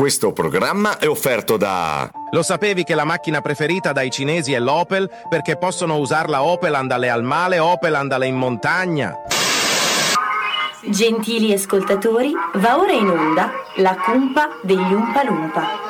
Questo programma è offerto da... Lo sapevi che la macchina preferita dai cinesi è l'Opel perché possono usarla Opel andale al male, Opel andale in montagna? Gentili ascoltatori, va ora in onda la cumpa degli Umpa Lumpa.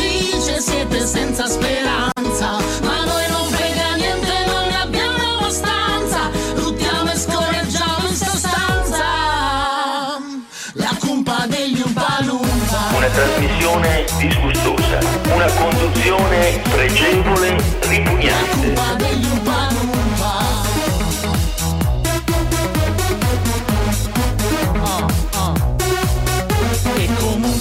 dice siete senza speranza. Ma noi non frega niente, non ne abbiamo abbastanza. Luttiamo e scorreggiamo in sostanza. La cumpa degli Umpalumpa. Una trasmissione disgustosa, una conduzione pregevole, ripugnante. Cumpa degli Umpalumpa.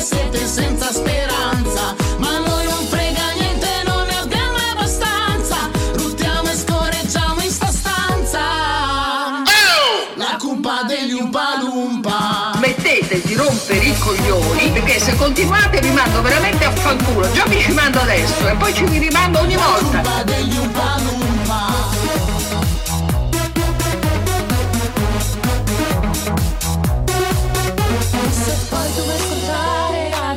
siete senza speranza. Ma noi non frega niente, non ne abbiamo abbastanza. Ruttiamo e scorreggiamo in sta stanza. La cumpa degli Umpalumpa. Smettete di rompere i coglioni perché se continuate vi mando veramente a fanculo. Già vi ci mando adesso e poi ci vi rimando ogni La volta. cumpa degli Umpalumpa. Se poi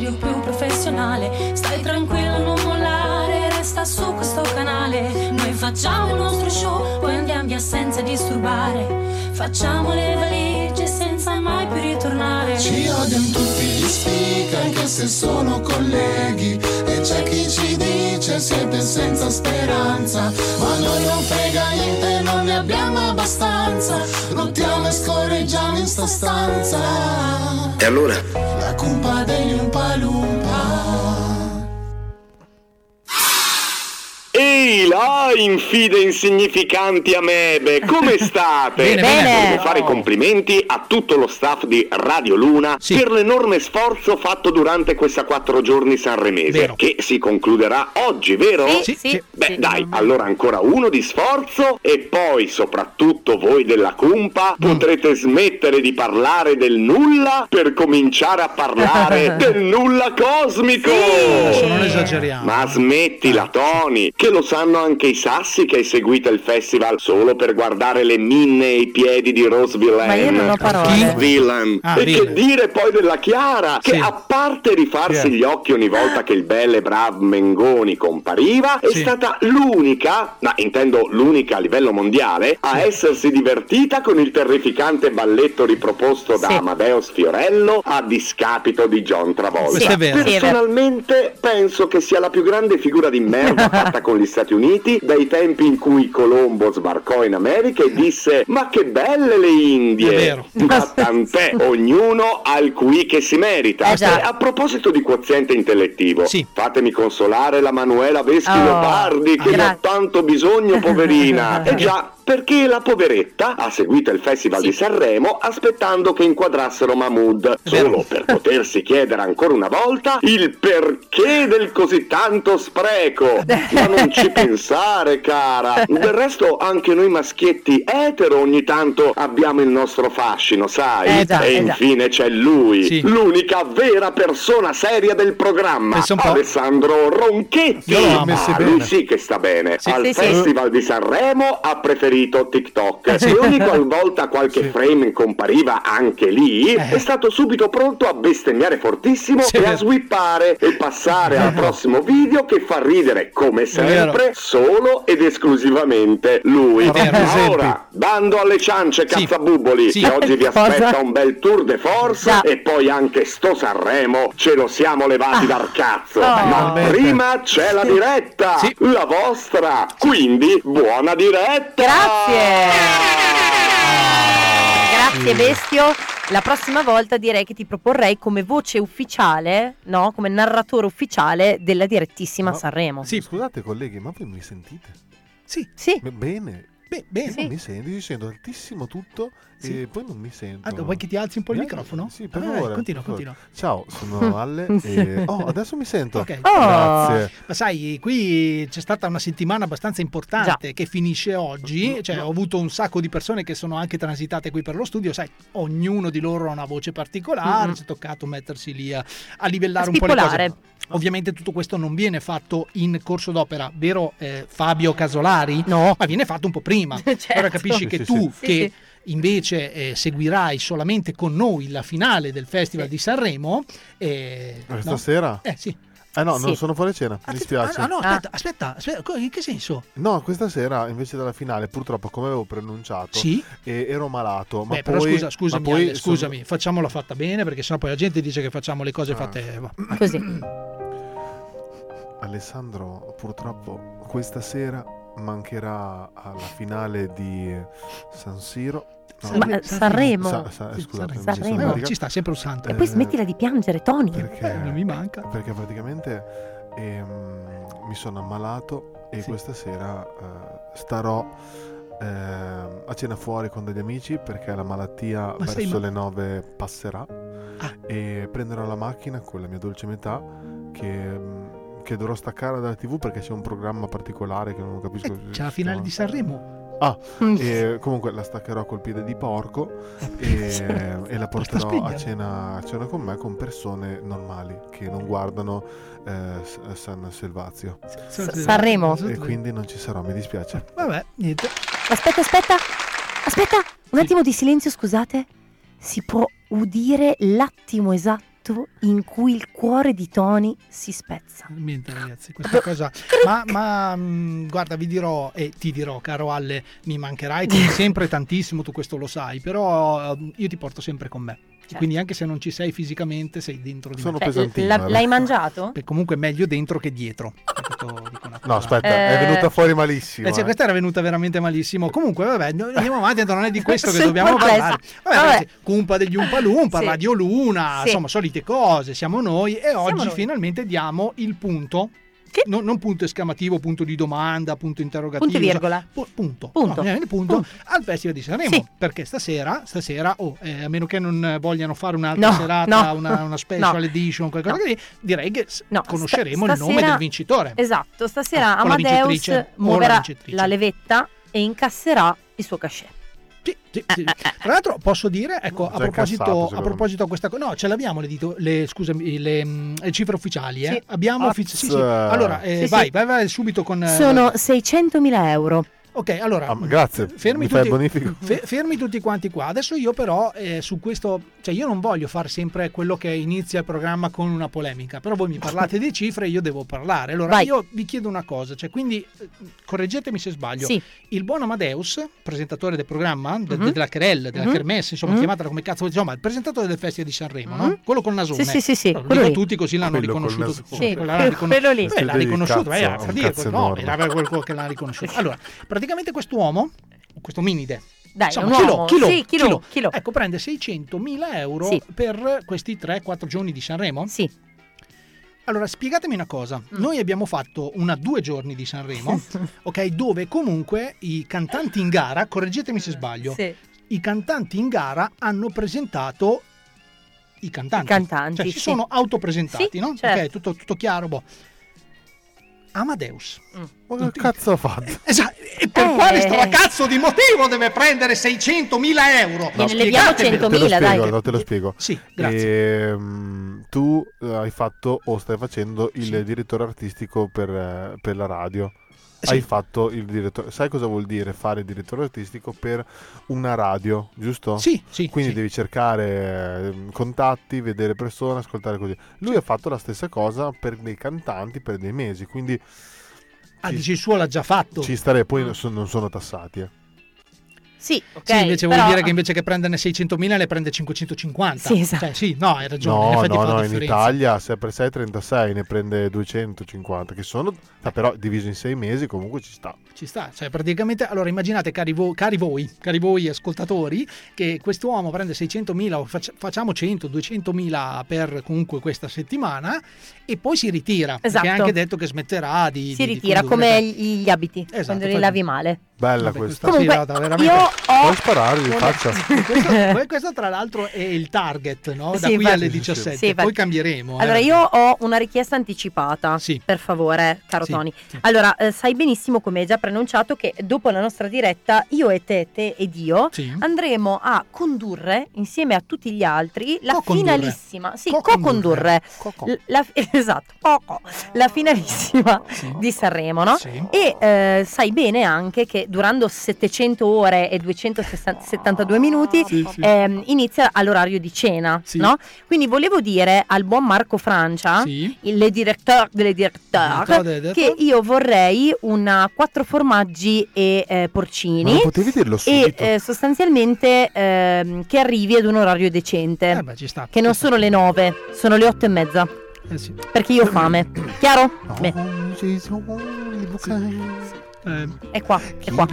radio più professionale, stai tranquillo, non mollare, resta su questo canale. Noi facciamo il nostro show, poi andiamo via senza disturbare. Facciamo le valigie senza mai più ritornare. Ci odiano tutti gli speaker anche se sono colleghi. E c'è chi ci dice siete senza speranza. Ma noi non frega niente, non ne abbiamo abbastanza. Lottiamo e scorreggiamo in sta stanza. E allora? La cumpa degli Umpalumpa Ehi là, infide insignificanti amebe, come state? Bene, bene. Volevo fare i complimenti a tutto lo staff di Radio Luna Sì. per l'enorme sforzo fatto durante questa quattro giorni sanremese, Vero. che si concluderà oggi, vero? Sì, sì. Beh, dai, allora ancora uno di sforzo e poi, soprattutto voi della Cumpa, Mm. potrete smettere di parlare del nulla per cominciare a parlare del nulla cosmico. Adesso non esageriamo. Ma smettila, Tony, che lo sanno anche i sassi che hai seguito il festival solo per guardare le minne e i piedi di Rose Villain. Ma io non ho parole. Villain. Ah, e Villain. che dire poi della Chiara, che Sì. a parte rifarsi Sì. gli occhi ogni volta che il bel e brav Mengoni compariva, è Sì. stata l'unica, ma intendo l'unica a livello mondiale, a essersi divertita con il terrificante balletto riproposto da Sì. Amadeus Fiorello a discapito di John Travolta. Personalmente penso che sia la più grande figura di merda fatta con gli Stati Uniti dai tempi in cui Colombo sbarcò in America e disse ma che belle le Indie! È vero. Ma tant'è, ognuno ha il qui che si merita. Eh già. E a proposito di quoziente intellettivo, Sì. fatemi consolare la Manuela Veschi Oh, Leopardi che ne ha tanto bisogno, poverina. E già, Perché la poveretta ha seguito il Festival di Sanremo aspettando che inquadrassero Mahmood, solo per potersi chiedere ancora una volta il perché del così tanto spreco. Ma non ci pensare, cara. Del resto anche noi maschietti etero ogni tanto abbiamo il nostro fascino, sai? Eh già, e eh infine c'è lui, Sì. l'unica vera persona seria del programma. Alessandro Ronchetti. Io l'ho Ah, messi lui bene. sì che sta bene. Sì. Al Sì, sì. Festival di Sanremo ha preferito TikTok. Sì. E ogni qualvolta qualche frame compariva anche lì, è stato subito pronto a bestemmiare fortissimo Sì, e a swippare e passare al prossimo video che fa ridere come sempre solo ed esclusivamente lui. Ora, bando alle ciance cazzabuboli, Sì. che oggi vi aspetta un bel tour de force e poi anche sto Sanremo ce lo siamo levati dal cazzo. Oh. Ma prima c'è la diretta, la vostra. Quindi buona diretta. Grazie Bestio. La prossima volta direi che ti proporrei come voce ufficiale, no? Come narratore ufficiale della direttissima Sanremo. Sì, scusate colleghi, ma voi mi sentite? Sì. Sì. bene. Bene. Io non mi sento, io sento altissimo tutto Sì. e poi non mi sento. Ah, vuoi che ti alzi un po' il microfono? Sì, per Ah, favore. Continua, continua. Ciao, sono Alle Sì. e... Oh, adesso mi sento. Ok. Grazie. Ma sai, qui c'è stata una settimana abbastanza importante che finisce oggi. Cioè, ho avuto un sacco di persone che sono anche transitate qui per lo studio. Sai, ognuno di loro ha una voce particolare. Mhm. Ci è toccato mettersi lì a, a livellare un po' le cose. Ovviamente tutto questo non viene fatto in corso d'opera, vero eh, Fabio Casolari? No. Ma viene fatto un po' prima. Ora capisci Sì, che sì, tu, sì. che invece eh, seguirai solamente con noi la finale del Festival di Sanremo. eh, no? Stasera? Eh sì. Eh no, Sì. non sono fuori cena, mi dispiace. Ah, no, aspetta, aspetta, aspetta, co- in che senso? No, questa sera invece della finale, purtroppo, come avevo preannunciato, Sì? e ero malato. Ma Beh, però poi, scusa, scusami, ma poi Ale, sono- scusami, facciamola fatta bene perché sennò poi la gente dice che facciamo le Ah. cose fatte Così. Alessandro, purtroppo questa sera mancherà alla finale di San Siro. Ma, eh, Sanremo. Sa- sa- Sì, scusate, Sanremo. sono Eh, dimenticato. ci sta sempre un santo. E poi Eh, smettila di piangere, Tony. Perché, non mi manca. Perché praticamente ehm, mi sono ammalato e questa sera eh, starò ehm, a cena fuori con degli amici perché la malattia Ma verso ma- le 9 passerà e prenderò la macchina con la mia dolce metà che, che dovrò staccare dalla tv perché c'è un programma particolare che non capisco. Eh, C'è la finale di Sanremo. Ah, e comunque la staccherò col piede di porco e, e la porterò a cena, a cena con me con persone normali che non guardano eh, San Selvazio. S- Sanremo. E quindi non ci sarò, mi dispiace. Vabbè, niente. Aspetta, aspetta. Aspetta, un attimo di silenzio, scusate. Si può udire l'attimo esatto in cui il cuore di Tony si spezza. Niente ragazzi, questa cosa... Ma, ma, mh, guarda, vi dirò e ti dirò, caro Alle, mi mancherai sempre tantissimo, tu questo lo sai, però eh, io ti porto sempre con me. Quindi anche se non ci sei fisicamente, sei dentro di Sono me. pesantino. L'ha- l'hai mangiato? Che comunque è meglio dentro che dietro. No, aspetta, Eh, è venuta fuori malissimo. Eh, cioè, eh. questa era venuta veramente malissimo. Comunque, vabbè, andiamo avanti, non è di questo che dobbiamo parlare. Vabbè, Vabbè. ragazzi, Cumpa degli Umpa Lumpa, Sì. Radio Luna, Sì. insomma, solite cose, siamo noi e oggi noi. finalmente diamo il punto. Non, non punto esclamativo, punto di domanda, punto interrogativo. Punto e virgola. pu- punto. Punto. No, il punto, al Festival di Sanremo. Sì. Perché stasera, stasera oh, eh, a meno che non vogliano fare un'altra No, serata, no. una, una special edition, qualcosa così, direi che conosceremo sta- il nome stasera- del vincitore. Esatto, stasera Ah, la Amadeus la muoverà vincitrice. la levetta e incasserà il suo cachet. Sì, sì, sì. Tra l'altro posso dire, ecco, a proposito, a proposito di questa cosa, no, ce l'abbiamo le, dito- le, scusami, le, mm, le cifre ufficiali, eh? Sì. Abbiamo uffici- sì, sì. Allora, eh, Sì, vai, sì. vai, vai subito con... eh, Sono 600.000 euro. Ok, allora... Ah, grazie, Fermi mi fai tutti, fe- fermi tutti quanti qua. Adesso io però eh, su questo, cioè io non voglio fare sempre quello che inizia il programma con una polemica, però voi mi parlate di cifre e io devo parlare. Allora Vai. io vi chiedo una cosa, cioè quindi eh, correggetemi se sbaglio. Sì. Il buon Amadeus, presentatore del programma, de- Mhm. della Querelle, della Mhm. Kermesse, insomma, Mhm. chiamatela come cazzo, insomma, il presentatore del Festival di Sanremo, Mhm. no? Quello col nasone. Sì, sì, sì, sì, Lo quello dico lì. tutti così l'hanno Quello riconosciuto. Sì, Quello l'ha quello- riconos- quello lì. Beh, l'ha riconosciuto, cazzo, eh, fa dire, no, era quello che l'ha riconosciuto. Allora, praticamente quest'uomo, questo minide, Dai, Insomma, un chilo, chilo, Sì, chilo, chilo. Ecco, prende 600.000 euro Sì. per questi 3-4 giorni di Sanremo. Sì. Allora, spiegatemi una cosa. Noi abbiamo fatto una due giorni di Sanremo, ok, dove comunque i cantanti in gara, correggetemi se sbaglio, Sì. i cantanti in gara hanno presentato i cantanti. I cantanti, Cioè, si sono autopresentati, no? certo. Ok, tutto, tutto chiaro. boh. Amadeus. Ma che cazzo ha fatto? Esatto, e per Eh. quale sto cazzo di motivo deve prendere 600.000 euro? Gliene leviamo Spiegatemi. 100.000, Te lo dai. spiego, no, te lo spiego. Sì, grazie. Ehm, tu hai fatto o stai facendo il direttore artistico per, eh, per la radio. Sì. Hai fatto il direttore. Sai cosa vuol dire fare il direttore artistico per una radio, giusto? Sì, sì. Quindi sì. devi cercare eh, contatti, vedere persone, ascoltare così. Lui ha fatto la stessa cosa per dei cantanti per dei mesi, quindi Ah, dici il suo l'ha già fatto. ci starei. Poi non sono, non sono tassati. eh. Sì, ok. Sì, invece però- vuol dire che invece che prenderne 600.000 ne prende 550. Sì, esatto. Cioè, sì, no, hai ragione. in No, no, no, in. Italia 6 per 6 36 ne prende 250, che sono, ah, però diviso in 6 mesi comunque ci sta. Ci sta, cioè praticamente, allora immaginate cari, vo- cari voi, cari voi ascoltatori, che quest'uomo prende 600.000 o fac- facciamo 100, 200.000 per comunque questa settimana e poi si ritira, perché Esatto. ha anche detto che smetterà di... Si di- di ritira condurre. come gli abiti, Esatto, quando li lavi male. Bella Vabbè, questa. Comunque, sì, veramente- io ho... Puoi sparare in faccia. questo, questo tra l'altro è il target, no? Da Sì, qui infatti. alle Sì, sì, 17, sì, infatti. poi cambieremo. eh. Allora, io ho una richiesta anticipata, Sì. per favore, caro Sì, Tony. Allora, eh, sai benissimo, come hai già preannunciato, che dopo la nostra diretta, io e te, te ed io, Sì. andremo a condurre, insieme a tutti gli altri, la Co-condurre. finalissima, sì, Co-condurre. co-condurre, la, esatto, co-co. la finalissima di Sanremo, no? Sì. E eh, sai bene anche che durando 700 ore e 272 minuti Sì, sì. ehm, inizia all'orario di cena, Sì. no? Quindi volevo dire al buon Marco Francia, Sì. il le directeur delle directeur, Direttore delle directeur. che io vorrei una quattro formaggi e eh, porcini potevi dirlo e eh, sostanzialmente ehm, che arrivi ad un orario decente. Eh beh, ci sta. Che non sono le 9, sono le 8 e mezza. Eh sì. Perché io ho fame. Chiaro? Beh, Eh, è qua, è qua.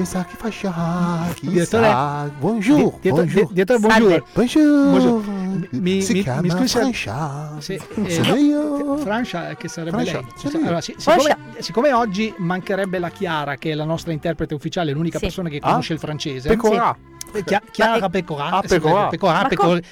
Direttore- Buongiorno, Di- dietro- buongiorno. di- dietro- Salve. buongiorno. Buongiorno. Mi- si mi- chiama mi scusi- Francia. Sì, Sono eh, io. Francia, che sarebbe Francia, lei. sono io. Allora, sì, Francia. siccome, siccome oggi mancherebbe la Chiara, che è la nostra interprete ufficiale, l'unica Sì. persona che Ah, conosce il francese. Pecora. Chia- Chiara Ma- Pecora. Ah, eh, sì,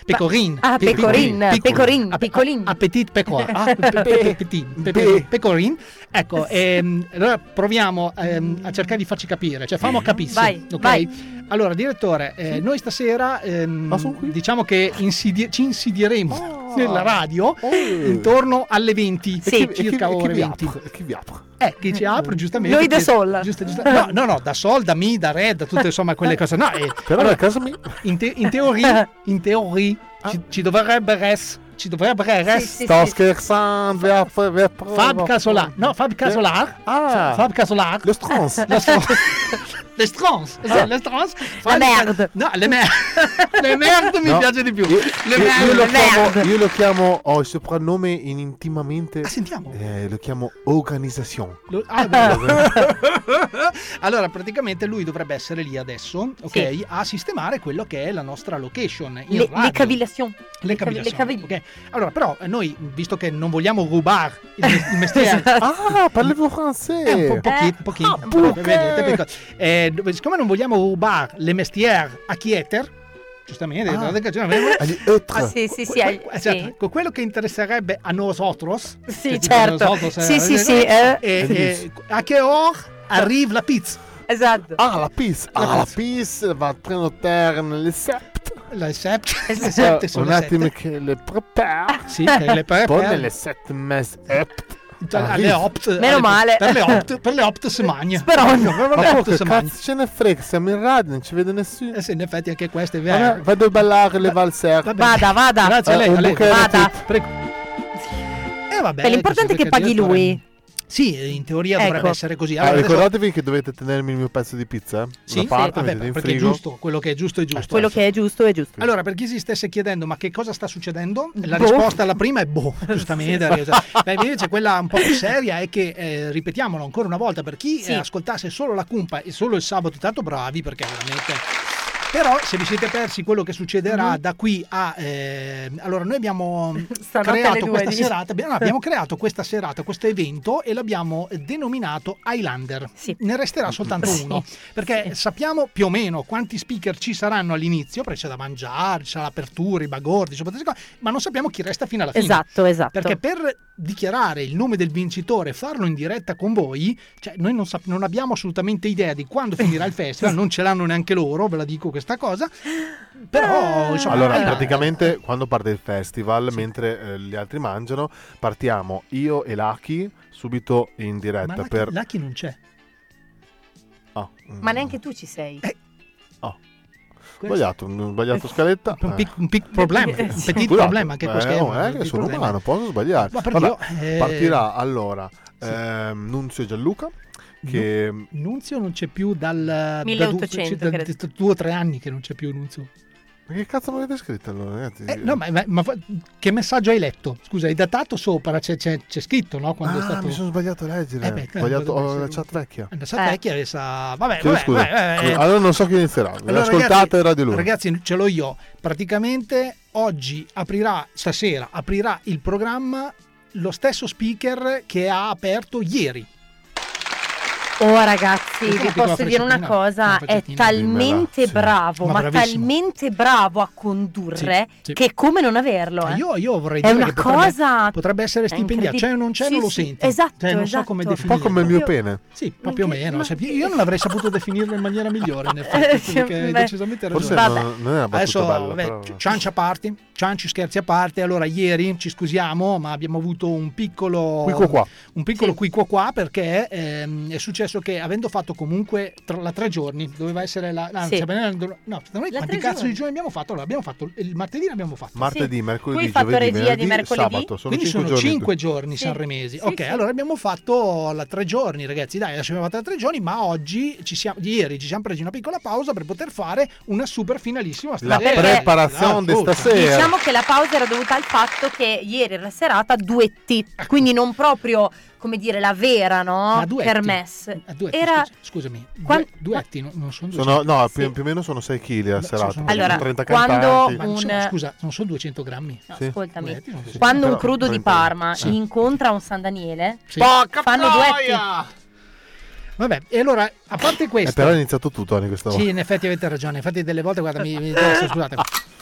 Pecorin. Ah, Pe- Pecorin. Pecorin, piccolin. Appetit Pecora. Ah, pe- pe- pe- petit, pe- pe- Pecorin. Ecco, ehm, allora proviamo ehm, a cercare di farci capire, cioè famo capire. Vai, ok? vai. Allora, direttore, eh, noi stasera ehm, Ah, diciamo che insidi- ci insidieremo Ah. nella radio Oh. intorno alle 20, Sì. E chi- circa e chi- e chi ore vi 20. apre? E chi vi apre? Eh, che ci apre giustamente. Noi da Sol. giusto- giusto- no, no, no, da Sol, da Mi, da Red, da tutte insomma quelle cose. No, eh, Però allora, casa mia. in, te- in teoria, in teoria ci, ci dovrebbe res, ci dovrebbe. Ah. Sì, sì, Sto sì. scherzando. vi apre- vi apre- Fab Casolar, no, Fab Casolar, Ah. Fab Casolar, Lo strons. le strons, le strons, esatto, le strons, La merde. no, le merde, le merde mi No, piace di più, Io, le io- io lo merde, chiamo, merde. io lo chiamo, ho il soprannome in intimamente, Ah, sentiamo. eh, lo chiamo Organisation. Lo- ah, allora, praticamente lui dovrebbe essere lì adesso, ok, Sì. a sistemare quello che è la nostra location in Le, radio. le cavillation. Le cavi- caviglie. le caviglie. ok? Allora, però, noi, visto che non vogliamo rubare il, il mestiere, Ah, parlez-vous français Eh, un po' pochi- Eh, pochino, ah, vedi, tipico. Eh, dove- siccome non vogliamo rubare le mestiere a Chieter, giustamente, Ah. Ah, sì, sì, sì. que- que- sì. con quello che interesserebbe a nosotros, Sì, certo. nosotros, Sì, eh, sì, sì, eh. eh, eh, a che ora arriva la pizza? Esatto. Ah, la pisse. La Ah, la pizza. va a prenotare nelle sept. Le sept, le sette sono Un le attimo sette. che le prepara. Sì, che le per, Poi nelle sette messe ept. Cioè, alle arriva. opt, Meno alle- male. Per le opt, per le opt si magna. Sperone. Per Ma le poi opt che si magna. cazzo ce ne frega? Siamo in radio, non ci vede nessuno. Eh sì, in effetti anche questo è Vabbè, vero. vado a ballare le valser. Vabbè. Vada, vada. Grazie a lei, Eh, a lei. Vada. Prego. E vabbè, Beh, l'importante è che paghi lui. Sì, in teoria Ecco. dovrebbe essere così. Ah, Allora, adesso- ricordatevi che dovete tenermi il mio pezzo di pizza. eh? Sì, Una parte vabbè, mettete in perché è frigo. giusto, quello che è giusto è giusto. Quello che è giusto è giusto. Allora, per chi si stesse chiedendo ma che cosa sta succedendo, la Boh. risposta alla prima è boh, giustamente. Cioè, Beh, invece quella un po' più seria è che, eh, ripetiamolo ancora una volta, per chi Sì. eh, ascoltasse solo la cumpa e solo il sabato, tanto bravi perché veramente Però se vi siete persi quello che succederà da qui a... eh, allora noi abbiamo creato due, serata, abbiamo, no, abbiamo creato questa serata, questo evento e l'abbiamo denominato Highlander. Ne resterà soltanto Sì. uno, perché sappiamo più o meno quanti speaker ci saranno all'inizio, perché c'è da mangiare, c'è l'apertura, i bagordi, ma non sappiamo chi resta fino alla fine. Esatto, esatto. Perché per dichiarare il nome del vincitore e farlo in diretta con voi, cioè noi non, sap- non abbiamo assolutamente idea di quando finirà il festival, non ce l'hanno neanche loro, ve la dico questa cosa. Però, insomma, Allora, praticamente quando parte il festival, mentre eh, gli altri mangiano, partiamo io e Lucky subito in ma diretta Lucky, per... Lucky non c'è. Ah, mm, Ma neanche tu ci sei. sbagliato, un sbagliato scaletta. Un, eh. pic- un pic problema, un Sì. petit Scusate, problema anche eh, questo. oh, è eh, un che sono problema. umano, posso sbagliare. Ma Vabbè, io, eh, Partirà allora ehm, Nunzio Gianluca, che Nunzio non c'è più dal, da 1800, due, da- da due o tre anni che non c'è più Nunzio. Ma che cazzo mi avete scritto allora, ragazzi? Eh, no, ma, ma- ma che messaggio hai letto? Scusa, hai datato sopra, c'è, c'è- c'è scritto, no? Quando è ah, stato... mi sono sbagliato a leggere. Eh beh, sbagliato, ho la essere- chat vecchia. La chat vecchia adesso... Vabbè, Chiedo vabbè, scusa. vabbè, eh, Allora non so chi inizierà. Allora, Ascoltate ragazzi, Radio Luna. Ragazzi, ce l'ho io. Praticamente oggi aprirà, stasera aprirà il programma lo stesso speaker che ha aperto ieri. Oh ragazzi, è vi posso dire una cosa, una è talmente Dimmela, sì. bravo, Ma ma, bravissimo. talmente bravo a condurre Sì, sì. che è come non averlo. eh. Io, io vorrei È dire una che potrebbe, cosa potrebbe essere è stipendiato, cioè non c'è, Sì, non lo sì, senti. esatto, Cioè, non so esatto. come Un Un definirlo. po' come il mio Io- pene. Sì, ma più o Anche- meno. ma- Io non avrei saputo definirlo in maniera migliore, in effetti, perché hai beh. decisamente Forse ragione. Vabbè. non, non è una Adesso, bella. vabbè, però- cianci a parte, cianci scherzi a parte. Allora, ieri ci scusiamo, ma abbiamo avuto un piccolo Qui qua un piccolo Sì. qui qua qua perché ehm, è successo che avendo fatto comunque tra, la tre giorni doveva essere la anzi, Sì. abbiamo- no, noi La quanti cazzo giorni. di giorni abbiamo fatto? Allora, abbiamo fatto il martedì l'abbiamo fatto. Martedì, Sì. mercoledì, fatto giovedì, regia di mercoledì? sabato. Sono Quindi cinque sono giorni. cinque giorni Sì. sanremesi. Sì, ok, sì. allora abbiamo fatto la tre giorni, ragazzi. Dai, adesso abbiamo fatto la tre giorni, ma oggi ci siamo, ieri ci siamo presi una piccola pausa per poter fare una super finalissima La stasera. preparazione di stasera. Diciamo che la pausa era dovuta al fatto che ieri era serata duetti, quindi non proprio come dire la vera, no? Ma duetti. Kermesse. Duetti, Era scusa, scusami, due- Quan- duetti, no- non sono due Sono, no, Sì. più, più o meno sono 6 kg a serata. sono- Allora, 30 quando cantanti. Un- sono- scusa, non sono 200 grammi. No, Sì. ascoltami. Duetti, non. Quando un crudo di 30. Parma Sì. incontra un San Daniele, Sì. fanno duetti. Vabbè, e allora, a parte Eh, questo... però è iniziato tu, Tony, questa volta. Sì, in effetti avete ragione. Infatti, delle volte, guarda, mi, mi scusate.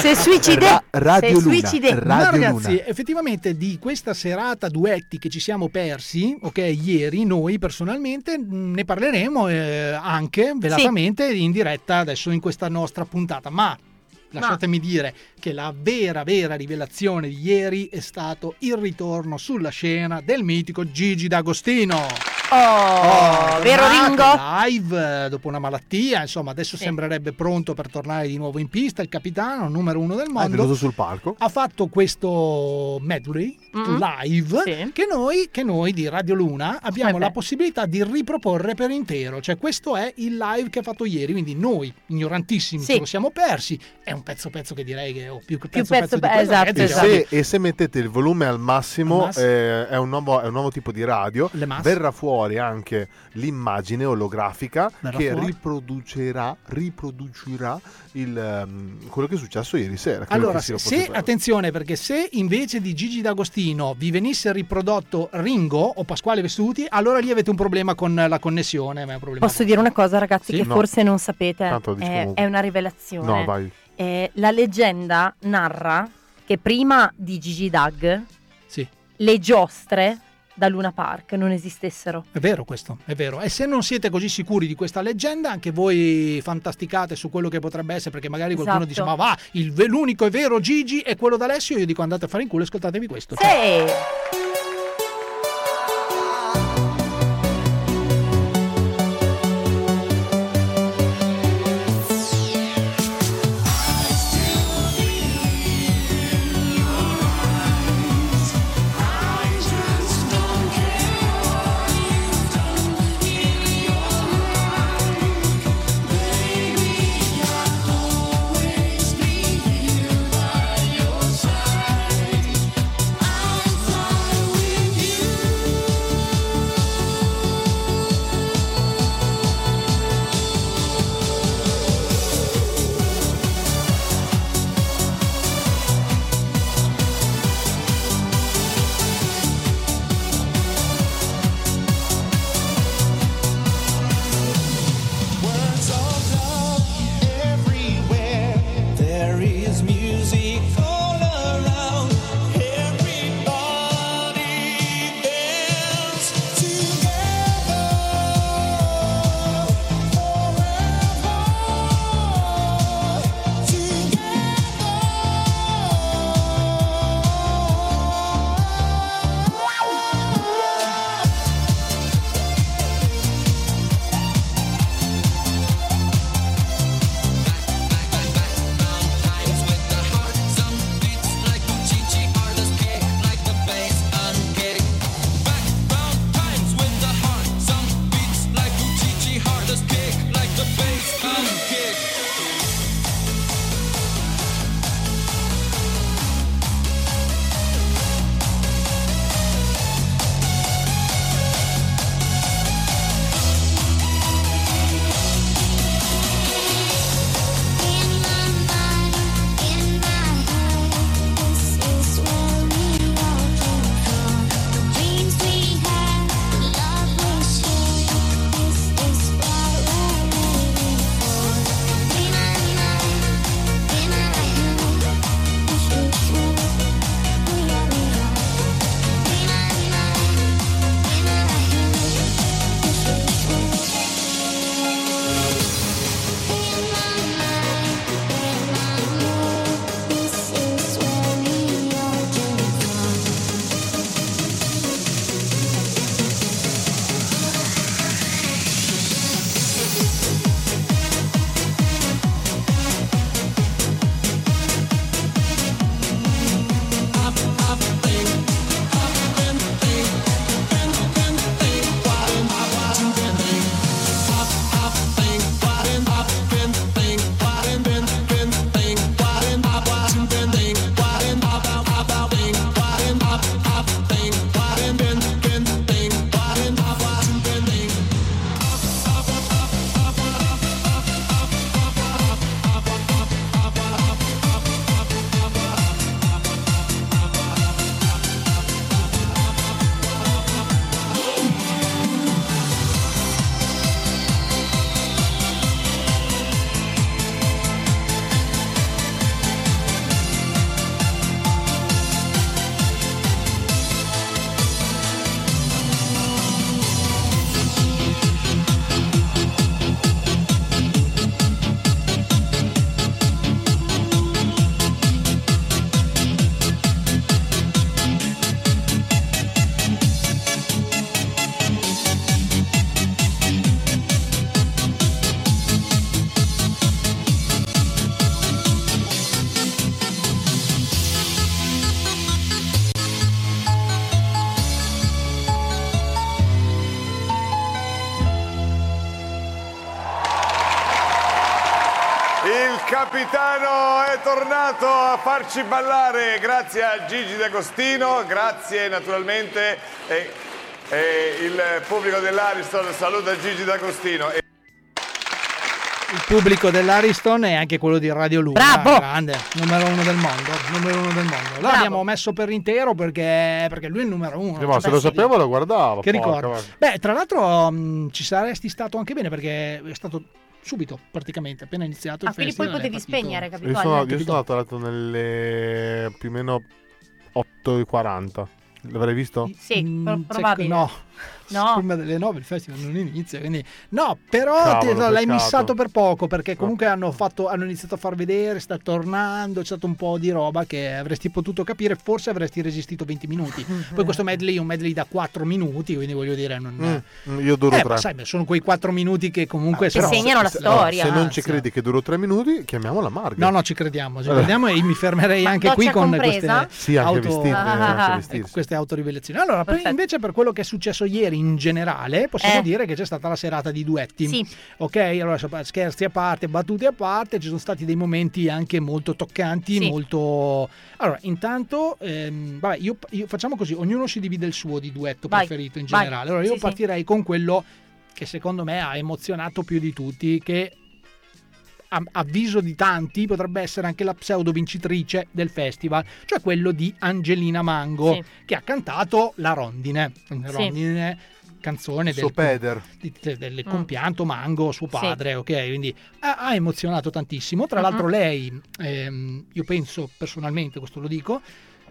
Se suicide, Ra- Radio se Luna, suicide. Ma Radio ragazzi, Luna. effettivamente di questa serata duetti che ci siamo persi, ok, ieri noi personalmente mh, ne parleremo eh, anche velatamente in diretta adesso in questa nostra puntata, ma lasciatemi dire che la vera vera rivelazione di ieri è stato il ritorno sulla scena del mitico Gigi D'Agostino. Oh, vero tornato Ringo? Live dopo una malattia, insomma, adesso Sì. sembrerebbe pronto per tornare di nuovo in pista. Il capitano, numero uno del È mondo, venuto sul palco. ha fatto questo medley Mhm. live Sì. che, noi, che noi di Radio Luna abbiamo Eh la possibilità di riproporre per intero. Cioè, questo è il live che ha fatto ieri. Quindi noi, ignorantissimi, Sì. ce lo siamo persi. È un pezzo pezzo che direi che ho più che Più pezzo pezzo pezzo, di pe- quello, esatto, ragazzi, E esatto. se, e se mettete il volume al massimo, Al massimo. eh, è, un nuovo, è un nuovo tipo di radio, Le verrà fuori anche l'immagine olografica Verrà che fuori. riproducerà, riproducerà il, ehm, quello che è successo ieri sera. Allora, se, possibile. attenzione, perché se invece di Gigi D'Agostino vi venisse riprodotto Ringo o Pasquale Vestuti, allora lì avete un problema con la connessione. Ma è un problema Posso dire una cosa, ragazzi, Sì? che No. forse non sapete? È, comunque. è una rivelazione. No, vai. Eh, la leggenda narra che prima di Gigi Dag Sì. le giostre da Luna Park non esistessero. È vero questo, è vero. E se non siete così sicuri di questa leggenda, anche voi fantasticate su quello che potrebbe essere, perché magari qualcuno Esatto. dice: Ma va, il, l'unico e vero Gigi è quello d'Alessio. Io dico: andate a fare in culo e ascoltatevi questo. Sì. Always tornato a farci ballare grazie a Gigi D'Agostino, grazie naturalmente e, e il pubblico dell'Ariston saluta Gigi D'Agostino. E- Il pubblico dell'Ariston è anche quello di Radio Luna. Bravo! Grande, numero uno del mondo. Numero uno del mondo. L'abbiamo messo per intero perché, perché lui è il numero uno. Eh, ma se lo sapevo lo guardavo. Che porca ricordo. Beh, tra l'altro mh, ci saresti stato anche bene perché è stato subito praticamente, appena iniziato il Ah, quindi poi potevi spegnere, capito? Io sono, io capito? sono andato nelle più o meno 8.40. L'avrei visto? Sì, Mm, probabile. No. No. Prima delle 9 il festival non inizia, quindi no, però Cavolo, te- l'hai missato per poco perché comunque hanno, fatto, hanno iniziato a far vedere, sta tornando, c'è stato un po' di roba che avresti potuto capire, forse avresti resistito 20 minuti. Poi questo medley è un medley da 4 minuti, quindi voglio dire non Mm, mm, io duro eh, 3. ma sai, sono quei 4 minuti che comunque Che segnano la Se storia. non ci credi che duro 3 minuti, chiamiamola Marga. No, no, ci crediamo, ci crediamo e mi fermerei Ma anche qui con compresa? queste Sì, anche auto... vestiti, anche Ah. vestiti. Ecco, queste autorivelazioni. Allora, per- invece per quello che è successo ieri in generale, possiamo Eh. dire che c'è stata la serata di duetti. Sì. Ok, allora scherzi a parte, battute a parte, ci sono stati dei momenti anche molto toccanti, Sì. molto... Allora, intanto, ehm, vabbè, io, io- facciamo così, ognuno si divide il suo di duetto Vai, preferito in vai. generale. Allora, io sì. partirei con quello che secondo me ha emozionato più di tutti, che a avviso di tanti potrebbe essere anche la pseudo vincitrice del festival, cioè quello di Angelina Mango, Sì. che ha cantato La Rondine. La Sì. Rondine, canzone Suo del, peder. di- de- del Mm. compianto Mango, suo Sì. padre, ok? Quindi ha, ha emozionato tantissimo. Tra Mhm. l'altro lei, ehm, io penso personalmente, questo lo dico,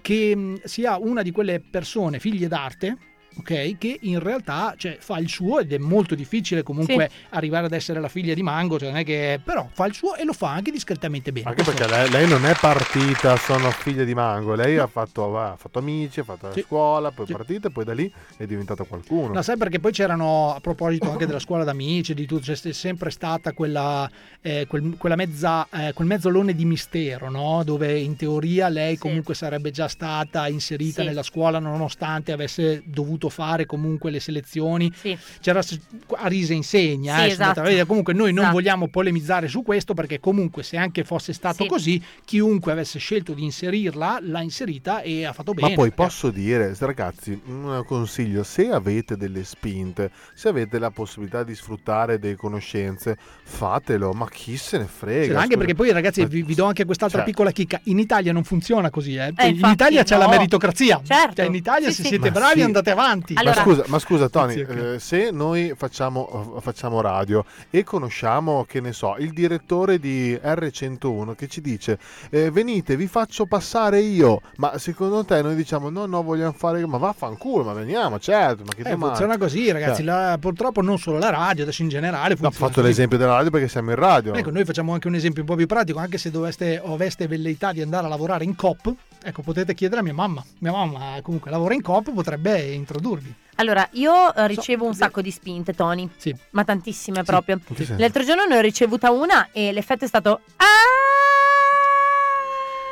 che mh, sia una di quelle persone figlie d'arte. Ok, che in realtà cioè, fa il suo ed è molto difficile comunque arrivare ad essere la figlia di Mango, cioè non è che però fa il suo e lo fa anche discretamente bene. Anche perché lei, lei non è partita, sono figlia di Mango. Lei ha, fatto, ha fatto amici, ha fatto la Sì. scuola, poi è Sì. partita e poi da lì è diventata qualcuno. No, sai perché poi c'erano, a proposito anche della scuola d'amici, di tutto, c'è sempre stata quella, eh, quel, quella mezza, eh, quel mezzolone di mistero, no? dove in teoria lei comunque sarebbe già stata inserita Sì. nella scuola nonostante avesse dovuto fare comunque le selezioni. Sì. C'era s- Arise insegna, Sì, eh, a esatto. comunque noi non Esatto. vogliamo polemizzare su questo perché comunque se anche fosse stato Sì. così, chiunque avesse scelto di inserirla l'ha inserita e ha fatto bene. Ma poi perché- posso dire, ragazzi, un consiglio, se avete delle spinte, se avete la possibilità di sfruttare delle conoscenze, fatelo, ma chi se ne frega. Sì, anche perché poi ragazzi vi, vi do anche quest'altra Cioè- piccola chicca in Italia non funziona così eh. Eh, in infatti, Italia c'è la meritocrazia Certo. Cioè, in Italia Sì, se sì. siete Ma bravi sì. andate avanti Allora- ma scusa, ma scusa Tony, Sì, ok. eh, se noi facciamo, facciamo radio e conosciamo, che ne so, il direttore di R101 che ci dice eh, venite, vi faccio passare io, ma secondo te noi diciamo no, no, vogliamo fare, ma vaffanculo, ma veniamo, certo, ma che Eh, funziona così ragazzi Cioè, la- purtroppo non solo la radio adesso in generale no, ho fatto così. l'esempio della radio perché siamo in radio. Ecco, noi facciamo anche un esempio un po' più pratico, anche se doveste o aveste velleità di andare a lavorare in COP, ecco, potete chiedere a mia mamma. Mia mamma comunque lavora in COP, potrebbe introdurvi. Allora, io eh, ricevo un sacco di spinte, Tony. Sì. Ma tantissime proprio. Che senso? L'altro giorno ne ho ricevuta una e l'effetto è stato. "Ah!"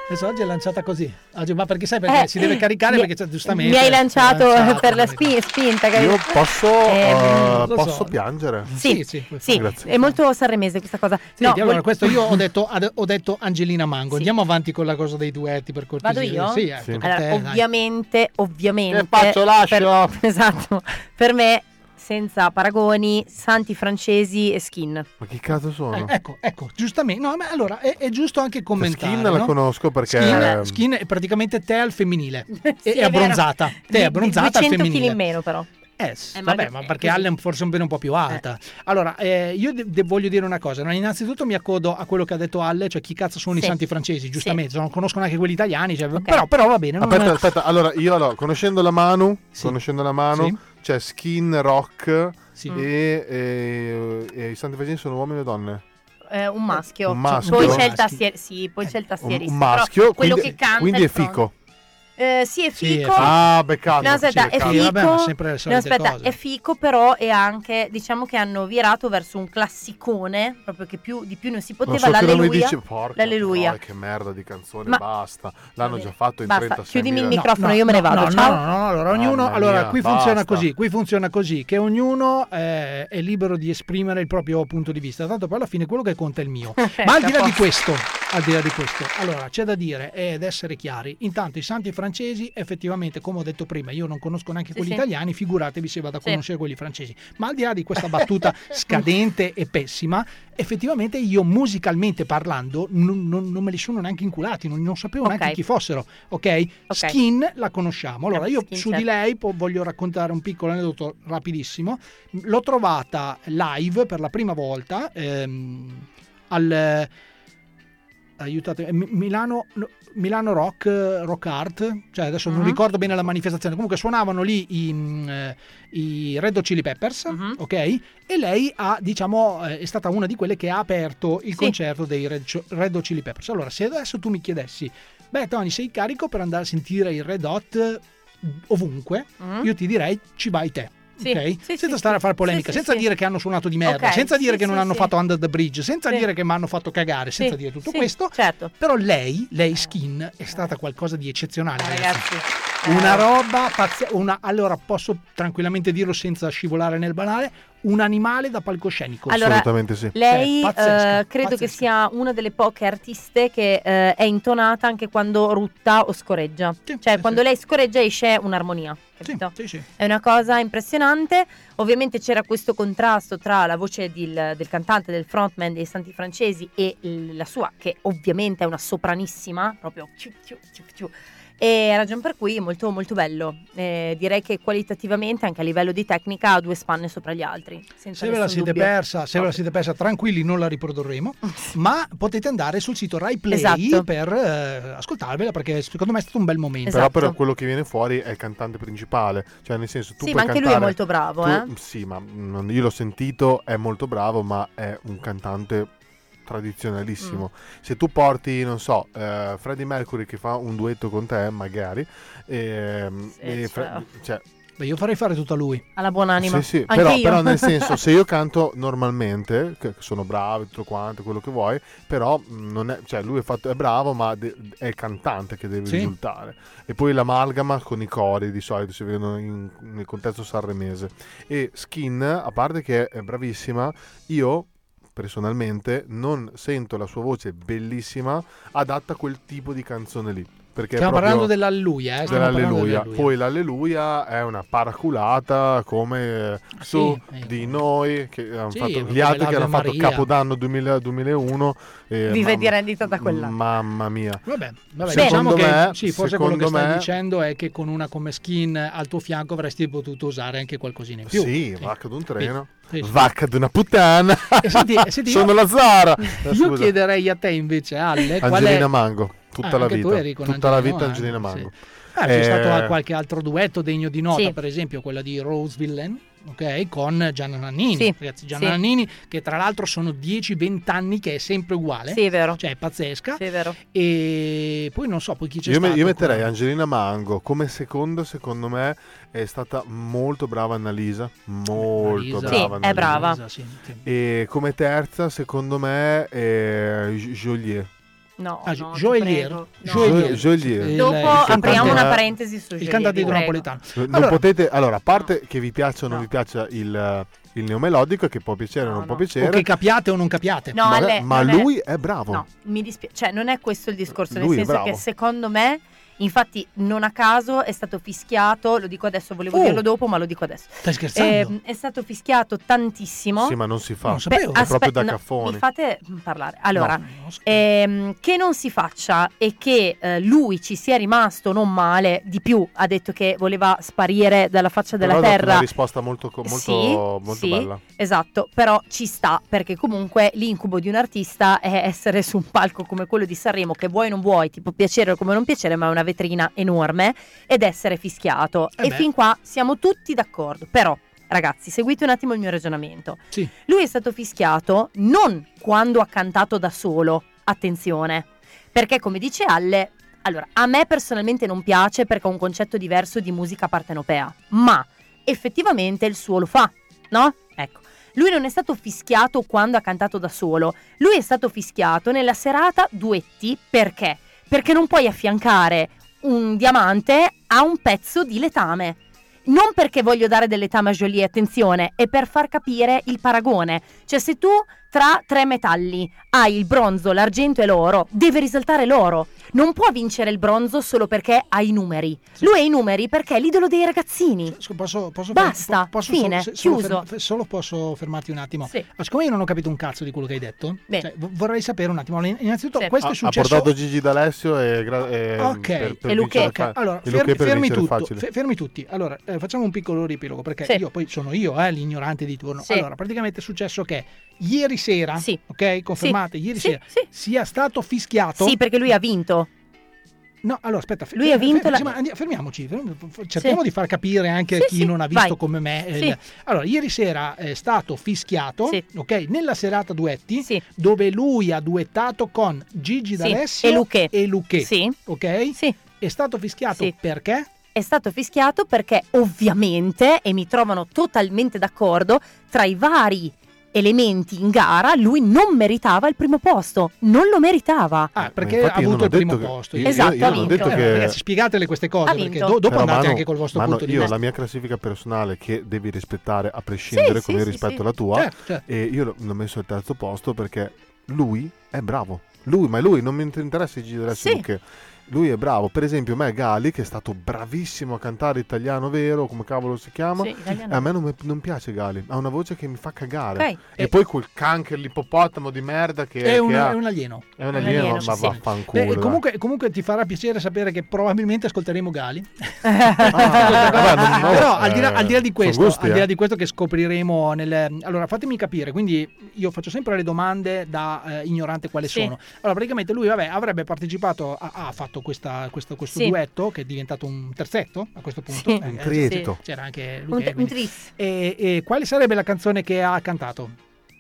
Adesso oggi è lanciata così. Oggi- ma perché sai perché Eh, si deve caricare mi- perché cioè, giustamente Mi hai lanciato lanciato, per la spi- spinta. capito? Io posso, eh, lo posso so. piangere? Sì, sì, puoi sì, Grazie. è molto sanremese questa cosa. Sì, No, allora, vol- questo io ho detto, ad- ho detto Angelina Mango. Sì. Andiamo avanti con la cosa dei duetti per cortesia. Vado io? Sì, ecco, Sì. Allora, te, dai. ovviamente, ovviamente. Che faccio, lascio? per- esatto. Per me, senza paragoni, Santi Francesi e Skin. Ma che cazzo sono? Eh, ecco, ecco, giustamente. No, ma allora è, è giusto anche commentare. Skin la no? conosco perché Skin, skin è praticamente te al femminile. Sì, e è è abbronzata. Te è abbronzata al 200 kg femminile. in meno, però. Eh, Eh, ma vabbè, è ma perché Allen forse un pelo un po' più alta. Allora, eh, io de- de- voglio dire una cosa. no? Innanzitutto mi accodo a quello che ha detto Alle, cioè chi cazzo sono i Sì. santi francesi, giustamente. Sì. Non conosco neanche quelli italiani, cioè, Ok. però, però va bene. non- Aspetta, aspetta, allora io allora, conoscendo la Manu, Sì. conoscendo la Manu, C'è Skin Rock Sì. e, e- e i Santi Francesi sono uomini o donne? Eh, un maschio. Un maschio. Poi c'è il tastier- sì, poi c'è il Un, tastierista. un maschio, quello quindi, che canta quindi è front- fico. Eh, sì, è Sì, è fico. fico. Ah, beccato. No, aspetta, sì, è beccato. fico. Vabbè, ma sempre no, aspetta, cose. è fico, però è anche, diciamo che hanno virato verso un classicone, proprio che più, di più non si poteva, so che non mi l'alleluia. dice porca l'alleluia. troia, che merda di canzone, Ma- basta. L'hanno già fatto in basta, 36 chiudimi il microfono, io me ne vado, No, ciao. no, no, no, allora ognuno, allora qui funziona basta. così, qui funziona così, che ognuno eh, è libero di esprimere il proprio punto di vista, tanto poi alla fine quello che conta è il mio. Ma al di là di questo, al di là di questo, allora c'è da dire ed essere chiari, intanto i santi francesi effettivamente, come ho detto prima, io non conosco neanche Sì, quelli sì. italiani, figuratevi se vado a conoscere quelli francesi. Ma al di là di questa battuta scadente e pessima, effettivamente io musicalmente parlando non, non- non me li sono neanche inculati, non, non sapevo Ok. neanche chi fossero, ok? Ok. Skin la conosciamo. Allora io Skin, su certo. di lei po- voglio raccontare un piccolo aneddoto rapidissimo. L'ho trovata live per la prima volta ehm, al aiutate, Mi- Milano, no, Milano Rock, eh, Rock Art, cioè adesso non Mhm. ricordo bene la manifestazione, comunque suonavano lì i, eh, i Red Hot Chili Peppers, Mhm. ok? E lei ha, diciamo, eh, è stata una di quelle che ha aperto il Sì. concerto dei Red, Red Hot Chili Peppers. Allora, se adesso tu mi chiedessi, beh Tony, sei carico per andare a sentire i Red Hot ovunque, Mhm. io ti direi ci vai te. Sì, ok? sì, senza sì, stare sì. a fare polemica, senza sì. dire che hanno suonato di merda, Ok, senza dire sì, che non sì, hanno fatto Under the Bridge, senza Sì. dire che mi hanno fatto cagare, senza Sì, dire tutto sì, questo. Certo. Però lei, lei Skin, è stata qualcosa di eccezionale. ragazzi. Ragazzi. Una eh, roba pazzesca. Allora posso tranquillamente dirlo senza scivolare nel banale: un animale da palcoscenico. Allora, Assolutamente sì. Lei Cioè, pazzesca, eh, credo che pazzesca. sia una delle poche artiste che eh, è intonata anche quando rutta o scorreggia. Sì, cioè, sì, quando sì. lei scorreggia esce un'armonia. Sì, Capito? sì, sì. È una cosa impressionante. Ovviamente c'era questo contrasto tra la voce del, del cantante, del frontman dei Santi Francesi e la sua, che ovviamente è una sopranissima, proprio ciu, ciu, ciu, ciu. E ragion per cui è molto molto bello. Eh, direi che qualitativamente, anche a livello di tecnica, ha due spanne sopra gli altri. Senza Se ve la siete dubbio. persa, se ve la siete persa, tranquilli, non la riprodurremo. ma potete andare sul sito Rai Play Esatto. per eh, ascoltarvela perché secondo me è stato un bel momento. Esatto. Però, però quello che viene fuori è il cantante principale. Cioè, nel senso, tu Sì, puoi ma anche lui è cantare- molto bravo, tu- eh. Sì, ma io l'ho sentito, è molto bravo, ma è un cantante tradizionalissimo. Mm. Se tu porti, non so, eh, Freddie Mercury che fa un duetto con te, magari, ehm, Sì, e Fre- cioè. Beh, io farei fare tutto a lui. Alla buonanima. sì, sì, però, però nel senso, se io canto normalmente, che sono bravo, tutto quanto, quello che vuoi, però non è, cioè lui è, fatto, è bravo, ma de- è il cantante che deve Sì. risultare. E poi l'amalgama con i cori di solito si vedono in- nel contesto sanremese. E Skin, a parte che è bravissima, io personalmente non sento la sua voce bellissima adatta a quel tipo di canzone lì. Perché Stiamo parlando dell'alleluia, eh? dell'alleluia. dell'alleluia. Poi l'alleluia è una paraculata come eh, su sì, eh. di noi, che hanno Sì, fatto, gli altri che hanno fatto Maria. Capodanno 2000 2001. eh, Vive mam- di rendita da quell'anno. Mamma mia. Vabbè, vabbè Secondo diciamo me- che sì, forse quello che secondo stai me- dicendo è che con una come skin al tuo fianco avresti potuto usare anche qualcosina in più. Sì, vacca d'un treno. Sì, sì. Vacca d'una puttana. E senti- e senti, Sono io- la Zara. Io Scusa. chiederei a te invece, Ale, qual Angelina è... Mango. Tutta Ah, la vita. Tutta la Angelino, vita eh, Angelina sì. Mango. Eh, c'è Eh, stato qualche altro duetto degno di nota, Sì. per esempio quella di Rose Villain, ok, con Gianna Nannini. Sì, Ragazzi, Gianna sì. Nannini, che tra l'altro sono 10-20 anni che è sempre uguale. Sì, è vero. Cioè, è pazzesca. Sì, è vero. E poi non so, poi chi c'è Io, stato. io metterei con- Angelina Mango come secondo, secondo me è stata molto brava Annalisa, molto Annalisa. Sì, brava. è brava. Annalisa, sì, sì. E come terza, secondo me, è Joliet. No, Ah, no, ti Joelier. prego. No. Joelier. Joliet. Il- Dopo il apriamo cantante- una parentesi su Il cantante napoletano. Non Allora- potete, allora, a parte che vi piaccia o non No. vi piaccia il, il neomelodico, che può piacere o No, non può no. O piacere, che capiate o non capiate. No, ma, Ale, ma non è- lui è bravo. No, mi dispiace, cioè non è questo il discorso, nel Lui è senso che secondo me, infatti non a caso è stato fischiato, lo dico adesso, volevo Oh. dirlo dopo, ma lo dico adesso. Stai scherzando? Eh, è stato fischiato tantissimo. Sì, ma non si fa. Non sapevo. È proprio da no, caffoni. mi fate parlare. Allora, No, non ehm, che non si faccia e che eh, lui ci sia rimasto non male, di più ha detto che voleva sparire dalla faccia della Però terra. una risposta molto, co- molto, Sì, molto sì, bella. Esatto, però ci sta perché comunque l'incubo di un artista è essere su un palco come quello di Sanremo che vuoi o non vuoi, ti può piacere o come non piacere, ma è una vetrina enorme ed essere fischiato. Eh e beh. fin qua siamo tutti d'accordo, però ragazzi, seguite un attimo il mio ragionamento. Sì. Lui è stato fischiato non quando ha cantato da solo, attenzione, perché come dice Alle Allora, a me personalmente non piace perché ho un concetto diverso di musica partenopea, ma effettivamente il suo lo fa, no? Ecco. Lui non è stato fischiato quando ha cantato da solo, lui è stato fischiato nella serata duetti perché? Perché non puoi affiancare un diamante a un pezzo di letame. Non perché voglio dare del letame a Jolie, attenzione, è per far capire il paragone. Cioè, se tu tra tre metalli hai il bronzo, l'argento e l'oro, deve risaltare l'oro. Non può vincere il bronzo solo perché ha i numeri. Lui ha i numeri perché è l'idolo dei ragazzini. Posso, posso Basta, po- posso fine, solo, se- solo chiuso. ferm- solo posso fermarti un attimo. Sì. Ma siccome io non ho capito un cazzo di quello che hai detto, cioè, v- vorrei sapere un attimo. Innanzitutto, Sì. questo ha, è ha successo. portato Gigi D'Alessio e, gra- e Ok, per, per E Luque. fa- allora e fermi, fermi tutto, fe- fermi tutti. Allora, eh, facciamo un piccolo riepilogo perché Sì. io poi sono io, eh, l'ignorante di turno. Sì. Allora, praticamente è successo che ieri sera, Sì. ok, confermate, ieri Sì, sera sì. sia stato fischiato. Sì, perché lui ha vinto. No, allora aspetta, Lui ha vinto fe- la- sì, ma fermiamoci, fermi- f- cerchiamo Sì. di far capire anche a Sì, chi sì, non ha visto vai. come me. eh, Sì. Allora, ieri sera è stato fischiato, Sì. ok, nella serata duetti, Sì. dove lui ha duettato con Gigi Sì, D'Alessio e Luque. e Luque, Sì. ok? Sì. È stato fischiato Sì. perché? È stato fischiato perché ovviamente, e mi trovano totalmente d'accordo, tra i vari elementi in gara lui non meritava il primo posto, non lo meritava. Ah, perché ha io avuto il primo che- posto. io- Esatto, io non ha ho vinto. detto Eh, che Ragazzi, spiegatele queste cose perché do- dopo Però, andate Manu- anche col vostro Manu, punto di io vista. la mia classifica personale che devi rispettare a prescindere Sì, come sì, io sì, rispetto sì. la tua Certo, certo. e io l'ho- messo al terzo posto perché lui è bravo lui ma lui non mi interessa Gigi D'Alessio Sì. Luque. Lui è bravo per esempio me Gali che è stato bravissimo a cantare italiano vero come cavolo si chiama Sì, a me non, non piace Gali ha una voce che mi fa cagare Ok. e Eh. poi quel canker l'ippopotamo di merda che, È che un, ha è un alieno. è un Un alieno, alieno, ma sì. vaffanculo Beh, comunque, comunque ti farà piacere sapere che probabilmente ascolteremo Gali. Ah, vabbè, non- no, Però al di, là, eh, al di là di sono questo, gusti, al di là eh. di questo che scopriremo nel... Allora fatemi capire, quindi io faccio sempre le domande da eh, ignorante quale Sì. sono. Allora praticamente lui vabbè, avrebbe partecipato, a- ha fatto questa- questo, questo Sì. duetto che è diventato un terzetto a questo punto. Sì. Eh, un eh, trieto C'era anche Un, lui. un tris, e, e quale sarebbe la canzone che ha cantato?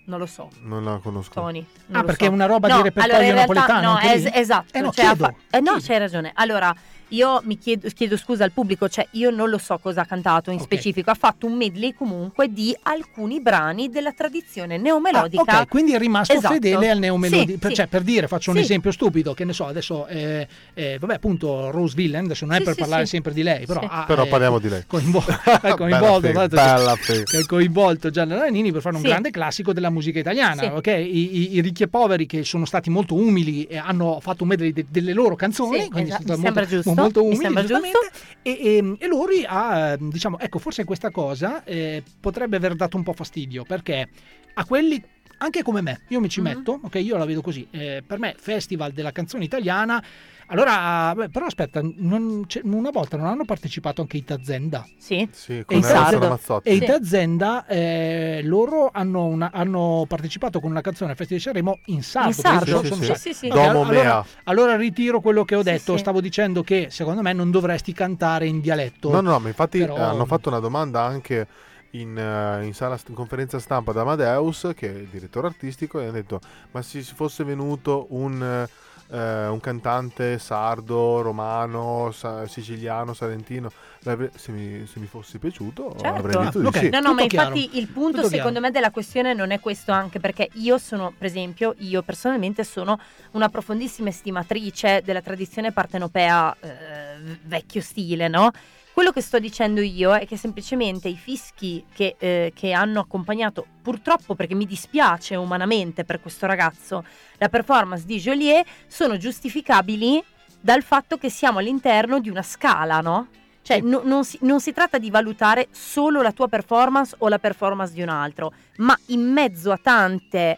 non lo so. non la conosco Tony. Ah, perché so. è una roba no, di repertorio allora in realtà, napoletano, No, es- esatto. Eh no, cioè, fa- eh, no, c'hai ragione. Allora, io mi chiedo, chiedo scusa al pubblico, cioè io non lo so cosa ha cantato in Ok. specifico. Ha fatto un medley comunque di alcuni brani della tradizione neomelodica. Ah, ok, quindi è rimasto Esatto. fedele al neomelodi. Sì, per, sì. cioè, per dire, faccio un Sì. esempio stupido, che ne so, adesso, eh, eh, vabbè, appunto, Rose Villain, adesso non è Sì, per sì, parlare sì. sempre di lei, però, Sì. ha, però eh, parliamo di lei coinvo- ha coinvolto, Bella tanto fe- che- bella fe- ha coinvolto Gianna Nannini per fare un Sì. grande classico della musica italiana, Sì. ok? I, i- i ricchi e poveri che sono stati molto umili e hanno fatto un medley de- delle loro canzoni, Sì, quindi esatto, stati sembra molto, giusto, molto mi umili. E, e, e lui ha, eh, diciamo, ecco, forse questa cosa eh, potrebbe aver dato un po' fastidio perché a quelli, anche come me, io mi ci Mhm. metto, ok, io la vedo così, eh, per me Festival della canzone italiana, allora, beh, però aspetta, non c'è- una volta non hanno partecipato anche i Tazenda. Sì. sì, E con i Sardo. Mazzotti. E i Sì. Tazenda, eh, loro hanno, una- hanno partecipato con una canzone al Festival di Sanremo in sardo. In sardo, sì, sì, sì, sì. Ok, Domo allora, mea. allora ritiro quello che ho detto. sì. Stavo dicendo che secondo me non dovresti cantare in dialetto. No, no, ma infatti Però- eh, hanno fatto una domanda anche in, eh, in sala in conferenza stampa da Amadeus, che è il direttore artistico, e hanno detto: Ma se fosse venuto un, eh, un cantante sardo, romano, sa- siciliano, salentino, se mi, se mi fosse piaciuto, Certo. avrei detto di Ok. sì. No, no, Tutto ma chiaro. infatti il punto Tutto secondo chiaro. me della questione non è questo anche perché io sono, per esempio, io personalmente sono una profondissima estimatrice della tradizione partenopea eh, vecchio stile, no? Quello che sto dicendo io è che semplicemente i fischi che, eh, che hanno accompagnato, purtroppo perché mi dispiace umanamente per questo ragazzo, la performance di Joliet sono giustificabili dal fatto che siamo all'interno di una scala, no? Cioè, no- non, si, non si tratta di valutare solo la tua performance o la performance di un altro, ma in mezzo a tante,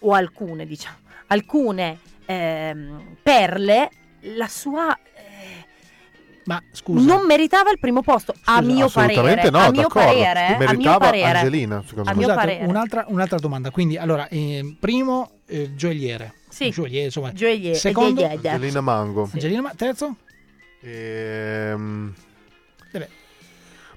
o alcune, diciamo, alcune ehm, perle, la sua eh, Ma scusa, non meritava il primo posto, a Scusa, mio Assolutamente parere. no, a mio parere, a mio Meritava parere. Angelina, secondo A me. mio scusate, parere. un'altra, un'altra domanda. Quindi, allora, eh, primo, eh, gioielliere. Sì. Gioielliere, insomma. Gioielliere. Secondo- Eh, eh, eh. Angelina Mango. Sì. Angelina, ma terzo? Ehm, Eh beh,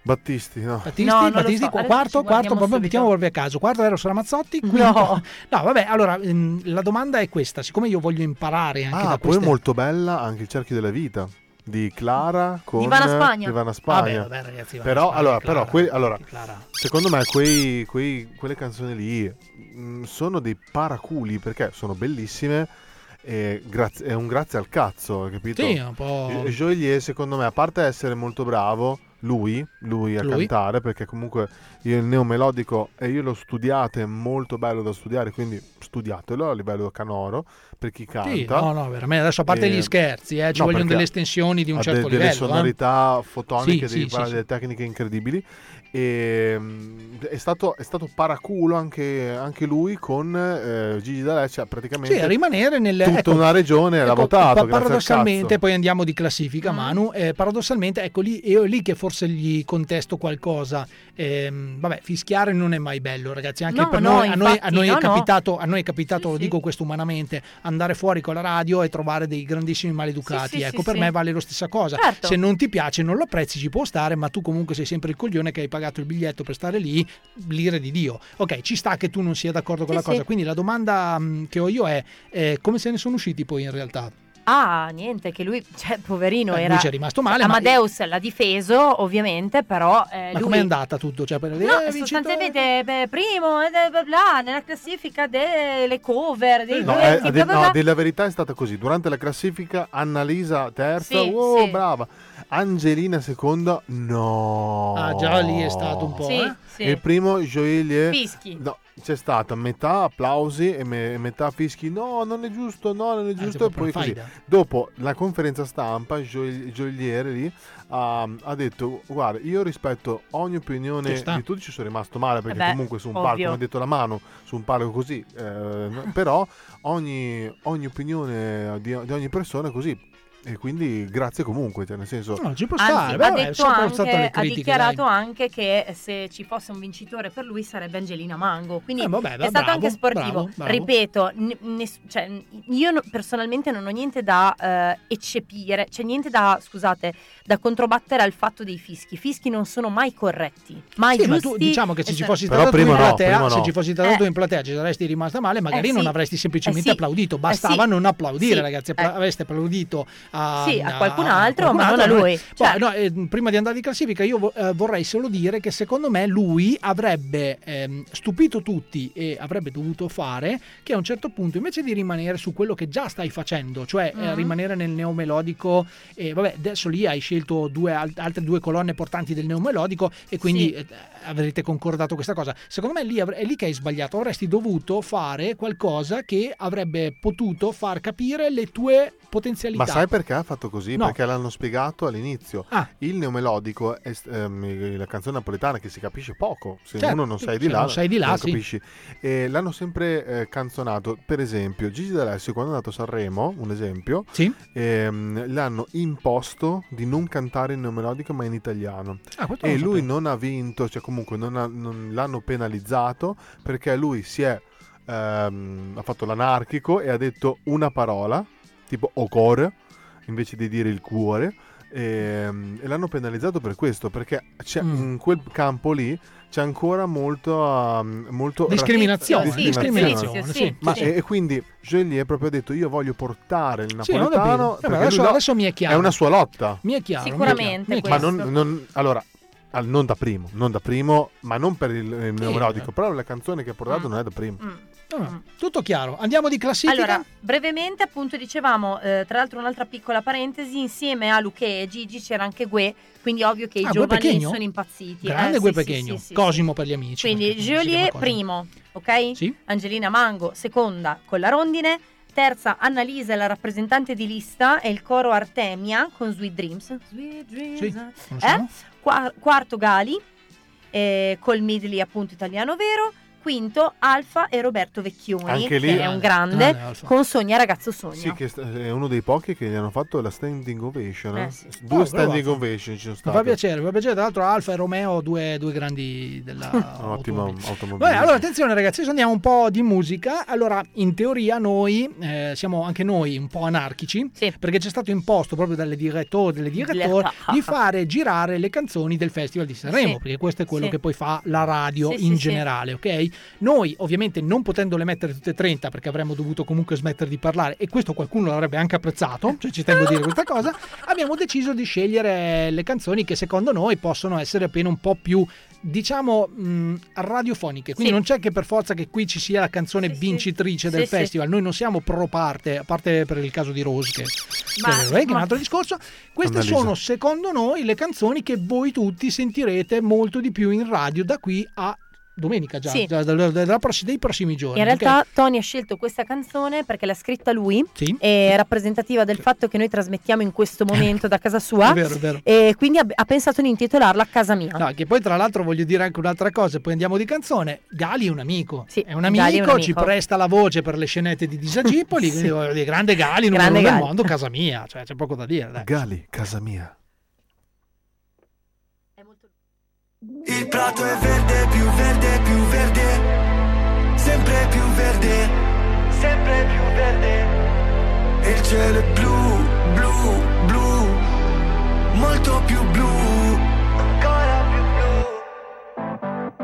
Battisti, no. Battisti, No, Battisti, so, quarto, quarto, proprio mettiamo proprio a caso. Quarto Eros Ramazzotti. Quinto... No. No, vabbè, allora ehm, la domanda è questa, siccome io voglio imparare anche Ah, da poi queste... è molto bella anche il cerchio della vita di Clara con Ivana Spagna. Ivana Spagna. Vabbè, vabbè, ragazzi, Ivana però, Spagna, allora, Clara, però que- allora, Clara. secondo me quei, quei- quelle canzoni lì mh, sono dei paraculi perché sono bellissime e grazie- è un grazie al cazzo, hai capito? Sì, un po'... Jo- Joelier, secondo me, a parte essere molto bravo, lui, lui a Lui. cantare, perché comunque il neomelodico e io l'ho studiato, è molto bello da studiare, quindi studiatelo a livello canoro per chi canta. Sì, no, no, veramente. Adesso a parte E- gli scherzi, eh, ci no, vogliono delle estensioni di un certo de- delle livello. eh. sonorità fotoniche, Sì, devi sì, sì, delle tecniche incredibili. E mm, è stato, è stato paraculo anche, anche lui con eh, Gigi D'Alessio, cioè praticamente Sì, a rimanere nel... tutta ecco, una regione l'ha ecco, votato. pa- grazie al paradossalmente, poi andiamo di classifica, Manu. eh, paradossalmente, ecco lì, io è lì che forse gli contesto qualcosa. Ehm, vabbè, fischiare non è mai bello, ragazzi. Anche No, per no, noi, a noi, a infatti, noi no, capitato, a noi è capitato, lo dico questo umanamente, andare fuori con la radio e trovare dei grandissimi maleducati. Sì, sì, ecco, sì, per sì. me vale lo stessa cosa. Certo. Se non ti piace, non lo apprezzi, ci può stare, ma tu comunque sei sempre il coglione che hai pagato il biglietto per stare lì, l'ire di Dio. Ok, ci sta che tu non sia d'accordo con Sì, la cosa. sì. Quindi la domanda mh, che ho io è eh, come se ne sono usciti poi in realtà? Ah, niente, che lui, cioè, poverino, Eh, lui era... ci è rimasto male, ma- Amadeus l'ha difeso, ovviamente, però eh, Ma lui... com'è andata tutto? Cioè, per No, eh, sostanzialmente beh, primo eh, bla, bla, nella classifica delle cover dei No, duetti, eh, bla, de- bla, no, bla. della verità è stata così. Durante la classifica, Annalisa terza, Sì, wow, sì. brava. Angelina seconda, no. Ah, già lì è stato un po'. Sì, eh? sì. E il primo Joelie Fischi. No, c'è stata metà applausi e me- metà fischi. No, non è giusto, no, non è giusto. E proprio poi così. Dopo la conferenza stampa, Joel- Joeliere lì ha, ha detto: Guarda, io rispetto ogni opinione di tutti. Ci sono rimasto male perché Eh beh, comunque su un ovvio. palco, come ha detto la mano, su un palco così. eh, però ogni, ogni opinione di, di ogni persona è così. E quindi grazie comunque, cioè nel senso... No, ci può Anzi, stare. ha, beh, detto anche, le ha critiche, dichiarato dai. anche che se ci fosse un vincitore per lui sarebbe Angelina Mango. Quindi Eh, vabbè, è beh, stato bravo, anche sportivo. bravo, bravo. Ripeto, n- ness- cioè, io no- personalmente non ho niente da eh, eccepire, cioè niente da, scusate, da controbattere al fatto dei fischi. I fischi non sono mai corretti, mai Sì, ma giusti. tu diciamo che se ci fossi stato tu in prima no, platea, prima se no. ci fossi stato tu Eh. in platea ci saresti rimasta male, magari Eh, non sì. avresti semplicemente Eh, sì. applaudito, Eh, bastava sì. non applaudire, Sì. ragazzi, avreste applaudito a, Sì, a qualcun altro, ma non a altro. lui. Cioè- no, eh, prima di andare di classifica, io eh, vorrei solo dire che secondo me lui avrebbe ehm, stupito tutti e avrebbe dovuto fare che a un certo punto, invece di rimanere su quello che già stai facendo, cioè eh, Mhm. rimanere nel neomelodico, e vabbè, adesso lì hai scelto due, al- altre due colonne portanti del neomelodico e quindi Sì. eh, avrete concordato questa cosa. Secondo me lì è lì che hai sbagliato, avresti dovuto fare qualcosa che avrebbe potuto far capire le tue potenzialità. Ma sai perché ha fatto così? No. Perché l'hanno spiegato all'inizio. Ah. Il neomelodico è ehm, la canzone napoletana che si capisce poco. Se Certo, uno non sei di là, non sei di là, non sì. capisci. E l'hanno sempre eh, canzonato. Per esempio, Gigi D'Alessio, quando è andato a Sanremo, un esempio, Sì? ehm, l'hanno imposto di non cantare in neomelodico ma in italiano. Ah, E lui non ha vinto, cioè comunque non, ha- non l'hanno penalizzato perché lui si è ehm, ha fatto l'anarchico e ha detto una parola, tipo ocore, invece di dire il cuore. E, e l'hanno penalizzato per questo perché c'è, Mm. in quel campo lì c'è ancora molto, um, molto Discriminazione, Sì, discriminazione, sì, sì. sì, ma sì. e, e quindi Jolie proprio ha detto io voglio portare il napoletano. Eh, adesso, adesso mi è chiaro. è una sua lotta Mi è chiaro. mi è Sicuramente chiaro, ma non, non- allora al- non da primo non da primo ma non per il, il neomelodico però la canzone che ha portato Mm. non è da primo Mm. Ah, tutto chiaro. Andiamo di classifica. Allora, brevemente, appunto, dicevamo, eh, tra l'altro, un'altra piccola parentesi: insieme a Luque e Gigi c'era anche Gue, quindi ovvio che i Ah, giovani Pechegno? sono impazziti. Grande eh, Gue sì, Pechegno. sì, sì, Cosimo per gli amici. Quindi Joliet primo, ok? Sì. Angelina Mango seconda con la rondine. Terza Annalisa, la rappresentante di lista, e il coro Artemia con Sweet Dreams. Sweet Dreams. Sì, eh? quarto Gali, eh, col medley appunto italiano vero. Quinto Alfa e Roberto Vecchioni, Anche lì- che è un grande, Grande Alfa. con Sogna ragazzo Sogna. Sì, che è uno dei pochi che gli hanno fatto la standing ovation. eh. Eh, sì. Due Oh, standing bravo. ovation ci sono Mi fa piacere, mi fa piacere. Tra l'altro, Alfa e Romeo, due, due grandi della. Automobilistica. automobilismo. Vabbè, allora attenzione ragazzi, adesso andiamo un po' di musica. Allora, in teoria noi eh, siamo anche noi un po' anarchici, perché c'è stato imposto proprio dalle direttori, delle direttori di fare girare le canzoni del Festival di Sanremo, Sì. perché questo è quello Sì. che poi fa la radio Sì, in sì, sì. generale, ok? Noi ovviamente non potendole mettere tutte e 30 perché avremmo dovuto comunque smettere di parlare e questo qualcuno l'avrebbe anche apprezzato, cioè ci tengo a dire questa cosa, abbiamo deciso di scegliere le canzoni che secondo noi possono essere appena un po' più diciamo mh, radiofoniche quindi Sì. non c'è che per forza che qui ci sia la canzone vincitrice del Sì, sì. festival noi non siamo pro parte a parte per il caso di Rose che, Ma- che è un altro discorso queste Annalisa. sono secondo noi le canzoni che voi tutti sentirete molto di più in radio da qui a domenica già, Sì. già dei prossimi giorni In realtà ok? Tony ha scelto questa canzone perché l'ha scritta lui, Sì. è rappresentativa del fatto che noi trasmettiamo in questo momento da casa sua È vero, è vero. e quindi ha, ha pensato di intitolarla Casa mia. No, che poi tra l'altro voglio dire anche un'altra cosa, poi andiamo di canzone. Gali è un amico, è un Gali amico, è un ci amico. presta la voce per le scenette di Disagipoli, quindi voglio dire, grande Gali, numero Grande uno del Gali. mondo, casa mia, cioè c'è poco da dire. Dai. Gali, casa mia. Il prato è verde, più verde, più verde, sempre più verde, sempre più verde. Il cielo è blu, blu, blu, molto più blu,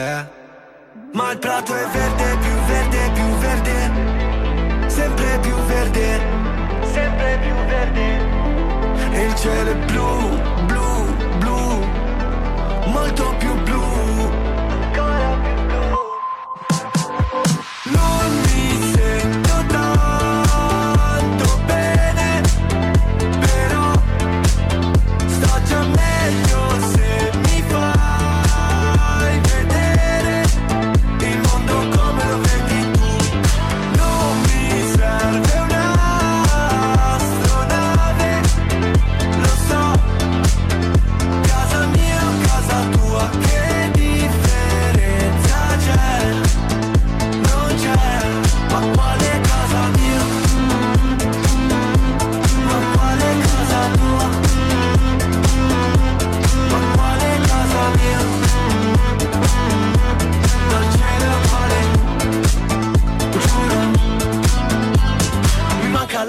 è. Ma il prato è verde, più verde, più verde, sempre più verde, sempre più verde. E il cielo è blu, blu, blu, molto più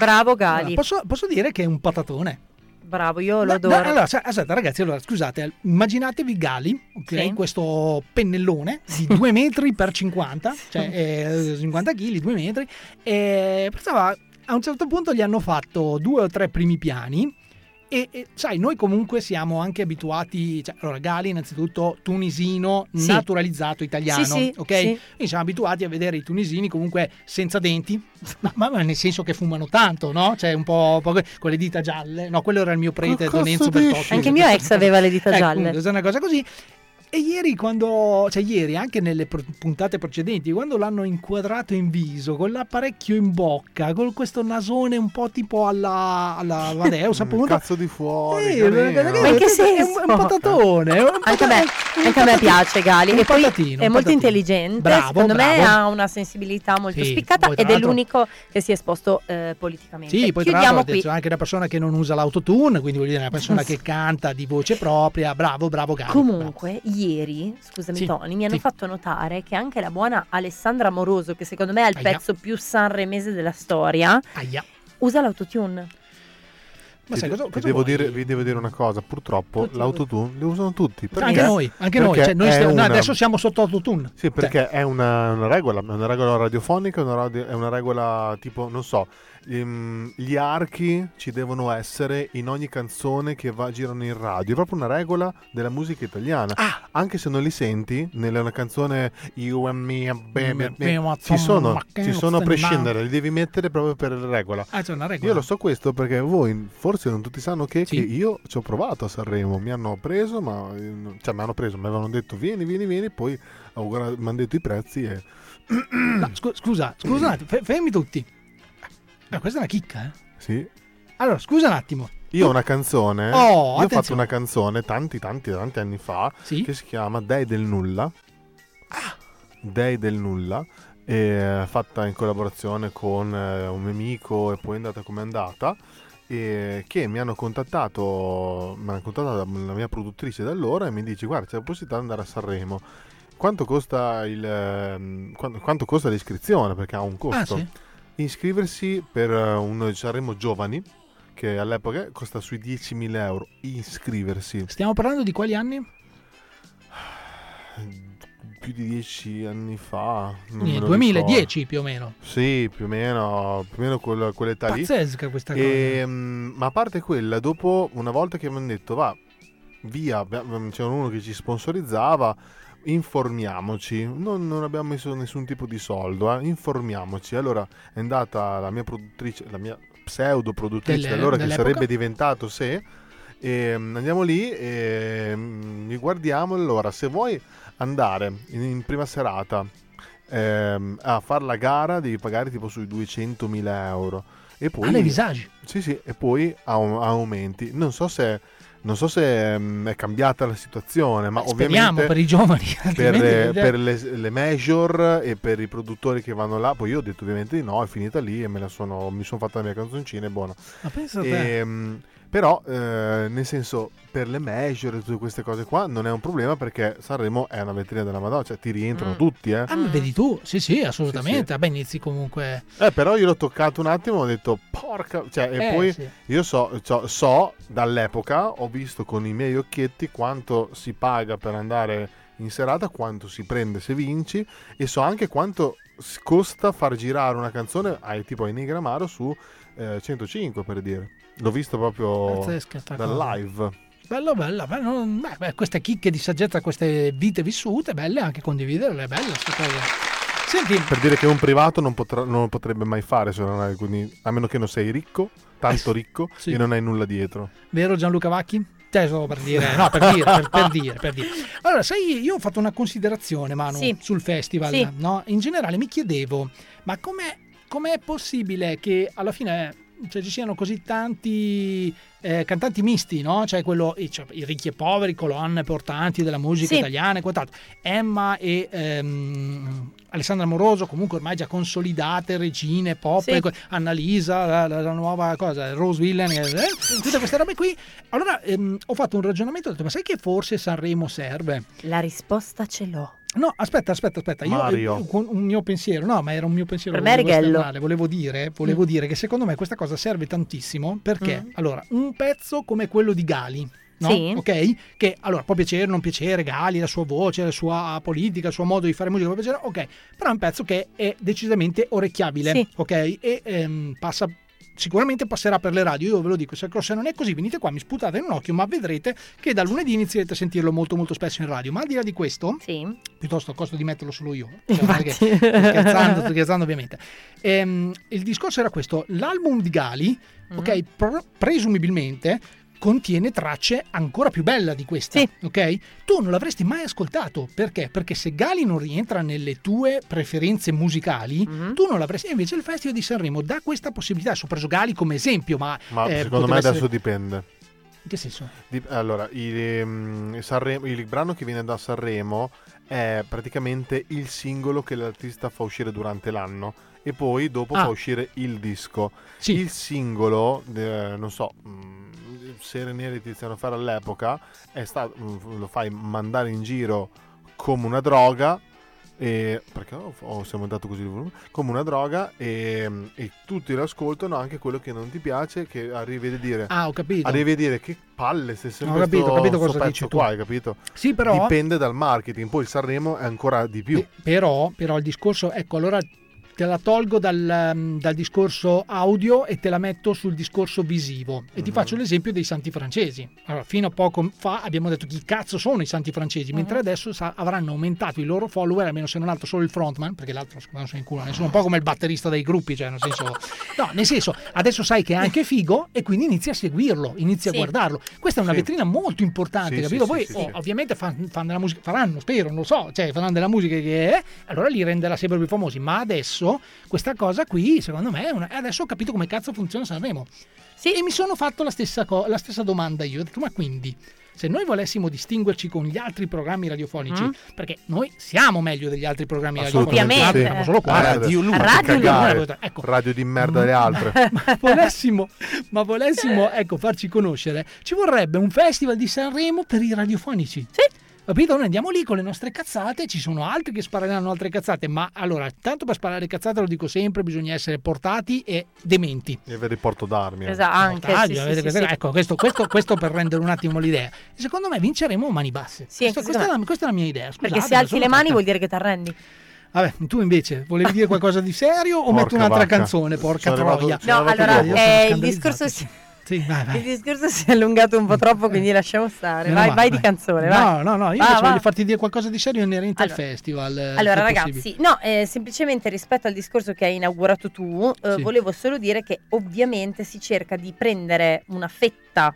Bravo Gali. Posso, posso dire che è un patatone. Bravo, io lo adoro. allora, aspetta, ragazzi, allora scusate, immaginatevi Gali, ok? Sì. Questo pennellone di 2 metri per 50, cioè eh, 50 kg, 2 metri. E pensava, a un certo punto gli hanno fatto due o tre primi piani. E, e, sai, noi comunque siamo anche abituati, cioè, allora Gali innanzitutto tunisino Sì. naturalizzato italiano, Sì, sì, ok? sì. Quindi siamo abituati a vedere i tunisini comunque senza denti, ma, ma- nel senso che fumano tanto, no? Cioè un po', con le dita gialle, no? Quello era il mio prete Donenzo dici? Bertocci. Anche mio ex aveva le dita Ecco, gialle. appunto, è una cosa così. E ieri quando, cioè ieri anche nelle puntate precedenti, quando l'hanno inquadrato in viso, con l'apparecchio in bocca, con questo nasone un po' tipo alla, alla Amadeus, appunto. Cazzo di fuori. Carino. perché- Ma in che è un- senso? È un patatone. è un Anche a me, un anche a me piace Gali e poi patatino, è molto patatino. intelligente, Bravo, secondo me bravo. ha una sensibilità molto Sì, spiccata poi tra ed è l'unico che si è esposto eh, politicamente. Sì, poi tra Chiudiamo l'altro qui. c'è anche una persona che non usa l'autotune, quindi vuol dire una persona che canta di voce propria. Bravo, bravo Gali. Comunque, ieri, scusami Sì, Tony, mi hanno sì. fatto notare che anche la buona Alessandra Moroso, che secondo me è il Aia. pezzo più sanremese della storia, Aia. usa l'autotune. Ma sai vi, cosa, vi cosa devo dire, vi devo dire una cosa, purtroppo Tutti l'autotune lo usano tutti. Perché? Anche noi, anche noi, cioè, noi stiamo- una- adesso siamo sotto autotune. Sì, perché è una, una regola, è una regola radiofonica, è una, radio- è una regola tipo, non so, gli archi ci devono essere in ogni canzone che va, girano in radio, è proprio una regola della musica italiana. Ah. Anche se non li senti, nella canzone You and Me, baby, Me, ci sono, ci sono a prescindere, li devi mettere proprio per regola. Ah, c'è una regola. Io lo so questo perché voi forse non tutti sanno che, che io ci ho provato a Sanremo, mi hanno preso, ma cioè mi hanno preso, mi avevano detto vieni, vieni, vieni, poi mi hanno detto i prezzi e No, scu- scusa, scusa fermi tutti. Ah, questa è una chicca, eh? sì. Allora, scusa un attimo. Io ho una canzone, Oh, io ho fatto una canzone tanti, tanti, tanti anni fa che si chiama Dei del Nulla. Ah. Dei del Nulla, e, fatta in collaborazione con eh, un mio amico e poi è andata come è andata. E che mi hanno contattato, mi hanno contattato la mia produttrice da allora e mi dice guarda c'è la possibilità di andare a Sanremo. Quanto costa, il, ehm, quanto, quanto costa l'iscrizione? Perché ha un costo. Ah, sì? Iscriversi per eh, di Sanremo Giovani, che all'epoca costa sui 10.000 euro. Iscriversi. Stiamo parlando di quali anni? Più di 10 anni fa. lo 2010 più o meno. Sì, più o meno, più o meno quella, quell'età lì. Pazzesca questa cosa. E, mm, ma a parte quella, dopo, una volta che mi hanno detto va, via, c'era uno che ci sponsorizzava, informiamoci. Non, non abbiamo messo nessun tipo di soldo, eh, informiamoci. Allora è andata la mia produttrice, la mia pseudo produttrice, Delle- allora che sarebbe diventato se. E, mm, andiamo lì e mm, mi guardiamo. Allora, se vuoi andare in, in prima serata ehm, a fare la gara, devi pagare tipo sui 200.000 euro. E poi, Ah, le visaggi. Sì, sì, e poi au- aumenti. Non so se, non so se mm, è cambiata la situazione, ma Speriamo ovviamente per i giovani. per, eh, per le, le major e per i produttori che vanno là, poi io ho detto ovviamente di no, è finita lì e me la sono, mi sono fatta la mia canzoncina, è buona. Ma pensa a te. Ehm, però, eh, nel senso, per le major e tutte queste cose qua non è un problema perché Sanremo è una vetrina della Madonna, cioè ti rientrano Mm. tutti, eh. Ah, ma vedi tu? Sì, sì, assolutamente. Vabbè, inizi comunque. Eh, però io l'ho toccato un attimo e ho detto porca, cioè, e Eh, poi sì. io so, so, so dall'epoca, ho visto con i miei occhietti quanto si paga per andare in serata, quanto si prende se vinci e so anche quanto costa far girare una canzone ai tipo ai Negramaro su eh, 105 per dire. L'ho visto proprio dal live. Bello, bello. Beh, non- beh, beh, queste chicche di saggezza, queste vite vissute, belle anche condividerle, è bella questa cosa. Senti, Per dire che un privato non, potrà- non lo potrebbe mai fare se non hai, quindi, a meno che non sei ricco, tanto ricco, Sì. e non hai nulla dietro. vero Gianluca Vacchi? Cioè, solo per dire, no, per dire, per, per dire, per dire. Allora, sai, io ho fatto una considerazione, Manu, Sì. sul festival, Sì. no? In generale mi chiedevo, ma com'è, com'è possibile che alla fine cioè, ci siano così tanti eh, cantanti misti, no? Cioè, quello, i, cioè, i ricchi e poveri, colonne portanti della musica Sì. italiana e quant'altro. Emma e ehm, Alessandra Moroso, comunque ormai già consolidate, regine, pop, Sì. ecco, Annalisa, la, la- la nuova cosa, Rose Villain, eh, tutte queste robe qui. Allora ehm, ho fatto un ragionamento, ho detto, ma sai che forse Sanremo serve? La risposta ce l'ho. No, aspetta, aspetta, aspetta. Io, Mario. io- con un mio pensiero, no, ma era un mio pensiero. Per me è volevo dire, volevo Mm. dire che secondo me questa cosa serve tantissimo perché, Mm. allora, un pezzo come quello di Gali. No? Sì. Ok? Che allora può piacere, non piacere, Gali, la sua voce, la sua politica, il suo modo di fare musica, può piacere, ok, però è un pezzo che è decisamente orecchiabile, Sì. ok? E ehm, passa sicuramente passerà per le radio, io ve lo dico, se non è così venite qua, mi sputate in un occhio, ma vedrete che da lunedì inizierete a sentirlo molto molto spesso in radio. Ma al di là di questo, piuttosto a costo di metterlo solo io, cioè, che- sto scherzando, sto scherzando ovviamente. Ehm, il discorso era questo, l'album di Gali, ok, pr- presumibilmente contiene tracce ancora più belle di questa, ok? Tu non l'avresti mai ascoltato, perché? Perché se Gali non rientra nelle tue preferenze musicali, tu non l'avresti, e invece il Festival di Sanremo dà questa possibilità, ho preso Gali come esempio, ma... Ma eh, secondo me poteva adesso essere- dipende. In che senso? Di- allora, il, ehm, Sanremo- il brano che viene da Sanremo è praticamente il singolo che l'artista fa uscire durante l'anno e poi dopo Ah. fa uscire il disco. Il singolo, eh, non so, mh, se Renieri Tiziano Ferro all'epoca è stato, mh, lo fai mandare in giro come una droga. E, perché ho, ho siamo andato così di volume come una droga e, e tutti lo ascoltano anche quello che non ti piace che arrivi a dire Ah, ho capito. arrivi a dire che palle se sempre Ho capito, sto, ho capito cosa dici tu. qua hai capito Sì, però- dipende dal marketing poi il Sanremo è ancora di più Però, però il discorso, ecco, allora te la tolgo dal, um, dal discorso audio e te la metto sul discorso visivo. E Mhm. ti faccio l'esempio dei santi francesi. Allora, fino a poco fa abbiamo detto chi cazzo sono i santi francesi, mentre Mhm. adesso sa- avranno aumentato i loro follower, almeno se non altro solo il frontman, perché l'altro non se ne incula nessuno, un po' come il batterista dei gruppi, cioè nel senso... No, nel senso, adesso sai che è anche figo e quindi inizi a seguirlo, inizi a Sì. guardarlo. Questa è una Sì. vetrina molto importante, Sì, capito? Poi oh, ovviamente fan, fan della musica, faranno, spero, non lo so, cioè faranno della musica che è, allora li renderà sempre più famosi. Ma adesso questa cosa qui, secondo me, è una- e adesso ho capito come cazzo funziona Sanremo. E mi sono fatto la stessa, co- la stessa domanda io, ho detto, ma quindi... Se noi volessimo distinguerci con gli altri programmi radiofonici, Mm. perché noi siamo meglio degli altri programmi radiofonici, sì. siamo solo qua, Eh, Radio Luna, Radio. Luna, ecco, radio di merda delle altre ma volessimo, ma volessimo ecco, farci conoscere, ci vorrebbe un festival di Sanremo per i radiofonici. Capito? Noi andiamo lì con le nostre cazzate, ci sono altri che spareranno altre cazzate, ma allora, tanto per sparare cazzate lo dico sempre, bisogna essere portati e dementi. e avere il porto d'armi. Esatto, anche, Taglio, sì, avete sì, sì. Ecco, questo, questo- questo per rendere un attimo l'idea. Secondo me vinceremo a mani basse. Sì, Questo- questa, è secondo la, questa è la mia idea. Perché scusate, se alzi le mani fatta- vuol dire che ti arrendi. Vabbè, tu invece volevi dire qualcosa di serio o Porca metto un'altra vacca. canzone? Porca Sono arrivato- troia. sono No, arrivato allora eh, il, discorso si, Sì, vai, vai. il discorso si è allungato un po' troppo, quindi lasciamo stare. Vai, male, vai di canzone. No, vai. no, no, io Va, va. voglio farti dire qualcosa di serio inerente Allora. al festival. eh, Allora, ragazzi, possibile. no, eh, semplicemente rispetto al discorso che hai inaugurato tu, eh, Sì. volevo solo dire che ovviamente si cerca di prendere una fetta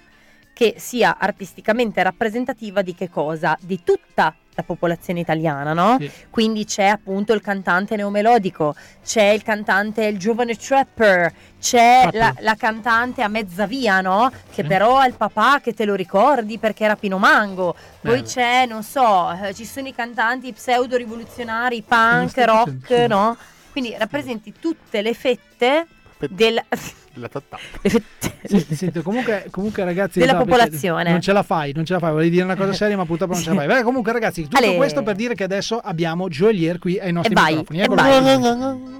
che sia artisticamente rappresentativa di che cosa? Di tutta la popolazione italiana, no? Sì. Quindi c'è appunto il cantante neomelodico, c'è il cantante, il giovane trapper, c'è la, la cantante a mezza via, no? Che Sì. però ha il papà che te lo ricordi perché era Pino Mango. Poi c'è, non so, eh, ci sono i cantanti pseudo rivoluzionari, punk, rock, no? Quindi rappresenti tutte le fette del, la tattà senti, comunque, comunque, ragazzi, Della perché popolazione. Non ce la fai, non ce la fai. Volevi dire una cosa seria, ma purtroppo non ce la fai. Beh, comunque, ragazzi, tutto Ale. questo per dire che adesso abbiamo Joelier qui ai nostri E vai, microfoni. e Eccolo vai.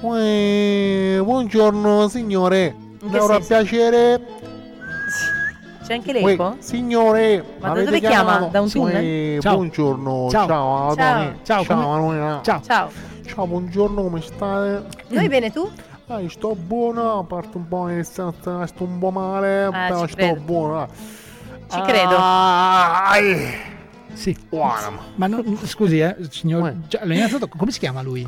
Uè, buongiorno signore senso? piacere C'è anche Uè, l'eco? signore Ma da dove chiama? Da un tunnel? Uè, Ciao. buongiorno Ciao. ciao Ciao. Ciao, ciao. Ciao. Ciao. Ciao buongiorno come state? Noi bene tu? Ah, sto buono, a parte un po' iniziato, sto un po' male, Ah, però sto credo. buono. Ci credo. Ai. Sì. Buona. Ma non- scusi, eh, signor. Allora, innanzitutto, come si chiama lui?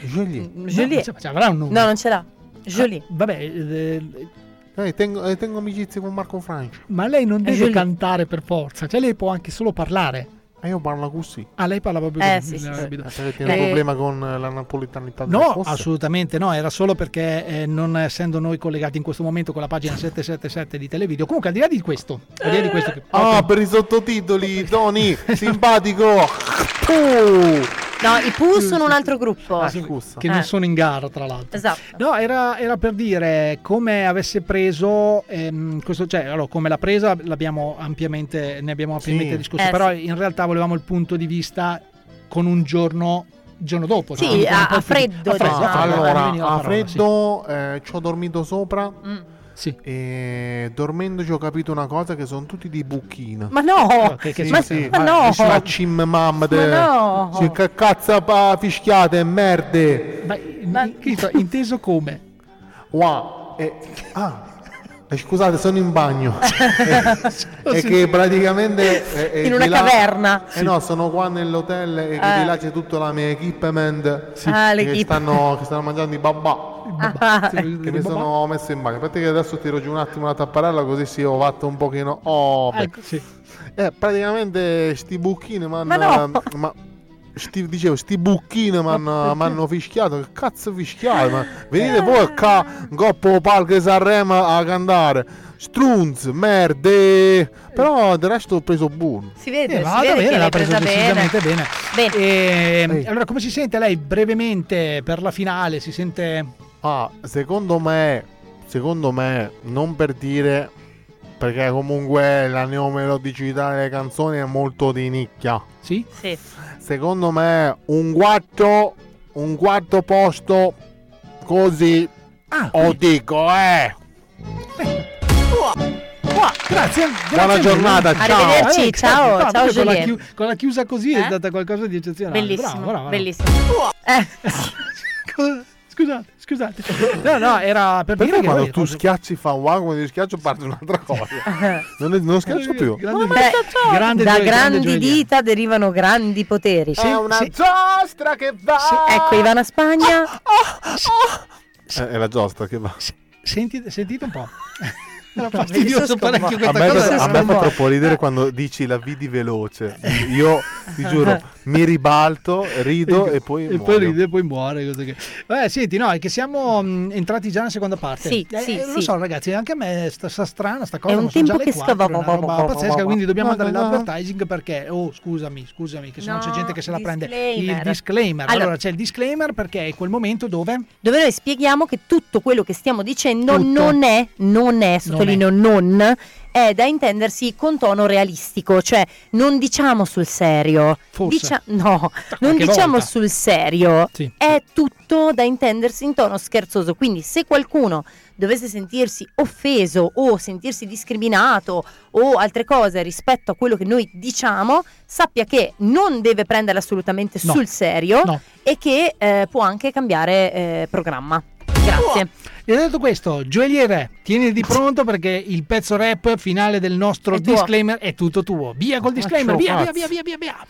Jolie. Jolie. No, cioè, avrà un nome. No, non ce l'ha. Jolie. Ah, vabbè, eh, Eh, tengo, eh, tengo amicizie con Marco Francia. ma lei non deve Jolie. cantare per forza, cioè lei può anche solo parlare. E io parlo così. Ah, lei parla proprio Eh, così, sì, sì, capito. Perché tiene Eh, un problema con la napolitanità No, assolutamente no, era solo perché eh, non essendo noi collegati in questo momento con la pagina 777 di Televideo. Comunque, al di là di questo, al di là di questo che Ah, per i sottotitoli, Tony, simpatico. Tu. No, i Pooh sono un altro gruppo. che Eh. non sono in gara, tra l'altro. Esatto. No, era, era per dire come avesse preso ehm, questo, cioè, allora, come l'ha presa l'abbiamo ampiamente, ne abbiamo ampiamente Sì. discusso, Eh, però sì. in realtà volevamo il punto di vista con un giorno, il giorno dopo. Sì, cioè, a- a freddo, a freddo, diciamo. a freddo, allora, a parola, sì. freddo eh, ci ho dormito sopra. Mm. Sì. E dormendo ci ho capito una cosa che sono tutti di bucchina. Ma no! che- che Sì, ma, sì, ma no! La cim mamma de... Ma no! Sì, che cazzo pa fischiate, merde. Ma, in- in- inteso come? Wow. E- ah. Eh, Scusate, sono in bagno. È che praticamente eh, eh, In una di là- caverna. Eh no, sono qua nell'hotel e che Eh. di là c'è tutta la mia equipment Ah, che, stanno, che stanno mangiando i babà. Ah, Che mi sono messo in bagno. Aspetta che adesso tiro giù un attimo la tapparella così si ho fatto un pochino. Oh. Ecco, sì. Eh, praticamente sti bucchini m'hanno. Ma no! ma- sti- dicevo, sti bucchini m'hanno m'hanno fischiato. Che cazzo fischiate? Ma venite voi qua, Goppo Palche Sanremo a cantare. Strunz, merde. Però del resto ho preso buono. Si vede, Eh, si vada vede bene, l'ha presa bene. decisamente bene. Bene. Ehm, Ehi. allora, come si sente lei brevemente per la finale? Si sente... Ah, secondo me, secondo me, non per dire, perché comunque la neomelodicità delle canzoni è molto di nicchia. Sì? Sì. Secondo me un quarto, un quarto posto così, Ah, o dico, eh. Grazie, Buona grazie giornata, mille. ciao. Arrivederci, Eh, ciao, infatti, ciao, con la, con la chiusa così è Eh? stata qualcosa di eccezionale. Bellissimo, Bravo, bravo, bravo. bellissimo. Eh, Scusate, scusate. No, no, era per Perché dire quando tu schiacci fa wow, quando io schiaccio parte un'altra cosa. Non, è- non schiaccio più. Grande- beh, grande da gio- grande grandi gioia. dita derivano grandi poteri. È una sì. giostra che va. Ecco, Ivana Spagna. Eh, è la giostra che va. Sentite, sentite un po'. Era fastidioso parecchio sconvolta. A questa me, cosa. a me fa troppo ridere quando dici la vidi veloce. Io ti giuro, mi ribalto, rido e poi. e poi muoio. ride e poi muore. che- Vabbè, senti, no, è che siamo mh, entrati già nella seconda parte. Sì, Eh, sì, eh, Lo sì. so, ragazzi, anche a me sta, sta strana sta cosa. È un ma sono già tempo le che quattro, scava- è una roba pazzesca, quindi dobbiamo andare all'advertising perché, oh, scusami, scusami, che se no, c'è gente che se la prende. Il disclaimer. Allora, c'è il disclaimer perché è quel momento dove dove noi spieghiamo che tutto quello che stiamo dicendo non è, non è, sottolineo non, è da intendersi con tono realistico, cioè non diciamo sul serio, Forse. Dicia- no, non diciamo volta. sul serio, Sì. è tutto da intendersi in tono scherzoso, quindi se qualcuno dovesse sentirsi offeso o sentirsi discriminato o altre cose rispetto a quello che noi diciamo, sappia che non deve prenderla assolutamente No. sul serio No. e che eh, può anche cambiare eh, programma. Grazie. E detto questo, gioielliere, tieniti pronto perché il pezzo rap finale del nostro È tuo. disclaimer è tutto tuo. Via col disclaimer, via, via, via, via, via, via.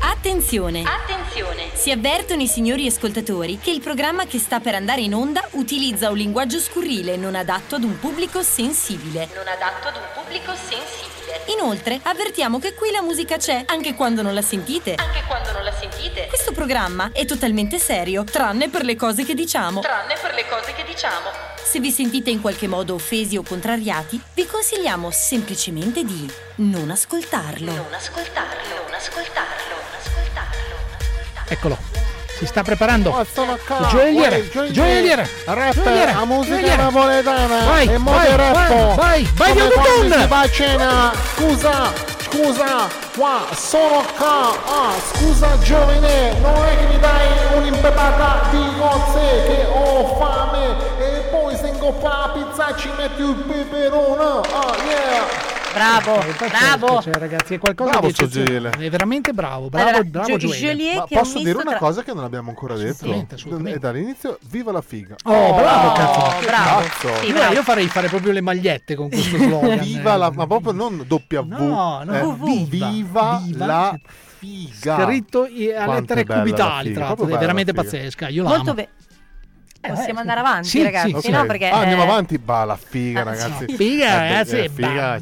Attenzione! Attenzione! Si avvertono i signori ascoltatori che il programma che sta per andare in onda utilizza un linguaggio scurrile non adatto ad un pubblico sensibile. Non adatto ad un pubblico sensibile. Inoltre, avvertiamo che qui la musica c'è, anche quando non la sentite. Anche quando non la sentite. Questo programma è totalmente serio, tranne per le cose che diciamo. Tranne per le cose che diciamo. Se vi sentite in qualche modo offesi o contrariati, vi consigliamo semplicemente di non ascoltarlo. Non ascoltarlo, non ascoltarlo, non ascoltarlo. Eccolo. Si sta preparando. Qua. Gioielliere, gioielliere. Rap, la musica napoletana Vai, e vai, modo rap. vai, vai, vai, si va a cena. Scusa, scusa, qua sono qua. Ah, scusa giovane, non è che mi dai un'impepata di cozze che ho fame e poi se ingoppa la pizza ci metti il peperone. Ah, yeah. Bravo, bravo. cioè, ragazzi, è qualcosa Bravo di eccezionale. È veramente bravo, bravo, Allora, bravo Gio-. Joliet posso dire una tra- cosa che non abbiamo ancora detto? Assolutamente, assolutamente. E dall'inizio, viva la figa. Oh, bravo, cazzo. Oh, bravo. Cazzo. Sì, Io, bravo. io farei fare proprio le magliette con questo slogan. Viva eh. la, ma proprio non W. No, no, eh, VV. viva, Viva. la figa. Scritto a lettere cubitali, tra l'altro, proprio è veramente pazzesca. Io la Molto bene. Eh, Possiamo andare avanti, sì, ragazzi. sì, no, Ok. perché Ah, andiamo eh, avanti. Bah, la figa, ragazzi. Figa, Eh, ragazzi, figa,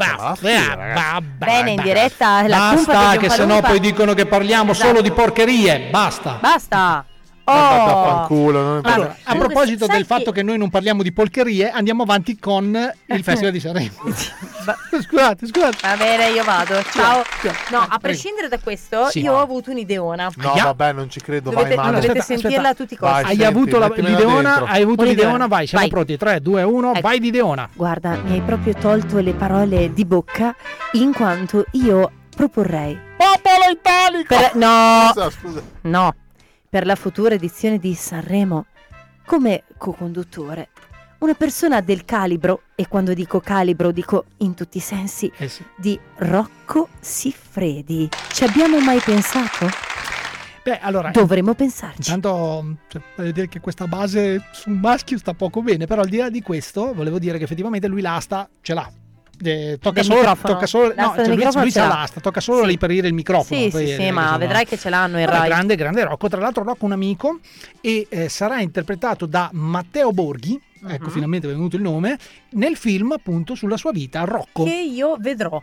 Bene, in diretta la Basta, che sennò poi dicono che parliamo Esatto. solo di porcherie. Basta. Basta. Oh. da fanculo, non è Allora, a Comunque, proposito sai del fatto che- che noi non parliamo di polcherie, andiamo avanti con il Festival di Sanremo. scusate, scusate. Va bene, io vado. Ciao. Ciao. No, a prescindere da questo, Sì. io ho avuto un'ideona. No, Aia. vabbè, non ci credo Dovete, mai male. dovete Aspetta, sentirla a tutti i costi. Vai, Hai senti, avuto la- l'ideona? Hai avuto l'ideona? Vai, siamo Vai. pronti. 3, 2, 1, Ecco. vai di ideona. Guarda, mi hai proprio tolto le parole di bocca in quanto io proporrei. Popolo italico! Per- no, Scusa, scusa. no, per la futura edizione di Sanremo, come co-conduttore, una persona del calibro, e quando dico calibro dico in tutti i sensi, Eh sì. di Rocco Siffredi. Ci abbiamo mai pensato? Beh, allora, Dovremmo pensarci. Intanto cioè, voglio dire che questa base su un maschio sta poco bene, però al di là di questo volevo dire che effettivamente lui l'asta ce l'ha. Eh, tocca, solo, tocca solo, no, cioè lui, lui c'ha l'ha. l'asta, tocca solo Sì. riperire il microfono. Sì, poi, sì, eh, sì, ma insomma. vedrai che ce l'hanno in Rai. grande, grande Rocco. Tra l'altro, Rocco è un amico e eh, sarà interpretato da Matteo Borghi. Ecco, Mhm. finalmente è venuto il nome. Nel film, appunto, sulla sua vita, Rocco. Che io vedrò.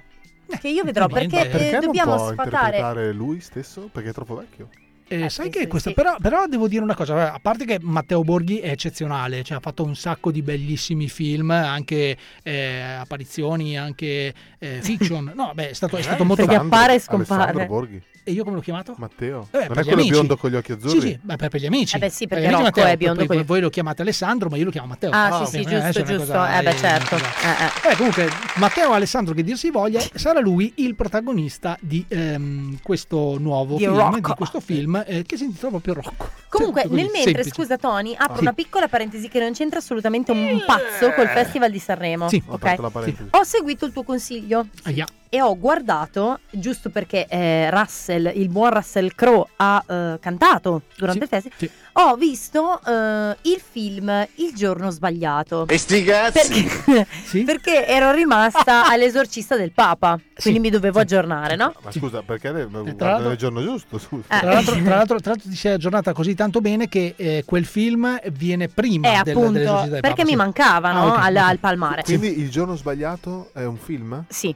Che io vedrò perché, eh, Perché non dobbiamo può sfatare. interpretare lui stesso? Perché è troppo vecchio. Eh, sai che questa, sì. però, però devo dire una cosa, a parte che Matteo Borghi è eccezionale, cioè ha fatto un sacco di bellissimi film, anche eh, apparizioni, anche eh, fiction. No, beh, è stato, è stato molto Perché appare e scompare. Alessandro Borghi. E io come l'ho chiamato? Matteo. Eh, non è quello amici. biondo con gli occhi azzurri? Sì, sì, beh, per, per gli amici. Eh beh sì, Per perché Rocco Matteo, è biondo poi- gli- voi lo chiamate Alessandro, ma io lo chiamo Matteo. Ah, Eh, sì, sì, eh, giusto, giusto. cosa- Eh, beh, eh, certo. cosa- Eh, eh. Eh, comunque, Matteo Alessandro, che dir si voglia, sarà lui il protagonista di ehm, questo nuovo Di film, Rocco. di questo film eh, che si intitola proprio Rocco. Comunque, Cioè, nel mentre, semplice. scusa Tony, apro Sì. una piccola parentesi che non c'entra assolutamente un pazzo col Festival di Sanremo. Sì. Ho ok? aperto la parentesi. Ho seguito il tuo consiglio Aia. E ho guardato, giusto perché eh, Russell, il buon Russell Crowe, ha eh, cantato durante Sì, il festival, sì. ho visto eh, il film Il giorno sbagliato. E sti cazzi! Perché, Sì? perché ero rimasta all'esorcista del Papa, quindi Sì, mi dovevo sì. aggiornare, no? Ma scusa, perché l'altro- il giorno giusto? Scusa. Eh. Tra l'altro, tra, l'altro, tra l'altro ti sei aggiornata così tanto bene che eh, quel film viene prima Eh, del, appunto, dell'esorcista del perché Papa, mi sì. mancava, Ah, no? ok, al, ok. al palmare. Quindi il giorno sbagliato è un film? Sì.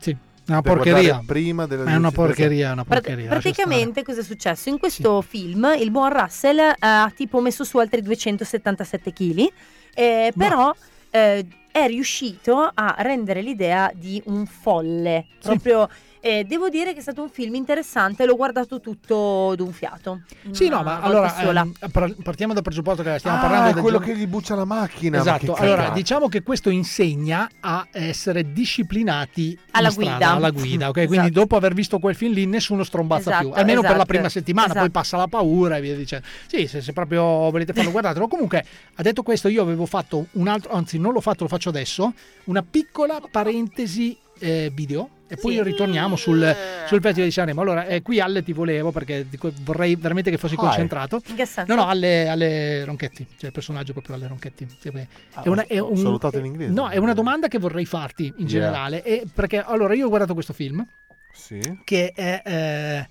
Sì, è una porcheria. Prima della è una porcheria, è una porcheria. praticamente cosa è successo? In questo film il buon Russell eh, ha tipo messo su altri 277 kg, eh, però eh, è riuscito a rendere l'idea di un folle. Sì. Proprio, eh, devo dire che è stato un film interessante, l'ho guardato tutto d'un fiato. Sì, no, ma allora sola. ehm, par- partiamo dal presupposto che stiamo Ah, parlando è del quello che gli buccia la macchina. ma Esatto, che allora diciamo che questo insegna a essere disciplinati Alla strada, guida. alla guida, ok? Esatto. Quindi dopo aver visto quel film lì nessuno strombazza Esatto, più, almeno per la esatto, prima settimana, poi esatto. passa la paura e via dicendo. Sì, se, se proprio volete farlo guardatelo. Comunque, ha detto questo, io avevo fatto un altro, anzi non l'ho fatto, lo faccio adesso, una piccola parentesi eh, video e poi Sì. ritorniamo sul, sul Festival di Sanremo. Allora, eh, qui Alle ti volevo perché vorrei veramente che fossi Ah, concentrato. In che senso? No, no, alle, alle Ronchetti, cioè il personaggio proprio alle Ronchetti. Beh, è una, è un- salutato in inglese. No, è una domanda che vorrei farti in Yeah. generale. e perché allora io ho guardato questo film Sì. che è. eh,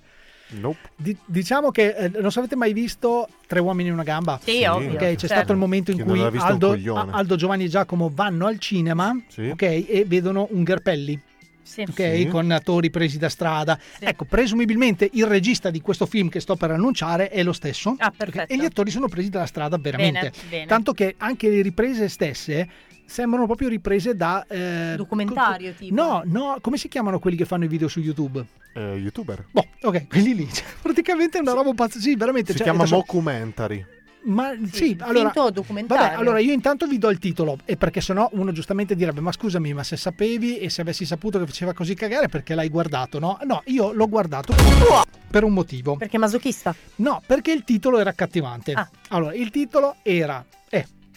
Nope. di- diciamo che eh, non so avete mai visto Tre uomini in una gamba? Sì, Sì. ovvio. Ok, c'è certo. stato il momento in Chi cui Aldo. Aldo, Giovanni e Giacomo vanno al cinema Sì. ok, e vedono un Gherpelli Sì. ok, Sì. con attori presi da strada. Sì. Ecco, presumibilmente il regista di questo film che sto per annunciare è lo stesso. Ah, ok? perfetto. E gli attori sono presi dalla strada veramente. Bene, bene. Tanto che anche le riprese stesse sembrano proprio riprese da... eh, Documentario, co- co- tipo? No, no, come si chiamano quelli che fanno i video su YouTube? Eh, youtuber. Boh, ok, quelli lì. Cioè, praticamente è una roba pazza. Sì, veramente. Si cioè, chiama adesso- mockumentary. Ma sì, Sì, allora... Vabbè, allora io intanto vi do il titolo, e perché sennò uno giustamente direbbe: Ma scusami, ma se sapevi e se avessi saputo che faceva così cagare, perché l'hai guardato? No, no, io l'ho guardato per un motivo. Perché masochista? No, perché il titolo era accattivante. Ah. Allora, il titolo era.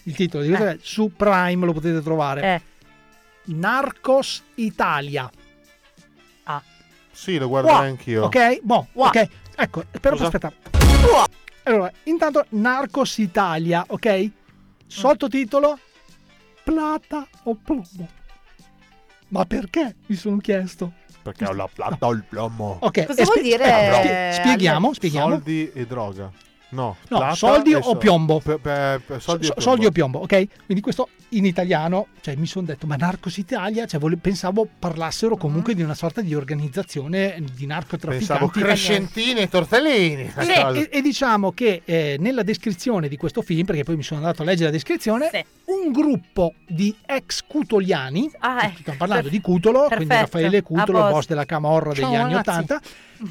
Il titolo di questo Eh. è su Prime lo potete trovare. Eh. Narcos Italia. Sì, lo guarderei Wow, anch'io. Ok, boh, Wow. ok. Ecco, però Scusa? aspetta. Allora, intanto Narcos Italia, ok? Sottotitolo Plata o plomo. Ma perché? Mi sono chiesto. Perché ho la plata o il plomo. Ok, Cosa e vuol spie- dire, eh, spie- spieghiamo, spieghiamo. Soldi e droga. No, No, soldi o piombo? pe- pe- pe- soldi, So- e soldi o piombo. piombo, ok? Quindi questo in italiano, cioè mi sono detto, ma Narcos Italia, cioè, vole- pensavo parlassero comunque di una sorta di organizzazione di narcotrafficanti. Pensavo crescentini e tortellini. Sì, e, e diciamo che eh, nella descrizione di questo film, perché poi mi sono andato a leggere la descrizione, un gruppo di ex cutoliani, stiamo parlando di Cutolo, quindi Ah, Perfetto, Raffaele Cutolo, posto. boss della Camorra degli Ciao, anni ragazzi. 80,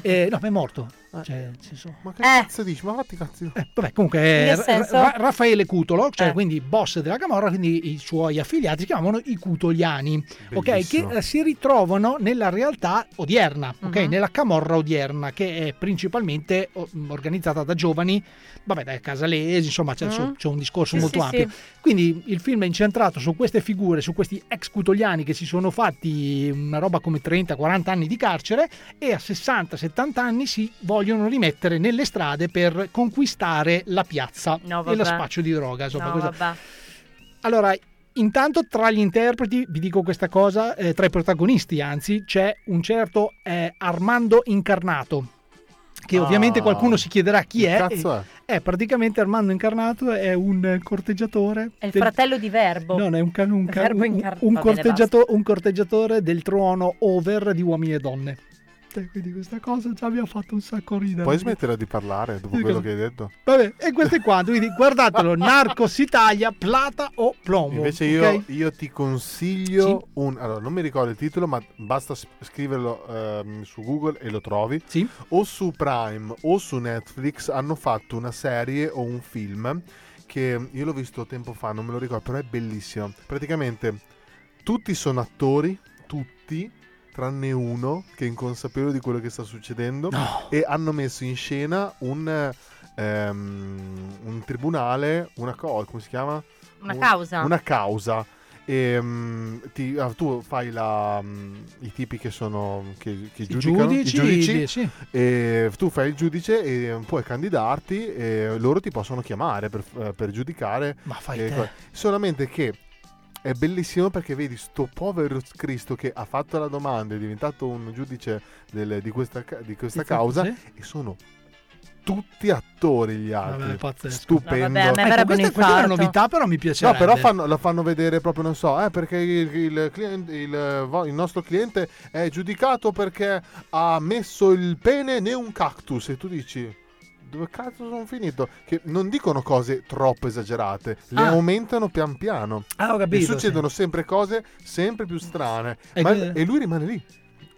eh, no, ma è morto. Cioè, nel senso- Ma che cazzo dici? Ma fatti cazzi. eh, vabbè, comunque eh? Ra- Raffaele Cutolo, cioè Eh. quindi boss della Camorra, quindi i suoi affiliati si chiamavano i Cutoliani, ok? Che Bellissimo. eh, si ritrovano nella realtà odierna, ok? Mhm. Nella Camorra odierna, che è principalmente oh, organizzata da giovani, vabbè, dai casalesi, insomma, c'è, Mhm. c'è un discorso Sì, molto sì, ampio. sì. Quindi il film è incentrato su queste figure, su questi ex cutoliani che si sono fatti una roba come 30-40 anni di carcere e a 60-70 anni si vogliono rimettere nelle strade per conquistare la piazza No, e lo spaccio di droga. Insomma, No. Allora, intanto tra gli interpreti, vi dico questa cosa, eh, tra i protagonisti anzi, c'è un certo eh, Armando Incarnato, che Ah. ovviamente qualcuno si chiederà chi Che è. cazzo e- è praticamente Armando Incarnato è un eh, corteggiatore. È il del- fratello di Verbo. No, no, è un, can- un, ca- Verbo un- un corteggiato- un corteggiatore del trono over di uomini e donne. E quindi questa cosa già mi ha fatto un sacco ridere. Puoi smettere di parlare dopo Sì, quello che hai detto? Vabbè, e questo è quanto. Quindi guardatelo, Narcos Italia, plata o plombo. Invece io, ok? io ti consiglio un... Allora, non mi ricordo il titolo, ma basta scriverlo ehm, su Google e lo trovi. O su Prime o su Netflix hanno fatto una serie o un film che io l'ho visto tempo fa, non me lo ricordo, però è bellissimo. Praticamente tutti sono attori, tutti, tranne uno che è inconsapevole di quello che sta succedendo e hanno messo in scena un, ehm, un tribunale, una cosa, come si chiama? Una Un- causa. Una causa. E, mm, ti- ah, tu fai la, mm, i tipi che sono che, che giudicano giudici, i giudici sì. e tu fai il giudice e puoi candidarti e loro ti possono chiamare per, eh, per giudicare Ma fai te. solamente che è bellissimo perché vedi sto povero Cristo che ha fatto la domanda, è diventato un giudice del- di questa, di questa causa sì. e sono tutti attori gli altri. Vabbè, pazzesco. Stupendo. No, vabbè, a me Ecco, questa, questa è una novità, però mi No, piacerebbe. però fanno, la fanno vedere proprio, non so, eh, perché il, il cliente- il il nostro cliente è giudicato perché ha messo il pene ne un cactus e tu dici... Dove cazzo sono finito? Che non dicono cose troppo esagerate, le Ah. aumentano pian piano. Ah, ho e capito, succedono sempre cose sempre più strane. E Ma- que- e lui rimane lì.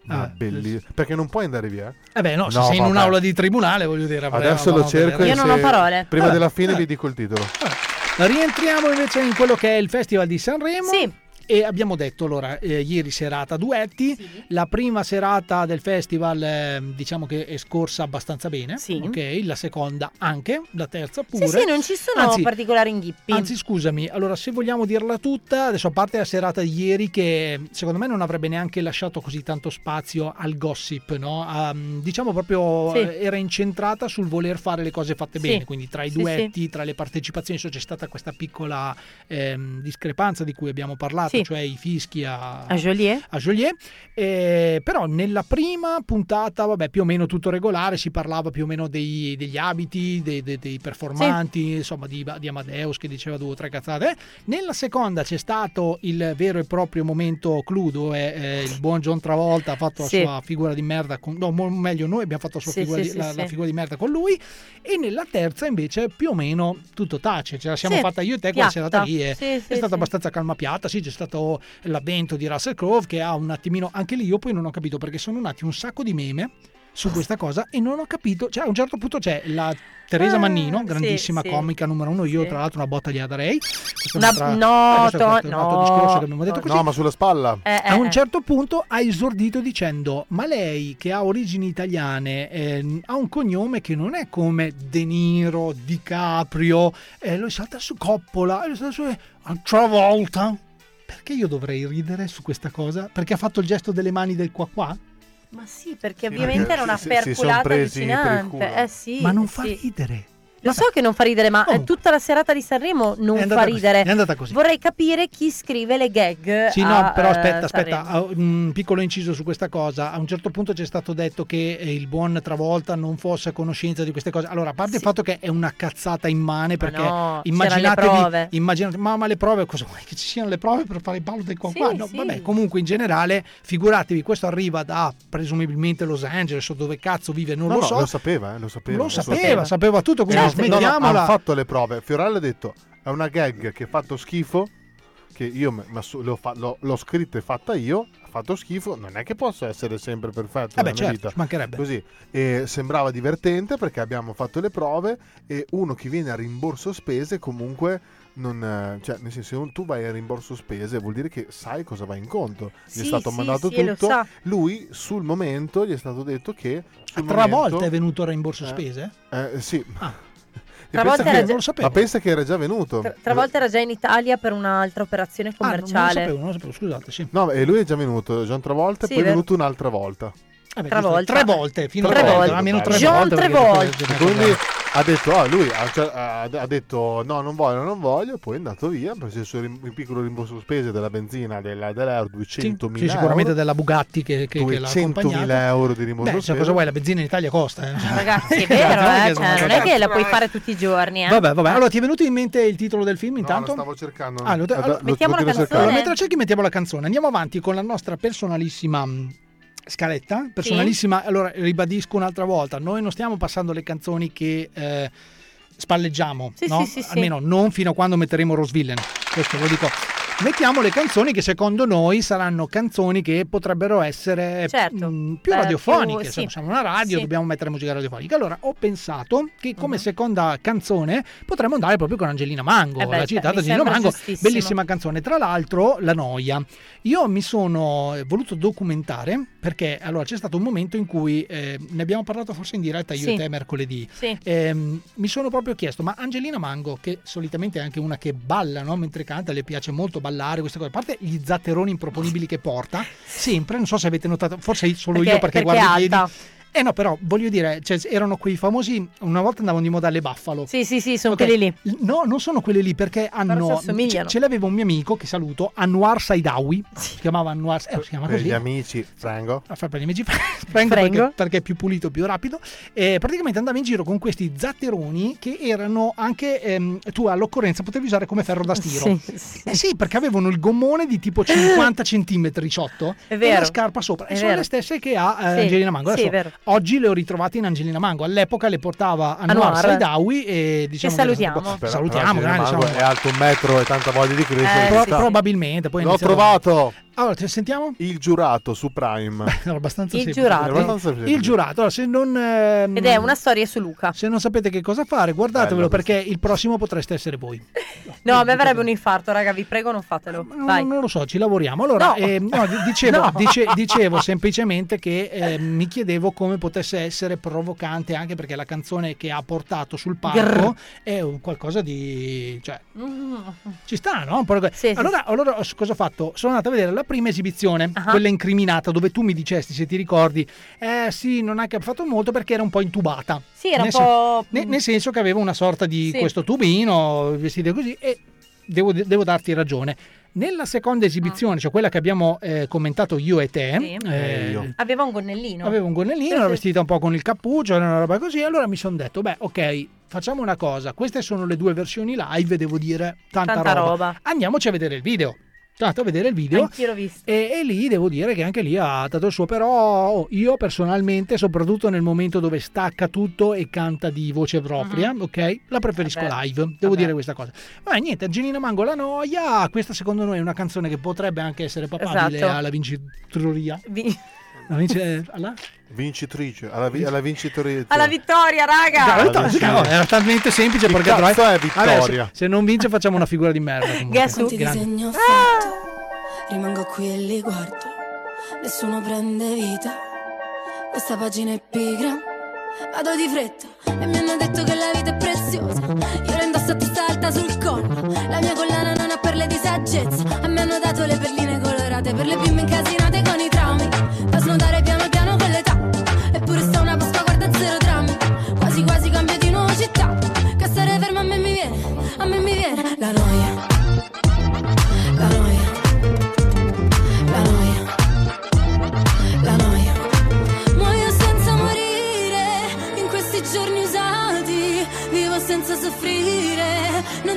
Ma Ah, bellissimo. Perché non puoi andare via. Eh beh, no, se No, sei in un'aula di tribunale, voglio dire. Adesso lo cerco e Io non ho parole. Prima Vabbè, della fine eh. vi dico il titolo. Rientriamo invece in quello che è il Festival di Sanremo. Sì. E abbiamo detto allora, eh, ieri serata duetti, la prima serata del festival eh, diciamo che è scorsa abbastanza bene, Sì. ok? La seconda anche, la terza pure. Sì, sì, non ci sono Anzi, particolari inghippi. Anzi, scusami, allora se vogliamo dirla tutta, adesso a parte la serata di ieri che secondo me non avrebbe neanche lasciato così tanto spazio al gossip, no? A, diciamo proprio Sì. eh, era incentrata sul voler fare le cose fatte Sì. bene, quindi tra i Sì, duetti, tra le partecipazioni, so, c'è stata questa piccola ehm, discrepanza di cui abbiamo parlato, Sì. cioè i fischi a, A Joliet? a Joliet. Eh, però nella prima puntata, vabbè, più o meno tutto regolare, si parlava più o meno dei- degli abiti, dei, dei- dei performanti, insomma, di, di Amadeus che diceva due o tre cazzate. Nella seconda c'è stato il vero e proprio momento clou dove eh, il buon John Travolta ha fatto Sì. la sua figura di merda con no, meglio noi abbiamo fatto la, sua Sì, figura sì, di, sì, la, sì. la figura di merda con lui e nella terza invece più o meno tutto tace, ce la siamo Sì, fatta io e te quella piatta. serata lì e Sì, è sì, stata sì. abbastanza calmapiata, sì c'è stato l'avvento di Russell Crowe che ha un attimino, anche lì io poi non ho capito perché sono nati un sacco di meme su questa cosa e non ho capito, cioè a un certo punto c'è la Teresa Ah, Mannino, grandissima sì. comica numero uno, io Sì. tra l'altro una botta gliela darei. Una- un'altra- no, eh, to- no, discorso che abbiamo detto così. No, ma sulla spalla. Eh, eh, A un eh. certo punto ha esordito dicendo: Ma lei che ha origini italiane eh, ha un cognome che non è come De Niro, DiCaprio, e lui salta su Coppola, e lui salta su altra volta. Perché io dovrei ridere su questa cosa? Perché ha fatto il gesto delle mani del qua qua? Ma sì, perché Sì, ovviamente perché era una si- si- si perculata presi per il allucinante. culo. Eh sì, Ma non fa sì. ridere. Lo so che non fa ridere, ma eh, tutta la serata di Sanremo non fa così, ridere. è andata così. Vorrei capire chi scrive le gag. Sì, a, no, però eh, aspetta, aspetta, Sanremo. ah, un piccolo inciso su questa cosa. A un certo punto ci è stato detto che eh, il buon Travolta non fosse a conoscenza di queste cose. Allora, a parte il fatto che è una cazzata immane, perché no, immaginatevi, immaginate, ma, ma le prove, cosa vuoi che ci siano le prove per fare il ballo del qua? Sì, qua? No, sì. Vabbè, comunque in generale, figuratevi, questo arriva da presumibilmente Los Angeles o dove cazzo vive, non No, lo no, so. lo sapeva, eh, lo sapeva. Lo sapeva, sapeva tutto, quindi Certo. No, no, smettiamola. hanno fatto le prove. Fiorello ha detto, è una gag che ha fatto schifo, che io l'ho, fa- l'ho- l'ho scritta e fatta io, ha fatto schifo, non è che possa essere sempre perfetto Eh beh, certo, vita. ci mancherebbe. Così. E sembrava divertente perché abbiamo fatto le prove e uno che viene a rimborso spese comunque non, cioè, nel senso, se tu vai a rimborso spese vuol dire che sai cosa va incontro. Gli Sì, è stato sì, mandato sì, tutto. sa. Lui sul momento gli è stato detto che sul Tra momento- volte è venuto a rimborso Eh, spese? eh, sì. E Travolta era già- Ma pensa che era già venuto. Tra, travolta era già in Italia per un'altra operazione Ah, non, non lo commerciale. sapevo, non lo sapevo, scusate, sì. No, e lui è già venuto già tre volte, Sì, poi è venuto un'altra volta. Eh Travolta. giusto, Tre volte, fino Tre a tre volte. volte, almeno tre John volte. perché Travolta. poi- Quindi ha detto, ah, lui ha, ha- ha detto no, non voglio, non voglio, poi è andato via, ha preso il suo rim- il piccolo rimborso spese della benzina, della, dell'euro, 200.000 Sì, sicuramente euro. della Bugatti che, che, che l'ha 200.000 accompagnata. euro di rimborso Beh, cioè, spese. cosa vuoi? La benzina in Italia costa. eh. Ragazzi, è vero, Non è eh, che cioè, non è che la puoi fare tutti i giorni. Eh. Vabbè, vabbè. Allora, ti è venuto in mente il titolo del film intanto? lo stavo cercando. Ah, lo- allora, lo- Mettiamo lo la cercare. Allora, mentre cerchi, mettiamo la canzone. Andiamo avanti con la nostra personalissima mh, scaletta. Personalissima, allora ribadisco un'altra volta: noi non stiamo passando le canzoni che. eh, spalleggiamo, Sì, no? sì, sì, sì. almeno non fino a quando metteremo Rose Villain. Questo lo dico. Mettiamo le canzoni che secondo noi saranno canzoni che potrebbero essere Certo. mh, più Beh, radiofoniche. più- sì. siamo una radio, Sì. dobbiamo mettere musica radiofonica. Allora ho pensato che come Mhm. seconda canzone potremmo andare proprio con Angelina Mango, Eh beh, la citata Angelina Mango, bellissima canzone. Tra l'altro, La Noia. Io mi sono voluto documentare perché allora c'è stato un momento in cui eh, ne abbiamo parlato forse in diretta io Sì. e te mercoledì. Sì. Ehm, mi sono proprio chiesto, ma Angelina Mango, che solitamente è anche una che balla no? mentre canta, le piace molto ballare queste cose, a parte gli zatteroni improponibili che porta, sempre, non so se avete notato, forse solo Perché- io perché, perché guardo i piedi. Eh no, però voglio dire, cioè, erano quei famosi. Una volta andavano di moda le Buffalo. Sì, sì, sì, sono Ok, quelli lì. No, non sono quelle lì perché hanno. Ce, ce l'aveva un mio amico che saluto, Anwar Saidawi. Si chiamava Anwar. Eh, si chiama Per così. gli amici, Frango. a fare per gli amici Franco Frango. perché, perché è più pulito, più rapido. E praticamente andava in giro con questi zatteroni che erano anche ehm, tu all'occorrenza potevi usare come ferro da stiro. Sì, sì. Eh sì, perché avevano il gommone di tipo 50 cm 18 È e la scarpa sopra. È E sono vero. le stesse che ha eh, Sì, Angelina Mango. sì, Adesso, è vero. Oggi le ho ritrovate in Angelina Mango. All'epoca le portava Anwar Anwar. Saidawi e diciamo Che salutiamo. che- Però- salutiamo, grande, diciamo- è alto un metro e tanta voglia di crescere. Eh, sta. probabilmente. Poi L'ho trovato! Allora, ti sentiamo? Il giurato su Prime. Era abbastanza Il semplice. giurato. Era abbastanza semplice. Il giurato, allora, se non, ehm, Ed è una storia su Luca. se non sapete che cosa fare, guardatevelo Bello perché il prossimo potreste essere voi. No, a me verrebbe un infarto, raga, vi prego, non fatelo. Non, Vai. non lo so, ci lavoriamo. Allora, No. ehm, no, di- dicevo, No. dice- dicevo semplicemente che ehm, mi chiedevo come potesse essere provocante, anche perché la canzone che ha portato sul palco Grrr. è un qualcosa di. cioè, Mm. ci sta, no? Un po' di- Sì, sì, allora, allora ho- cosa ho fatto? Sono andato a vedere la prima esibizione, Ah. quella incriminata, dove tu mi dicesti, se ti ricordi, eh sì, non ha che fatto molto perché era un po' intubata. Sì, era un Nel sen- po'. ne- nel senso che aveva una sorta di Sì. questo tubino, vestito così, e devo, devo darti ragione. Nella seconda esibizione, cioè quella che abbiamo eh, commentato io e te, Sì. eh, Eh, io. Aveva un gonnellino. aveva un gonnellino, era vestita un po' con il cappuccio, era una roba così. Allora mi sono detto, beh, ok, facciamo una cosa. Queste sono le due versioni live, devo dire, tanta, Tanta roba. roba. Andiamoci a vedere il video. Andato a vedere il video. E, e lì devo dire che anche lì ha dato il suo, però oh, io personalmente, soprattutto nel momento dove stacca tutto e canta di voce propria, ok? La preferisco. Vabbè. live, devo Vabbè. dire questa cosa. Ma niente, Angelina Mango la noia, questa secondo noi è una canzone che potrebbe anche essere papabile Esatto. alla vincitroria. Vi- La vince- alla? Vincitrice. Alla, vi- alla vincitrice. Alla vittoria, raga! Ah, sì, no, era talmente semplice Che perché cazzo Troy- è Vittoria? Vabbè, se, se non vince facciamo una figura di merda. Guess who? Disegni ho fatto, rimango qui e li guardo, nessuno prende vita, questa pagina è pigra, vado di fretta e mi hanno detto che la vita è preziosa, io la indosso a testa alta sul collo, la mia collana non ha perle di saggezza, a me hanno dato le perline colorate per le bimbe incasinate con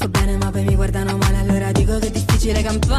Sto bene, ma poi mi guardano male, allora dico che è difficile campare.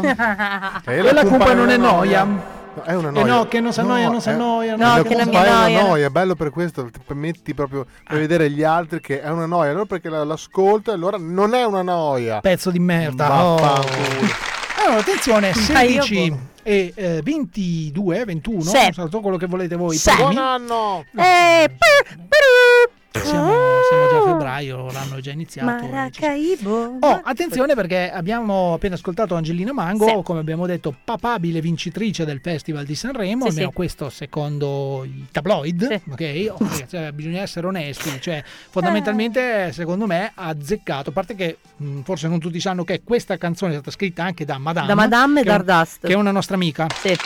Noia. E la cumpa non è noia. No, È una Eh noia. no, che non si annoia, non si è- annoia. la no, cumpa è una noia, è bello per questo, ti metti proprio per vedere gli altri che è una noia, allora perché la- l'ascolto e allora non è una noia. Pezzo di merda. oh. Allora, attenzione, Ma io 16 boh. e eh, 22, 21, Sì. non quello che volete voi. Sì. Buon anno! Eh, per- per- Siamo, siamo già a febbraio, l'anno è già iniziato. Maracaibo. Oh, attenzione perché abbiamo appena ascoltato Angelina Mango, Sì. come abbiamo detto, papabile vincitrice del Festival di Sanremo, Sì, almeno sì. questo secondo i tabloid, ok? Oh, cioè, bisogna essere onesti, cioè fondamentalmente secondo me ha azzeccato, a parte che mh, forse non tutti sanno che questa canzone è stata scritta anche da Madame, Da Madame e Dardust. che è una nostra amica. Sì.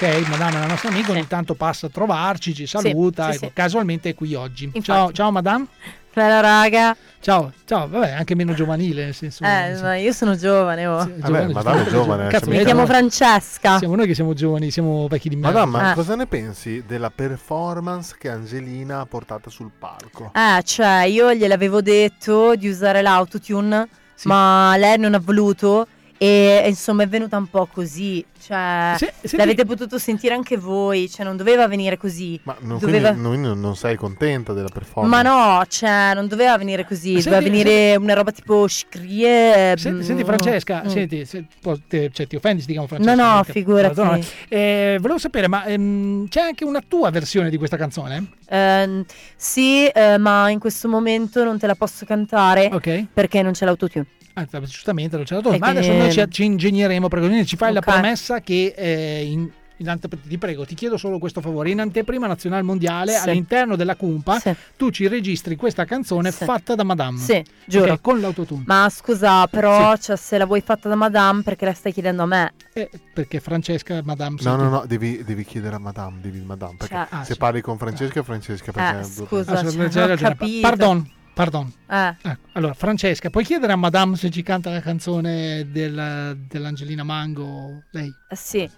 Ok, Madame è la nostra amica, ogni tanto passa a trovarci, ci saluta, sì, ecco, sì. casualmente è qui oggi. Infatti. Ciao, ciao Madame. Bella raga. Ciao, ciao, vabbè, anche meno giovanile, nel senso... Eh, sì. ma io sono giovane, oh. Sì, Vabbè, Madame è giovane, Cazzo, eh, Mi chiamo Francesca. Siamo noi che siamo giovani, siamo vecchi di merda. Madame, ma Ah. cosa ne pensi della performance che Angelina ha portato sul palco? Eh, cioè, io gliel'avevo detto di usare l'autotune, ma lei non ha voluto. E insomma è venuta un po' così. Cioè, Se- senti- l'avete potuto sentire anche voi. Cioè, non doveva venire così. Ma non, Doveva- quindi non, non sei contenta della performance? Ma no, cioè, non doveva venire così. Ma doveva senti- venire una roba tipo scrie. Senti, mm, senti, Francesca, mm. senti, se- te- cioè, ti offendi se ti chiamo Francesca? No, no, figurati. Eh, volevo sapere, ma ehm, c'è anche una tua versione di questa canzone? Ehm, sì, eh, ma in questo momento non te la posso cantare Ok. perché non c'è l'autotune. Ah, giustamente, non c'è la tua. E Ma adesso noi ci, ci ingegneremo, perché ci fai la Ok. promessa che eh, in, in ante- ti prego, ti chiedo solo questo favore. In anteprima nazionale mondiale, Sì. all'interno della Cumpa, Sì. tu ci registri questa canzone Sì. fatta da Madame. Sì, giuro. Ok, con l'autotune. Ma scusa, però, cioè, se la vuoi fatta da Madame, perché la stai chiedendo a me? Eh, perché Francesca, Madame... No, no, no, devi, devi chiedere a Madame, devi Madame, perché Cioè- Ah, se sì. parli con Francesca, Francesca, perché... Eh, scusa, Ah, cioè, ho capito. Pardon, pardon. Eh. Ecco, allora, Francesca, puoi chiedere a Madame se ci canta la canzone del- dell'Angelina Mango? Lei? Eh, Sì.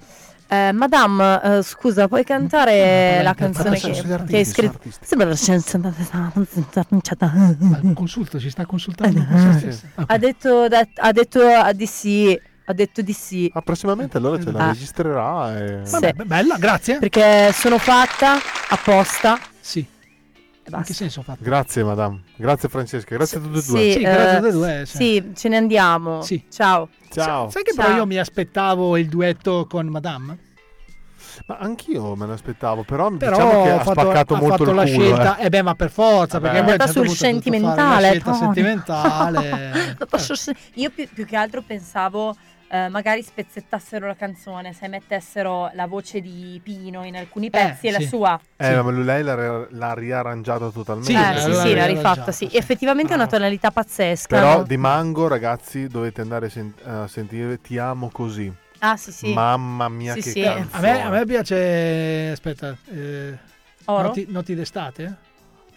Eh, Madame, eh, scusa, puoi cantare la canzone che, che hai scritto? Sembra Ma consulta, ci sta consultando con se stessa. Ok. Ha detto, da- ha detto ah, di sì. Ha detto di sì. Ma prossimamente allora ce la Ah. registrerà e... Sì. bella, grazie. Perché sono fatta apposta. Sì. E In che senso fatto? Grazie madame, grazie Francesca, grazie a tutti e due. Sì, Sì, grazie a eh, tutte e due, sì. sì, ce ne andiamo. Sì. Ciao. Ciao. Sai che Ciao. però io mi aspettavo il duetto con Madame? Ma anch'io me l'aspettavo, però, Però diciamo che ha fatto, spaccato ha molto fatto il la culo. scelta, eh. eh beh, ma per forza, Vabbè. perché È poi certo sul sentimentale, La scelta sentimentale. Io più, più che altro pensavo eh, magari spezzettassero la canzone, se mettessero la voce di Pino in alcuni pezzi e la sì. sua. Eh, ma lei l'ha, l'ha riarrangiata totalmente. Sì, eh, sì, sì, l'ha rifatta, sì. sì. Effettivamente è una tonalità pazzesca. Però no? di Mango, ragazzi, dovete andare a, sen- a sentire Ti amo così. Ah, sì, sì. Mamma mia, Sì, che sì. canzone. A me, a me piace, aspetta, eh, Oro? noti, noti d'estate?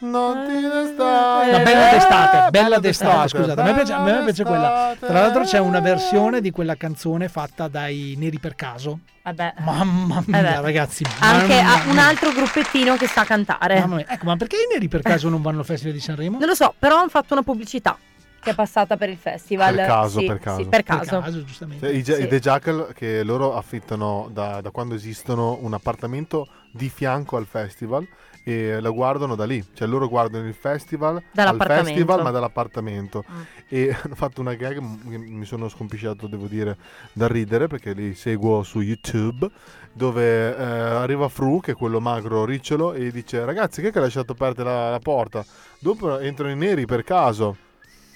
Non ti restai. No, bella d'estate, bella d'estate, d'estate, scusate, a me piace, a me piace quella. d'estate. Tra l'altro c'è una versione di quella canzone fatta dai Neri per caso. Vabbè. Mamma Eh mia, beh. ragazzi. Anche mamma un altro gruppettino che sa cantare. Mamma mia. Ecco, ma perché i Neri per caso non vanno al Festival di Sanremo? Non lo so, però hanno fatto una pubblicità che è passata per il festival. Per caso, Sì, per caso. sì, per Per caso. caso, giustamente. Cioè, i, Sì. i The Jackal che loro affittano da, da quando esistono un appartamento di fianco al festival e lo guardano da lì, cioè loro guardano il festival al Dall'appartamento. festival ma dall'appartamento Mm. e hanno fatto una gag che mi sono scompisciato devo dire da ridere perché li seguo su YouTube dove eh, arriva Fru che è quello magro ricciolo e dice ragazzi che è che ha lasciato aperta la, la porta dopo entrano i neri per caso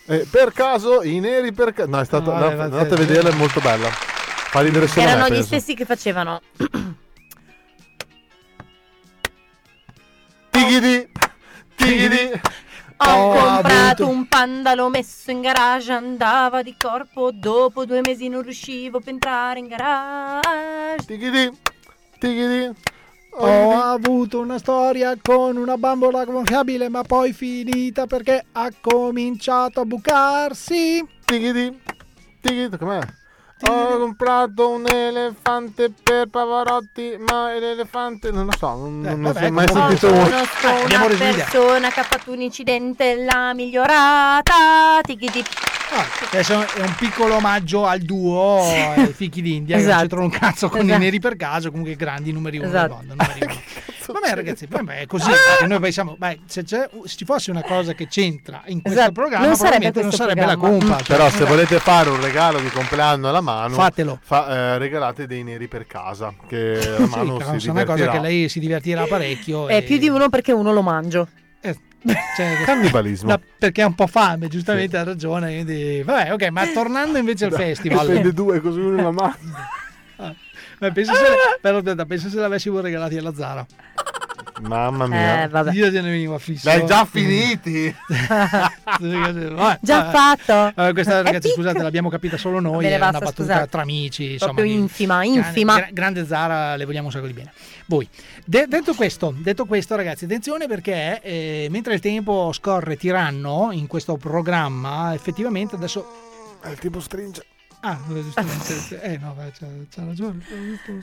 eh, per caso i neri per caso no è stato No, andate a vederla è molto bella fa ridere solo Erano me, gli penso. stessi che facevano. Tigidi, tigidi. Ho Ho comprato avuto- un panda, l'ho messo in garage, andava di corpo, dopo due mesi non riuscivo per entrare in garage. Tigidi, tigidi. Ho avuto una storia con una bambola gonfiabile, ma poi finita perché ha cominciato a bucarsi. Tigidi, tigidi, com'è? Ho comprato un elefante per Pavarotti, ma l'elefante non lo so, non, Eh, non ne ho vabbè, mai sentito uno. Conosco Eh, abbiamo una persona che ha fatto un incidente, l'ha migliorata. Tigidi. Ah, adesso è un piccolo omaggio al duo ai fichi d'India che non Esatto. c'entrano un cazzo con Esatto. i neri per caso, comunque grandi numeri uno Esatto. mondo. numeri uno. Vabbè ragazzi, vabbè, è così, perché noi pensiamo, beh, se, c'è- se ci fosse una cosa che c'entra in questo Esatto, programma, non sarebbe probabilmente non sarebbe la compa. cioè, Però se volete fare un regalo di compleanno alla mano, Fatelo. fa- eh, regalate dei neri per casa, che la Sì, mano che si è una cosa che lei si divertirà parecchio. È e- più di uno perché uno lo mangio. eh, cioè, Cannibalismo. perché ha un po' fame, giustamente ha ragione. quindi- Vabbè, ok, ma tornando invece al festival. Prende due così uno in una mano. Beh, pensa se, però, pensa se l'avessimo regalati alla Zara. Mamma mia. Eh, vabbè. Io te ne veniva fisso. L'hai già finiti? Già fatto. Vabbè, questa ragazzi, scusate, l'abbiamo capita solo noi. È basta, una battuta scusate. tra amici. Insomma, Proprio infima, grande- infima. gra- grande Zara, le vogliamo un sacco di bene. Voi. De- detto, questo, detto questo, ragazzi, attenzione perché eh, mentre il tempo scorre tiranno in questo programma, effettivamente adesso. Eh, il tipo stringe. Ah, giustamente. eh no, beh, c'ha, c'ha ragione.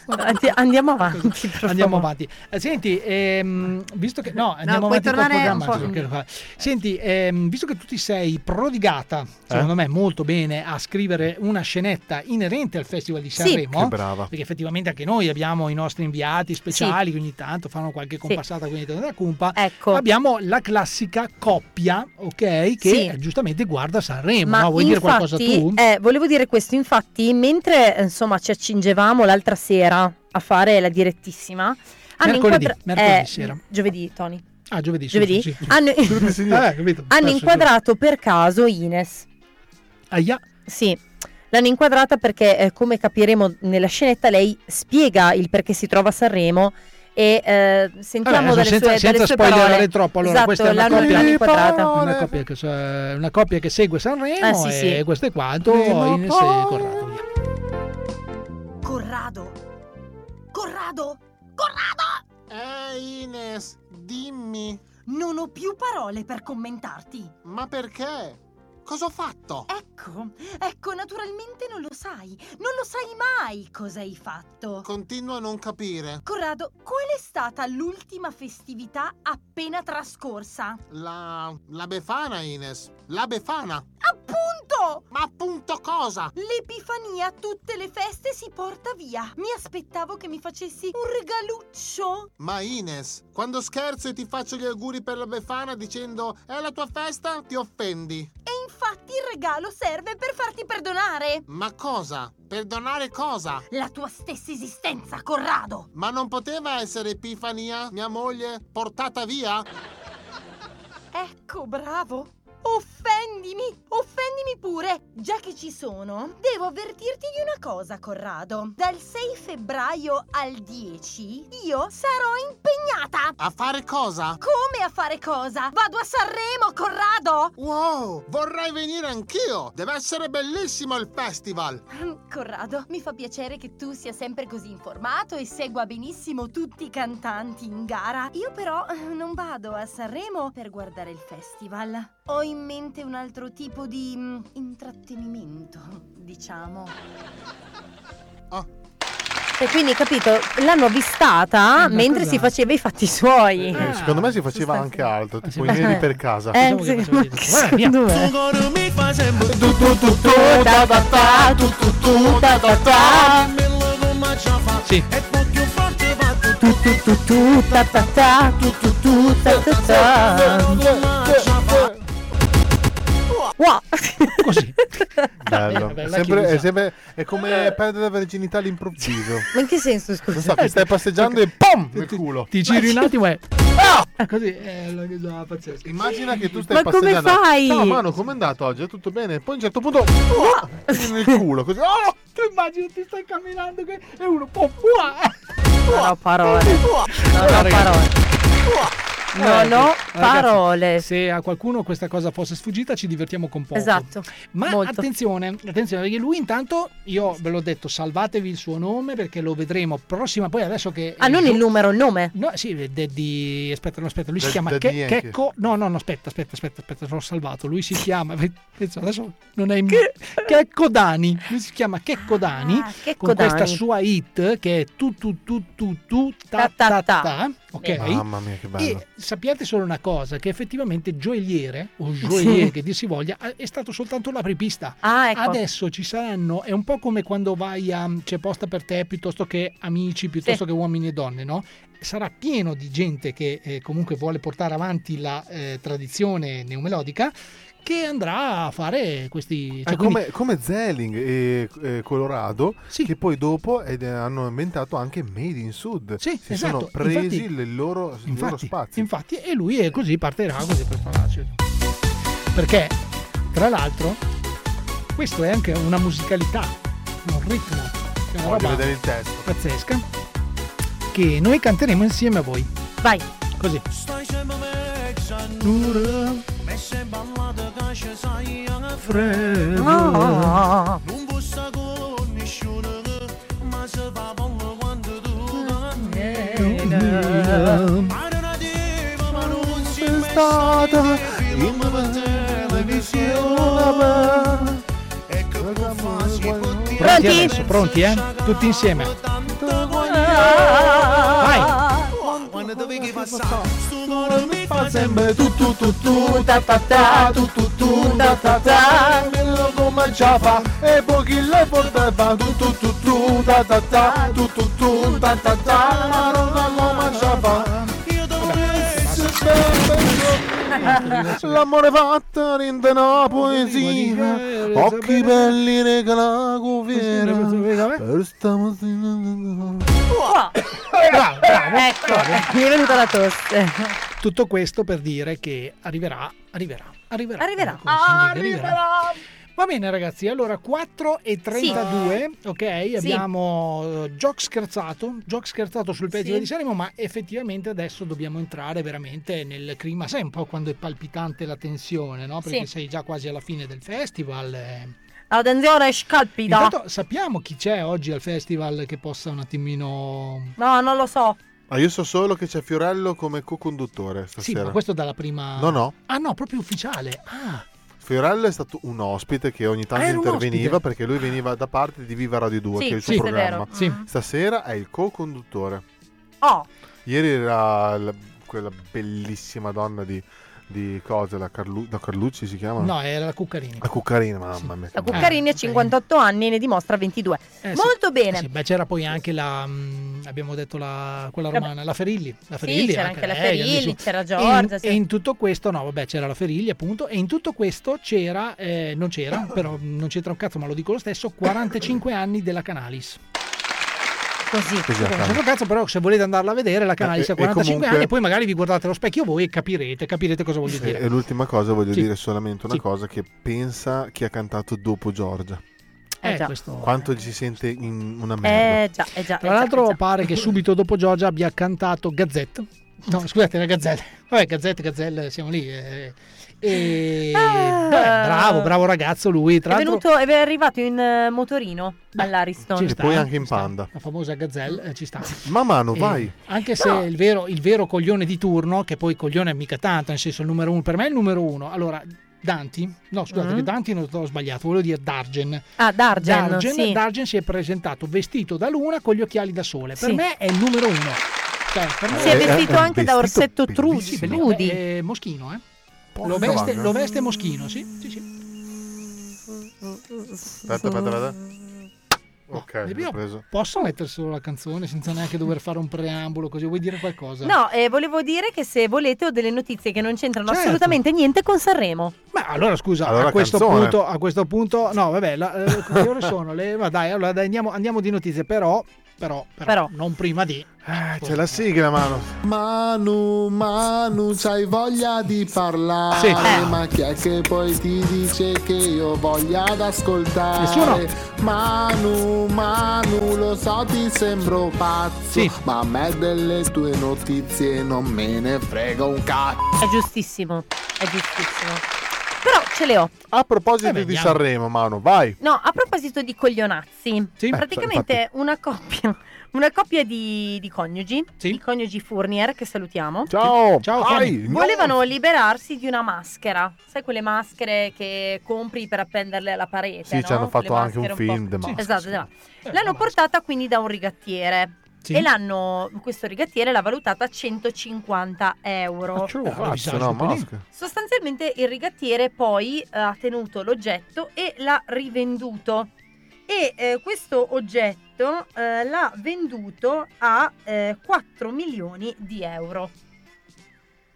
Andi- Andiamo avanti. Andiamo avanti. Eh, senti, ehm, visto che. No, andiamo puoi avanti programma. sì, Senti, ehm, visto che tu ti sei prodigata, secondo me, molto bene a scrivere una scenetta inerente al Festival di Sanremo. Che brava. Perché effettivamente anche noi abbiamo i nostri inviati speciali che ogni tanto fanno qualche compassata con della cumpa. Ecco. Abbiamo la classica coppia, ok? Che Sì. eh, giustamente guarda Sanremo. Ma no? Vuoi dire qualcosa infatti, tu? eh, volevo dire questo, infatti, mentre insomma ci accingevamo l'altra sera a fare la direttissima, hanno Mercoledì, inquadra- mercoledì eh, sera. Giovedì, Tony. Ah, giovedì. Giovedì? sì, sì. Hanno, Eh, capito. hanno inquadrato per caso Ines. Aia. Sì, l'hanno inquadrata perché, eh, come capiremo nella scenetta, lei spiega il perché si trova a Sanremo e eh, sentiamo Vabbè, dalle senza, sue, senza dalle sue spoilerare parole. troppo, allora esatto, questa è una coppia, una coppia, che, una coppia che segue Sanremo Eh, sì, sì. e questo è quanto Prima Ines e. Corrado. via. Corrado! Corrado! Corrado! Ehi Ines, dimmi, Non ho più parole per commentarti. ma perché? Cosa ho fatto? Ecco, ecco, naturalmente non lo sai. Non lo sai mai cosa hai fatto. Continuo a non capire. Corrado, qual è stata l'ultima festività appena trascorsa? La... la Befana, Ines. La Befana. Appunto! Ma appunto cosa? L'Epifania a tutte le feste si porta via. Mi aspettavo che mi facessi un regaluccio. Ma Ines, quando scherzo e ti faccio gli auguri per la Befana dicendo è la tua festa, ti offendi. E infatti il regalo serve per farti perdonare. Ma cosa? Perdonare cosa? La tua stessa esistenza, Corrado. Ma non poteva essere Epifania, mia moglie, portata via? Ecco, bravo. Offendimi, offendimi pure. Già che ci sono, devo avvertirti di una cosa, Corrado. Dal 6 febbraio al 10 io sarò impegnata. A fare cosa? Come a fare cosa? Vado a Sanremo, Corrado. Wow, vorrei venire anch'io. Deve essere bellissimo il festival. Corrado, mi fa piacere che tu sia sempre così informato e segua benissimo tutti i cantanti in gara. Io però eh, non vado a Sanremo per guardare il festival. Ho in mente un altro tipo di mm, intrattenimento, diciamo. E quindi, capito, l'hanno avvistata ma mentre cosa- si faceva i fatti suoi. Eh, secondo me si faceva anche altro, tipo i Eh. neri per casa. Eh, Sì. E poi più forte va tu tu tu tu tu ta ta ta tu tu tu ta ta ta Wow. Così. Bello. È sempre- è, sempre- è come perdere la virginità all'improvviso. Ma in che senso, scusa? Non so, che stai passeggiando e POM! Nel culo. Ti giri un attimo e... Ah! Così, è una cosa pazzesca. Immagina che tu stai Ma come passeggiando. fai? Ciao mano, com'è andato oggi? È tutto bene? Poi a un certo punto. uah, nel culo, così. Oh! Tu immagini ti stai camminando qui e uno può... Uah! Non ho parole. Non ho parole. Non ho Ragazzi, parole. Se a qualcuno questa cosa fosse sfuggita, ci divertiamo con poco. Esatto. Ma Molto. attenzione, attenzione, perché lui intanto, io ve l'ho detto, salvatevi il suo nome perché lo vedremo prossima. Poi adesso che. Ah, non il numero, il nome. No, sì, Daddy. Aspetta, no, aspetta, lui si Dad- chiama Che-. Checco. No, no, no, aspetta, aspetta, aspetta, aspetta, l'ho salvato. Lui si chiama. adesso non è in. Checco Dani. Lui si chiama Checco Dani. Ah, Checco con questa Dani. sua hit che è tu tu tu tu tu ta ta ta. Ok? Mamma mia, che bello. E sappiate solo una cosa, che effettivamente gioielliere, o gioielliere Sì. che dir si voglia, è stato soltanto l'apripista. Ah, ecco. Adesso ci saranno, è un po' come quando vai a c'è posta per te piuttosto che amici, piuttosto Sì. che uomini e donne, no? Sarà pieno di gente che eh, comunque vuole portare avanti la eh, tradizione neomelodica che andrà a fare questi... È cioè, quindi- come, come Zelling e eh, Colorado, che poi dopo ed, eh, hanno inventato anche Made in Sud. Sì, si esatto. sono presi Infatti- il loro, il loro infatti, spazio. infatti, e lui è così partirà così per farci. Perché, tra l'altro, questo è anche una musicalità, un ritmo, che è una Voglio roba vedere il testo. pazzesca, che noi canteremo insieme a voi. Vai. Così. Sei ballata che ci sai a Freddo. Non posso con nessuno Ma se fa buono quando tu Ma non arriva ma non si è stata in televisione E che può farsi Pronti adesso, pronti eh? Tutti insieme. Vai. Quando dovevi passare Sto cuore mi fa sempre tu tu tu tu ta ta ta tu tu tu ta ta ta bello come già fa e poi chi le portava tu tu tu tu ta ta ta tu tu tu ta ta ta ma non come già fa L'amore fatto rende una poesia Occhi belli regala cuviera Per stamattina Bravo, bravo. Ecco, mi è venuta la tosse. Tutto questo per dire che arriverà, arriverà, arriverà. Arriverà. Dice, Va bene ragazzi, allora 4 e 32, ok? Abbiamo eh, gioco scherzato, gioco scherzato sul Festival Sì. di Sanremo, ma effettivamente adesso dobbiamo entrare veramente nel clima, sai un po' quando è palpitante la tensione, no? Perché Sì. sei già quasi alla fine del festival. eh. Attenzione, scalpita. Intanto sappiamo chi c'è oggi al festival che possa un attimino... No, non lo so. Ma io so solo che c'è Fiorello come co-conduttore Sì, stasera ma questo dalla prima... No, no. Ah no, proprio ufficiale. Ah, Fiorello è stato un ospite che ogni tanto Ah, interveniva perché lui veniva da parte di Viva Radio 2, Sì, che è il suo sì, è programma. vero. Sì. Stasera è il co-conduttore. Oh, Ieri era la- quella bellissima donna di di cose, la, Carlu- la Carlucci si chiama? No, era la Cuccarini. La Cuccarini, mamma mia. La Cuccarini ha 58 anni e ne dimostra 22. Eh, sì. Molto bene. Eh sì, beh, c'era poi anche la, mh, abbiamo detto la, quella romana, la Ferilli. La Sì, Ferilli c'era anche la Ferilli, c'era E Giorgia, in- sì. E in tutto questo, no, vabbè, c'era la Ferilli appunto, e in tutto questo c'era, eh, non c'era, però non c'entra un cazzo, ma lo dico lo stesso, 45 anni della Canalis. Così. C'entra un cazzo, però se volete andarla a vedere, la Canalis Eh, ha e 45 comunque- anni, e poi magari vi guardate allo specchio voi e capirete, capirete cosa voglio E, dire. e l'ultima cosa voglio Sì. dire solamente una Sì. cosa che pensa chi ha cantato dopo Giorgia. Eh, già. questo- Quanto ci sente in una merda. Eh già, eh già. Tra eh già, l'altro eh già. pare che subito dopo Giorgia abbia cantato Gazzette. No, scusate, la Gazzelle. Vabbè, Gazzette, Gazzelle, siamo lì. eh. E... Ah. Beh, bravo, bravo ragazzo lui. Tra È venuto, è arrivato in eh, motorino all'Ariston. ci E sta, poi anche in. Panda. La famosa Gazzelle eh, ci sta. Ma mano, E vai. Anche se il, vero, il vero coglione di turno, che poi coglione mica tanto, nel senso il numero uno, per me è il numero uno. Allora, Danti, no scusate, Mm. che Danti non ho sbagliato, volevo dire Dargen. Ah, Dargen, Dargen, sì. Dargen si è presentato vestito da luna con gli occhiali da sole. Per Sì. me è il numero uno. Cioè, per me Si è Eh, vestito eh, anche da vestito Orsetto Trudi. sì, bellissimo. belli- Trudi. beh, è Moschino, eh. Lo veste, lo veste Moschino, sì, sì, sì. Aspetta, aspetta, aspetta. Ok, Io l'ho preso. posso mettere solo la canzone senza neanche dover fare un preambolo così? Vuoi dire qualcosa? No, eh, volevo dire che se volete ho delle notizie che non c'entrano Certo. assolutamente niente con Sanremo. Ma allora scusa, Allora a, questo punto, a questo punto, no, vabbè, la, eh, che ore sono? Le, ma dai, allora dai, andiamo, andiamo di notizie, però, però, però, Però. non prima di. Eh, c'è la sigla, mano. Manu, Manu, c'hai voglia di parlare, Sì. Eh. ma chi è che poi ti dice che io voglia ad ascoltare? Nessuno. Manu, Manu, lo so ti sembro pazzo, Sì. ma a me delle tue notizie non me ne frega un cazzo. È giustissimo, è giustissimo. Però ce le ho. A proposito Eh, di. Sanremo, mano, vai. No, a proposito di coglionazzi, Sì. praticamente una coppia, una coppia di, di coniugi, Sì. i coniugi Fournier, che salutiamo, Ciao, Ciao, vai. Tony. volevano liberarsi di una maschera. Sai quelle maschere che compri per appenderle alla parete? Sì, no? ci hanno fatto Quelle anche un po'- film, The Mask. Esatto, esatto. L'hanno portata quindi da un rigattiere. Sì. E l'hanno, questo rigattiere l'ha valutata a 150 euro. Eh, cazzo, visage no. Sostanzialmente il rigattiere poi eh, ha tenuto l'oggetto e l'ha rivenduto. E eh, questo oggetto eh, l'ha venduto a eh, 4 milioni di euro.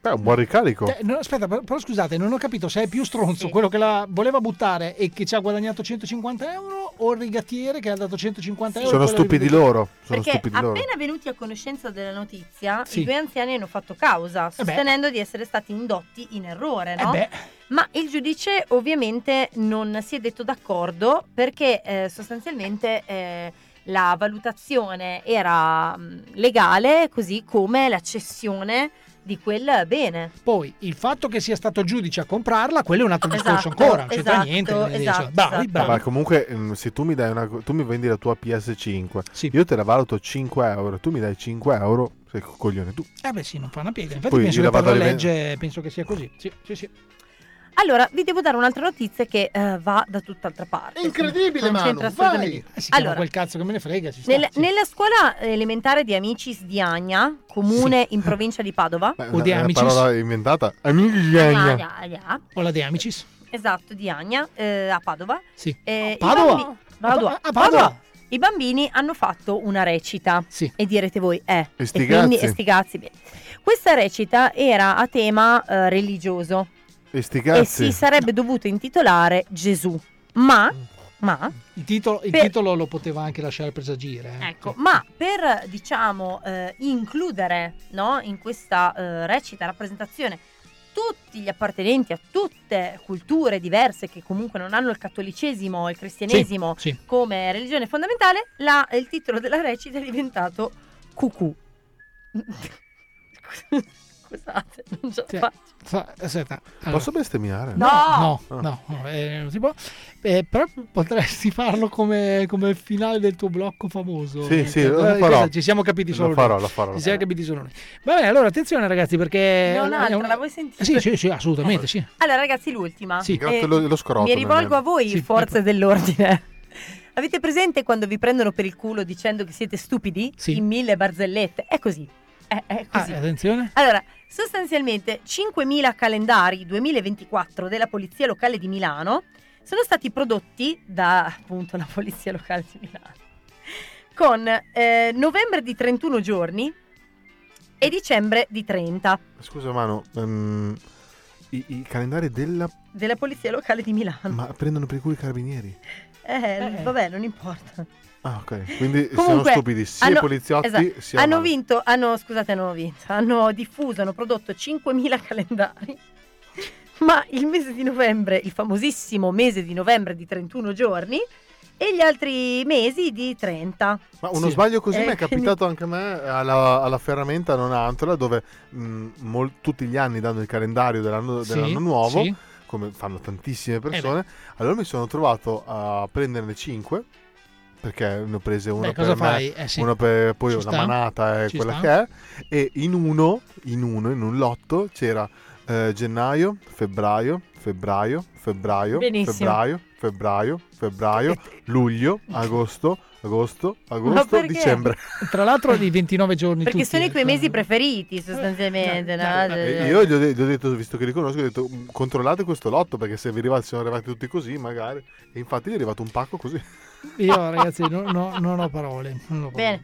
Beh, un buon ricarico. Eh, no, aspetta, però, però scusate, non ho capito se è più stronzo Sì. quello che la voleva buttare e che ci ha guadagnato 150 euro o il rigattiere che ha dato 150 euro. Sono stupidi loro. Sono Perché stupidi appena loro. venuti a conoscenza della notizia, Sì. i due anziani hanno fatto causa, Eh sostenendo di essere stati indotti in errore, Eh no? beh, Ma il giudice ovviamente non si è detto d'accordo perché eh, sostanzialmente eh, la valutazione era mh, legale, così come la cessione di quel bene. poi il fatto che sia stato il giudice a comprarla, quello è un altro Esatto, discorso ancora, non c'entra esatto, niente. esatto, cioè, bravi, esatto. bravi. Ma comunque, mm, se tu mi dai una. Tu mi vendi la tua PS5, Sì. io te la valuto 5 euro. Tu mi dai 5 euro. Sei co- coglione tu. Eh beh sì, non fa una piega. Infatti Poi penso che la per la legge penso che sia così. Sì, sì, sì. Allora, vi devo dare un'altra notizia che eh, va da tutt'altra parte. Incredibile, non Manu, c'entra assolutamente. Eh, si chiama Allora, quel cazzo che me ne frega. Ci sta, nel- sì. nella scuola elementare di Amicis di Agna, comune in provincia di Padova, Beh, O di Amicis. parola inventata. Amiglia. Agna, Agna, O la De Amicis. esatto, di Agna, eh, a Padova, Sì. eh, Padova? bambi- Padova. A- a Padova? I bambini hanno fatto una recita Sì. e direte voi, eh, E sti e quindi e sti. Questa recita era a tema eh, religioso E sti e si sarebbe dovuto intitolare Gesù, ma, ma Il titolo, il Per- titolo lo poteva anche lasciare presagire. eh. Ecco, ma per diciamo eh, includere no, in questa eh, recita rappresentazione tutti gli appartenenti a tutte culture diverse che comunque non hanno il cattolicesimo o il cristianesimo Sì, sì. come religione fondamentale, la- il titolo della recita è diventato Cucù. Scusate, non ce la faccio. Fa- aspetta, allora. Posso bestemmiare? No! No, Ah. no, no, eh, non si può. Eh, però potresti farlo come, come finale del tuo blocco famoso. Sì, sì, Eh, lo farò. Ci siamo capiti solo Lo farò, noi. lo farò. Ci siamo capiti solo noi. Vabbè, allora attenzione ragazzi perché... È un'altra, una- la vuoi sentire? Sì, sì, sì, assolutamente, sì. Allora ragazzi, l'ultima. Sì. Grazie Eh, lo, lo scroto. Mi rivolgo a voi, Sì, forze dell'ordine. Avete presente quando vi prendono per il culo dicendo che siete stupidi? Sì. In mille barzellette. È così. È, è Ah, così. attenzione. Allora, Sostanzialmente 5.000 calendari 2024 della Polizia Locale di Milano sono stati prodotti da appunto la Polizia Locale di Milano con eh, novembre di 31 giorni e dicembre di 30 Scusa Manu, ehm, i, i calendari della... della Polizia Locale di Milano. Ma prendono per culo i carabinieri? Eh, vabbè, non importa. Ah ok, quindi sono Comunque, stupidi sia i hanno- poliziotti esatto, sia hanno Manu. vinto, hanno, scusate, hanno vinto, hanno diffuso, hanno prodotto 5.000 calendari. Ma il mese di novembre, il famosissimo mese di novembre di 31 giorni e gli altri mesi di 30. Ma uno Sì. sbaglio così Eh, mi è quindi- capitato anche a me alla, alla ferramenta non Antola dove mh, mol- tutti gli anni danno il calendario dell'anno, Sì, dell'anno nuovo, sì. Come fanno tantissime Eh persone. allora mi sono trovato a prenderne 5 perché ne ho prese una Beh, per me? Eh, sì. una per poi Ci una sta. manata è Ci quella sta. che è e in uno, in uno, in un lotto c'era eh, gennaio, febbraio, febbraio, febbraio, Benissimo. febbraio, febbraio, febbraio, luglio, agosto, agosto, agosto, dicembre. Tra l'altro di 29 giorni Perché tutti, sono i eh, tuoi mesi preferiti sostanzialmente. no? E io gli ho, de- gli ho detto, visto che li conosco, ho detto "Mm, controllate questo lotto perché se vi arrivate, sono arrivati tutti così magari. E infatti gli è arrivato un pacco così. Io ragazzi non, no- non ho parole. non ho parole. Bene.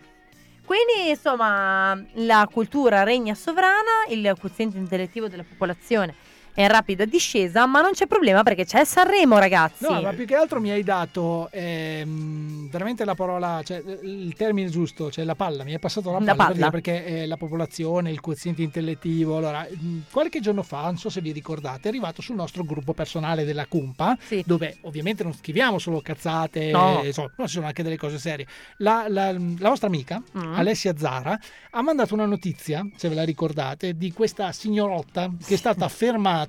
Quindi, insomma, la cultura regna sovrana, il quoziente intellettivo della popolazione è in rapida discesa, ma non c'è problema perché c'è Sanremo, ragazzi. No, ma più che altro mi hai dato ehm, veramente la parola, cioè il termine giusto, cioè la palla, mi è passato la palla, La palla. perché eh, la popolazione, il quoziente intellettivo, allora mh, qualche giorno fa, non so se vi ricordate, è arrivato sul nostro gruppo personale della Cumpa, dove ovviamente non scriviamo solo cazzate, No. insomma, ma ci sono anche delle cose serie. La, la- la vostra amica, Mm. Alessia Zara, ha mandato una notizia, se ve la ricordate, di questa signorotta che è stata fermata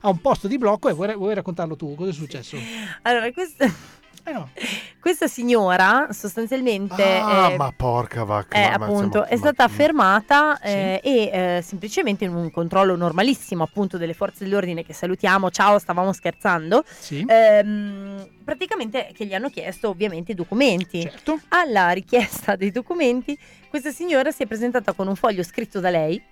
a un posto di blocco e vuoi, vuoi raccontarlo tu? Cosa è successo? Allora, questa, questa signora sostanzialmente... Ah, eh, ma porca vacca. eh, ma- ma- appunto, ma- è stata fermata eh, e eh, semplicemente in un controllo normalissimo appunto delle forze dell'ordine che salutiamo, ciao, stavamo scherzando, ehm, praticamente che gli hanno chiesto ovviamente i documenti. Certo. Alla richiesta dei documenti questa signora si è presentata con un foglio scritto da lei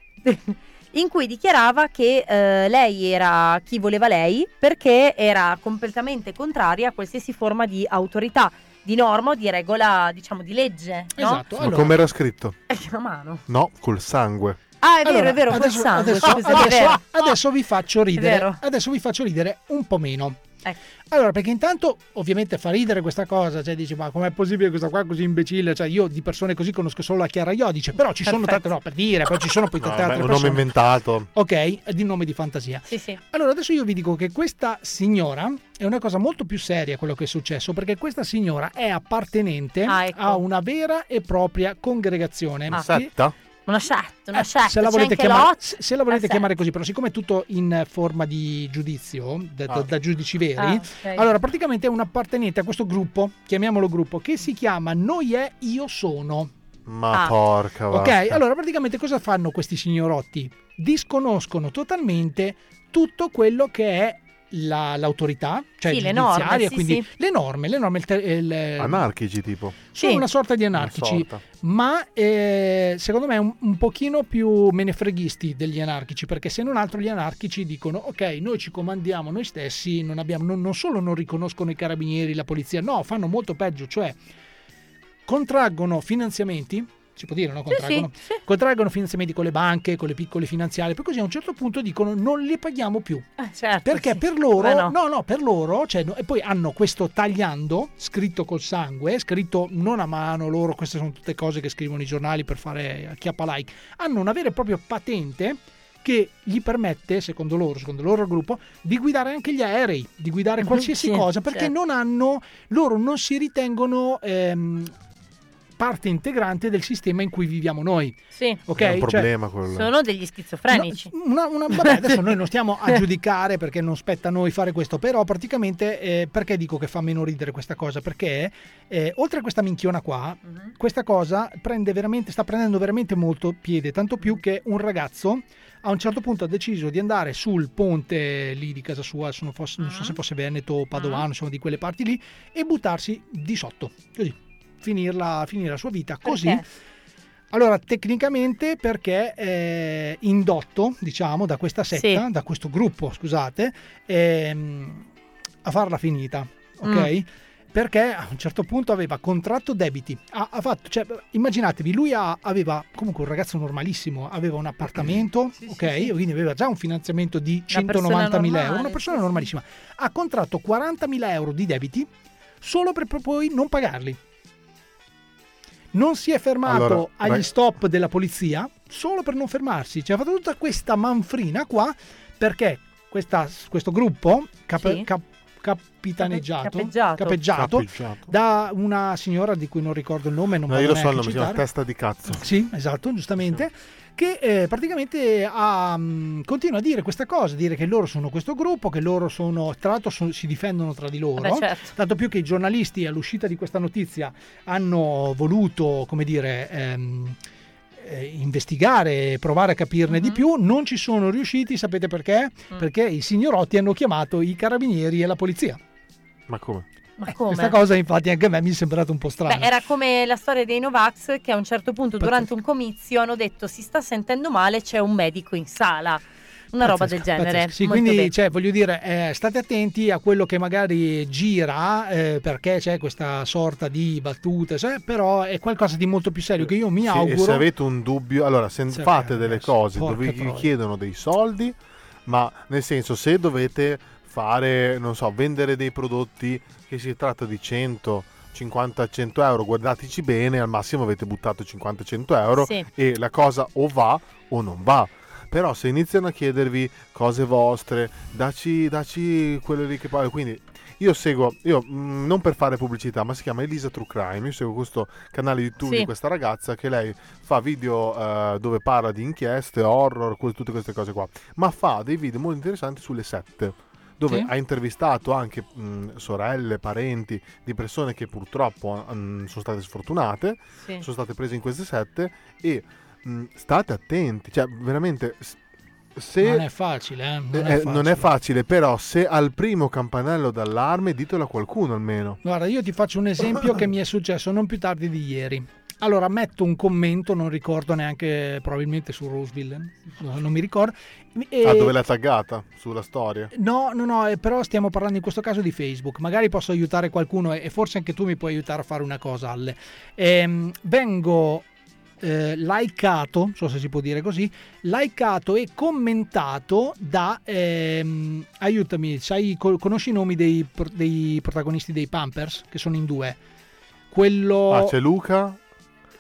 in cui dichiarava che eh, lei era chi voleva lei perché era completamente contraria a qualsiasi forma di autorità, di norma o di regola, diciamo, di legge. No? Esatto. Ma come era scritto? Eh, a mano. No, col sangue. Ah, è vero, Allora, è vero, adesso, sangue. adesso- adesso- vero. adesso vi faccio ridere. Adesso vi faccio ridere un po' meno. Ecco. Allora, perché intanto ovviamente fa ridere questa cosa, cioè dici, ma com'è possibile questa qua così imbecille? Cioè, io di persone così conosco solo la Chiara Iodice, però ci sono tante, no, per dire, poi ci sono poi No, tante beh, altre un nome persone. inventato. Ok, di nome di fantasia. Sì, sì. Allora, adesso io vi dico che questa signora è una cosa molto più seria quello che è successo, perché questa signora è appartenente Ah, ecco. a una vera e propria congregazione. Ah. Che- Setta? Una chat, una eh, chat. se la chiamare, se- se la volete chiamare così, però siccome è tutto in forma di giudizio, da, da- Ah. da giudici veri, Ah, ok. allora praticamente è un appartenente a questo gruppo, chiamiamolo gruppo, che si chiama Noi è Io Sono. Ma Ah. porca Ok, vacca. allora praticamente cosa fanno questi signorotti? Disconoscono totalmente tutto quello che è la- l'autorità, cioè Sì, le giudiziaria, norme, sì, quindi sì. le norme, le norme, il te- il- Anarchici tipo. sono Sì. una sorta di anarchici, sorta. ma eh, secondo me un, un pochino più menefreghisti degli anarchici, perché se non altro gli anarchici dicono ok, noi ci comandiamo noi stessi, non, abbiamo, non, non solo non riconoscono i carabinieri, la polizia, no, fanno molto peggio, cioè contraggono finanziamenti. Si può dire, no? Contraggono, sì, sì. contraggono finanziamenti con le banche, con le piccole finanziarie, poi così a un certo punto dicono non li paghiamo più. Eh, certo, Perché sì. per loro, no. no. no, per loro, cioè, no- e poi hanno questo tagliando scritto col sangue, scritto non a mano loro, queste sono tutte cose che scrivono i giornali per fare chiappa like, hanno una vera e propria patente che gli permette, secondo loro, secondo il loro gruppo, di guidare anche gli aerei, di guidare qualsiasi Sì, cosa, perché certo. non hanno, loro non si ritengono ehm, parte integrante del sistema in cui viviamo noi. Sì. Ok? È un Cioè, problema quello. Sono degli schizofrenici. No, una- una- vabbè, adesso noi non stiamo a giudicare perché non spetta a noi fare questo, però praticamente eh, perché dico che fa meno ridere questa cosa? Perché eh, oltre a questa minchiona qua, Mhm. questa cosa prende veramente, sta prendendo veramente molto piede, tanto più che un ragazzo a un certo punto ha deciso di andare sul ponte lì di casa sua, se non, fosse- non so se fosse Veneto o Padovano, insomma di quelle parti lì, e buttarsi di sotto, così, finirla, finire la sua vita così. Perché? Allora, tecnicamente perché è indotto, diciamo, da questa setta, Sì. da questo gruppo, scusate, ehm, a farla finita, ok? Mm. Perché a un certo punto aveva contratto debiti. Ha, ha fatto, cioè, immaginatevi, lui ha- aveva comunque un ragazzo normalissimo, aveva un appartamento, ok? Quindi aveva già un finanziamento di Una persona 190.000 euro, una persona normalissima. Ha contratto 40.000 euro di debiti solo per poi non pagarli. Non si è fermato Allora, agli vai- stop della polizia solo per non fermarsi. Cioè, ha fatto tutta questa manfrina qua perché questa- questo gruppo cap- Sì. cap- capitaneggiato, Capeggiato. capeggiato Capeggiato. da una signora di cui non ricordo il nome, non No, io lo so il nome, si chiama testa di cazzo. Sì, esatto, giustamente. Che eh, praticamente ha, mh, continua a dire questa cosa, dire che loro sono questo gruppo, che loro sono, tra l'altro sono- si difendono tra di loro. Vabbè, certo. Tanto più che i giornalisti all'uscita di questa notizia hanno voluto, come dire, ehm, eh, investigare, provare a capirne Mhm. di più, non ci sono riusciti, sapete perché? Mm. Perché i signorotti hanno chiamato i carabinieri e la polizia. Ma come? Ma come? Questa cosa infatti anche a me mi è sembrata un po' strana. Beh, era come la storia dei Novax che a un certo punto durante un comizio hanno detto si sta sentendo male, c'è un medico in sala. Una roba del Pazzesco, genere. pazzesco. Sì, Molto quindi cioè, voglio dire, eh, state attenti a quello che magari gira eh, perché c'è questa sorta di battute, cioè, però è qualcosa di molto più serio che io mi Sì, auguro. E se avete un dubbio, allora se fate delle cose dove vi chiedono dei soldi, ma nel senso se dovete fare, non so, vendere dei prodotti che si tratta di 100, 50, 100 euro, guardateci bene, al massimo avete buttato 50-100 euro Sì. e la cosa o va o non va. Però se iniziano a chiedervi cose vostre, daci, daci quello lì che poi... Quindi io seguo, io mh, non per fare pubblicità, ma si chiama Elisa True Crime. Io seguo questo canale YouTube Sì. di questa ragazza che lei fa video eh, dove parla di inchieste, horror, tutte queste cose qua. Ma fa dei video molto interessanti sulle sette. Dove Sì. ha intervistato anche mh, sorelle, parenti di persone che purtroppo mh, sono state sfortunate, Sì. sono state prese in queste sette e mh, state attenti, cioè veramente se Non è facile, eh, non, eh, è facile. non è facile, però se al primo campanello d'allarme ditelo a qualcuno almeno. Guarda, io ti faccio un esempio che mi è successo non più tardi di ieri. Allora, metto un commento, non ricordo neanche, probabilmente su Roseville, no, non mi ricordo. e- Ah, dove l'ha taggata? Sulla storia? No, no, no, eh, però stiamo parlando in questo caso di Facebook. Magari posso aiutare qualcuno e forse anche tu mi puoi aiutare a fare una cosa, Alle. Ehm, vengo eh, likeato, non so se si può dire così, likeato e commentato da, ehm, aiutami, sai, co- conosci i nomi dei, dei protagonisti dei Pampers, che sono in due? Quello... Ah, c'è Luca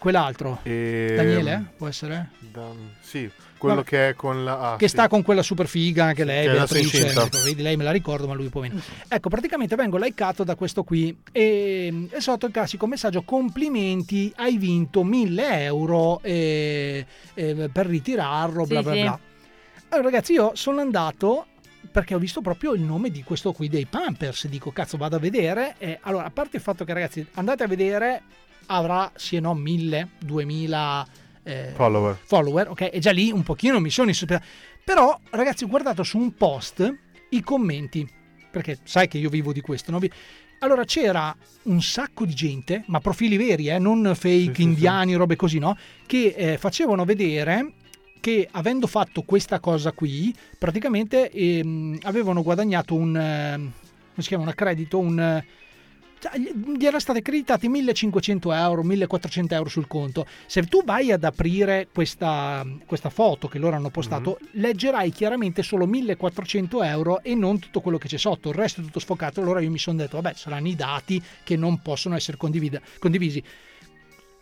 Quell'altro. e... Daniele? Può essere? Dan- Sì, quello Vabbè. che è con la... ah, che sì. sta con quella super figa anche lei, che Beatrice, ecco, vedi, lei me la ricordo, ma lui poi meno. Ecco, praticamente vengo likeato da questo qui e, e sotto il classico messaggio complimenti, hai vinto 1000 euro eh, eh, per ritirarlo, bla Sì, bla sì. bla. Allora ragazzi, io sono andato perché ho visto proprio il nome di questo qui dei Pampers, dico cazzo vado a vedere, e, allora a parte il fatto che ragazzi andate a vedere, avrà sì e no 1000, 2000 eh, Follower. follower, ok? E già lì un pochino mi sono insuperato. Però, ragazzi, ho guardato su un post i commenti, perché sai che io vivo di questo, no? Allora c'era un sacco di gente, ma profili veri, eh, non fake sì, indiani, robe così, no? Che eh, facevano vedere che avendo fatto questa cosa qui, praticamente ehm, avevano guadagnato un, eh, come si chiama, un accredito, un... cioè, gli gli era state accreditati 1500 euro, 1400 euro sul conto. Se tu vai ad aprire questa, questa foto che loro hanno postato, leggerai chiaramente solo 1400 euro e non tutto quello che c'è sotto, il resto è tutto sfocato. Allora io mi sono detto, vabbè, saranno i dati che non possono essere condivida- condivisi.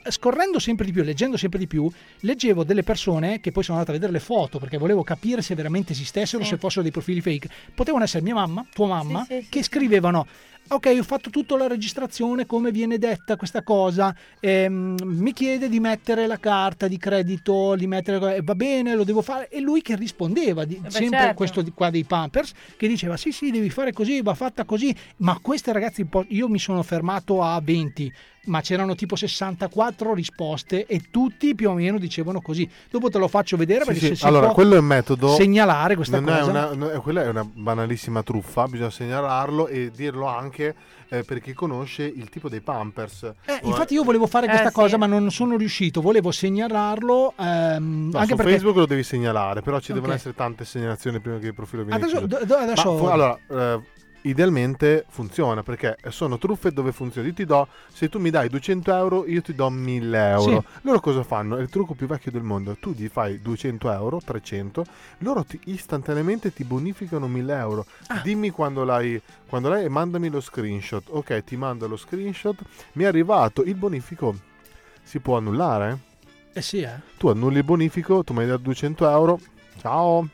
Scorrendo sempre di più, leggendo sempre di più, leggevo delle persone che poi sono andate a vedere le foto perché volevo capire se veramente esistessero, Sì. se fossero dei profili fake. Potevano essere mia mamma, tua mamma, Sì, sì, che scrivevano ok ho fatto tutta la registrazione come viene detta questa cosa ehm, mi chiede di mettere la carta di credito di mettere, eh, va bene lo devo fare e lui che rispondeva di- beh, sempre certo. questo di qua dei Pampers che diceva sì sì devi fare così va fatta così ma queste ragazzi io mi sono fermato a 20 ma c'erano tipo 64 risposte e tutti più o meno dicevano così. Dopo te lo faccio vedere Sì, perché sì, se si allora, può quello è un metodo. segnalare questa non È cosa. una, no, eh, quella è una banalissima truffa, bisogna segnalarlo e dirlo anche eh, per chi conosce il tipo dei Pampers. Eh, infatti io volevo fare questa cosa ma non sono riuscito, volevo segnalarlo ehm, No, anche su perché Facebook lo devi segnalare, però ci devono Ok. essere tante segnalazioni prima che il profilo viene Adesso- chiuso. do- do- adesso- Ma fu- allora, eh, idealmente funziona perché sono truffe dove funziona. Io ti do, se tu mi dai 200 euro, io ti do 1000 euro. Loro cosa fanno? È il trucco più vecchio del mondo. Tu gli fai 200 euro, 300, loro ti, istantaneamente ti bonificano 1000 euro. Ah. Dimmi quando l'hai, quando l'hai e mandami lo screenshot. Ok, ti mando lo screenshot. Mi è arrivato il bonifico. Si può annullare? Eh sì, eh. Tu annulli il bonifico, tu mi hai dato 200 euro. Ciao.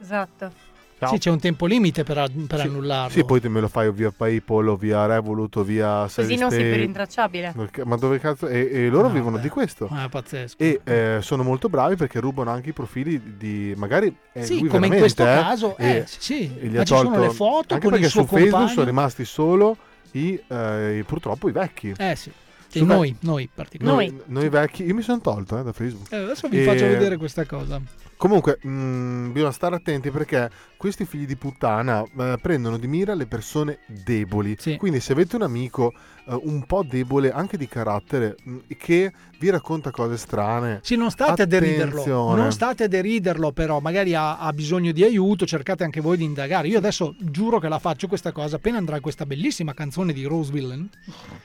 Esatto. Ciao. Sì, c'è un tempo limite per, per Sì, annullarlo. Sì, poi te me lo fai via PayPal o via Revolut o via Così non sei più rintracciabile. Ma dove cazzo? E, e loro Ah, vivono beh. di questo. Ah, pazzesco. E eh, sono molto bravi perché rubano anche i profili di. Magari. È Sì, lui come in questo eh, caso, eh, sì, e gli Ma ha ci sono tolto- le foto Anche con il perché suo su Facebook compagno. sono rimasti solo i, eh, i- purtroppo i vecchi. Eh sì. Fe- noi, noi. Noi, noi vecchi. Io mi sono tolto eh, da Facebook. Eh, adesso vi E- faccio vedere questa cosa. Comunque, mh, bisogna stare attenti perché questi figli di puttana eh, prendono di mira le persone deboli. Quindi, se avete un amico eh, un po' debole anche di carattere mh, che vi racconta cose strane, Sì, non state a deriderlo, attenzione. non state a deriderlo, però magari ha, ha bisogno di aiuto, cercate anche voi di indagare. Io adesso giuro che la faccio questa cosa appena andrà questa bellissima canzone di Rose Villain,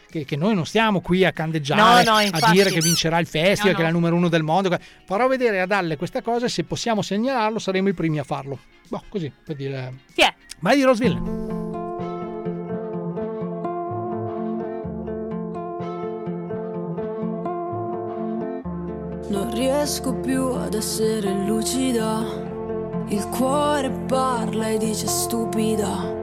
che, che noi non stiamo qui a candeggiare, No, no, a dire che vincerà il festival, No, che è la numero uno del mondo. Farò vedere a Dalle questa cosa e se possiamo segnalarlo saremo i primi a farlo. Boh, così, per dire... Chi è? Ma è di Rose Villain. Non riesco più ad essere lucida. Il cuore parla e dice stupida.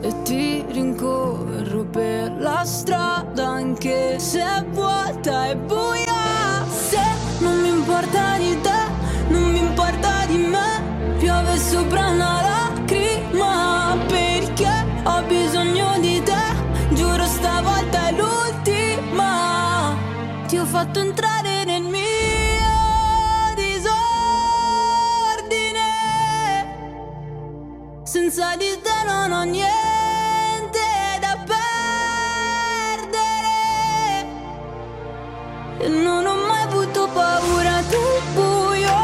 E ti rincorro per la strada anche se è vuota e buia. Se non mi importa di te, non mi importa di me. Piove sopra una lacrima perché ho bisogno di te. Giuro stavolta è l'ultima. Ti ho fatto entrare Senza di te non ho niente da perdere. E non ho mai avuto paura del buio,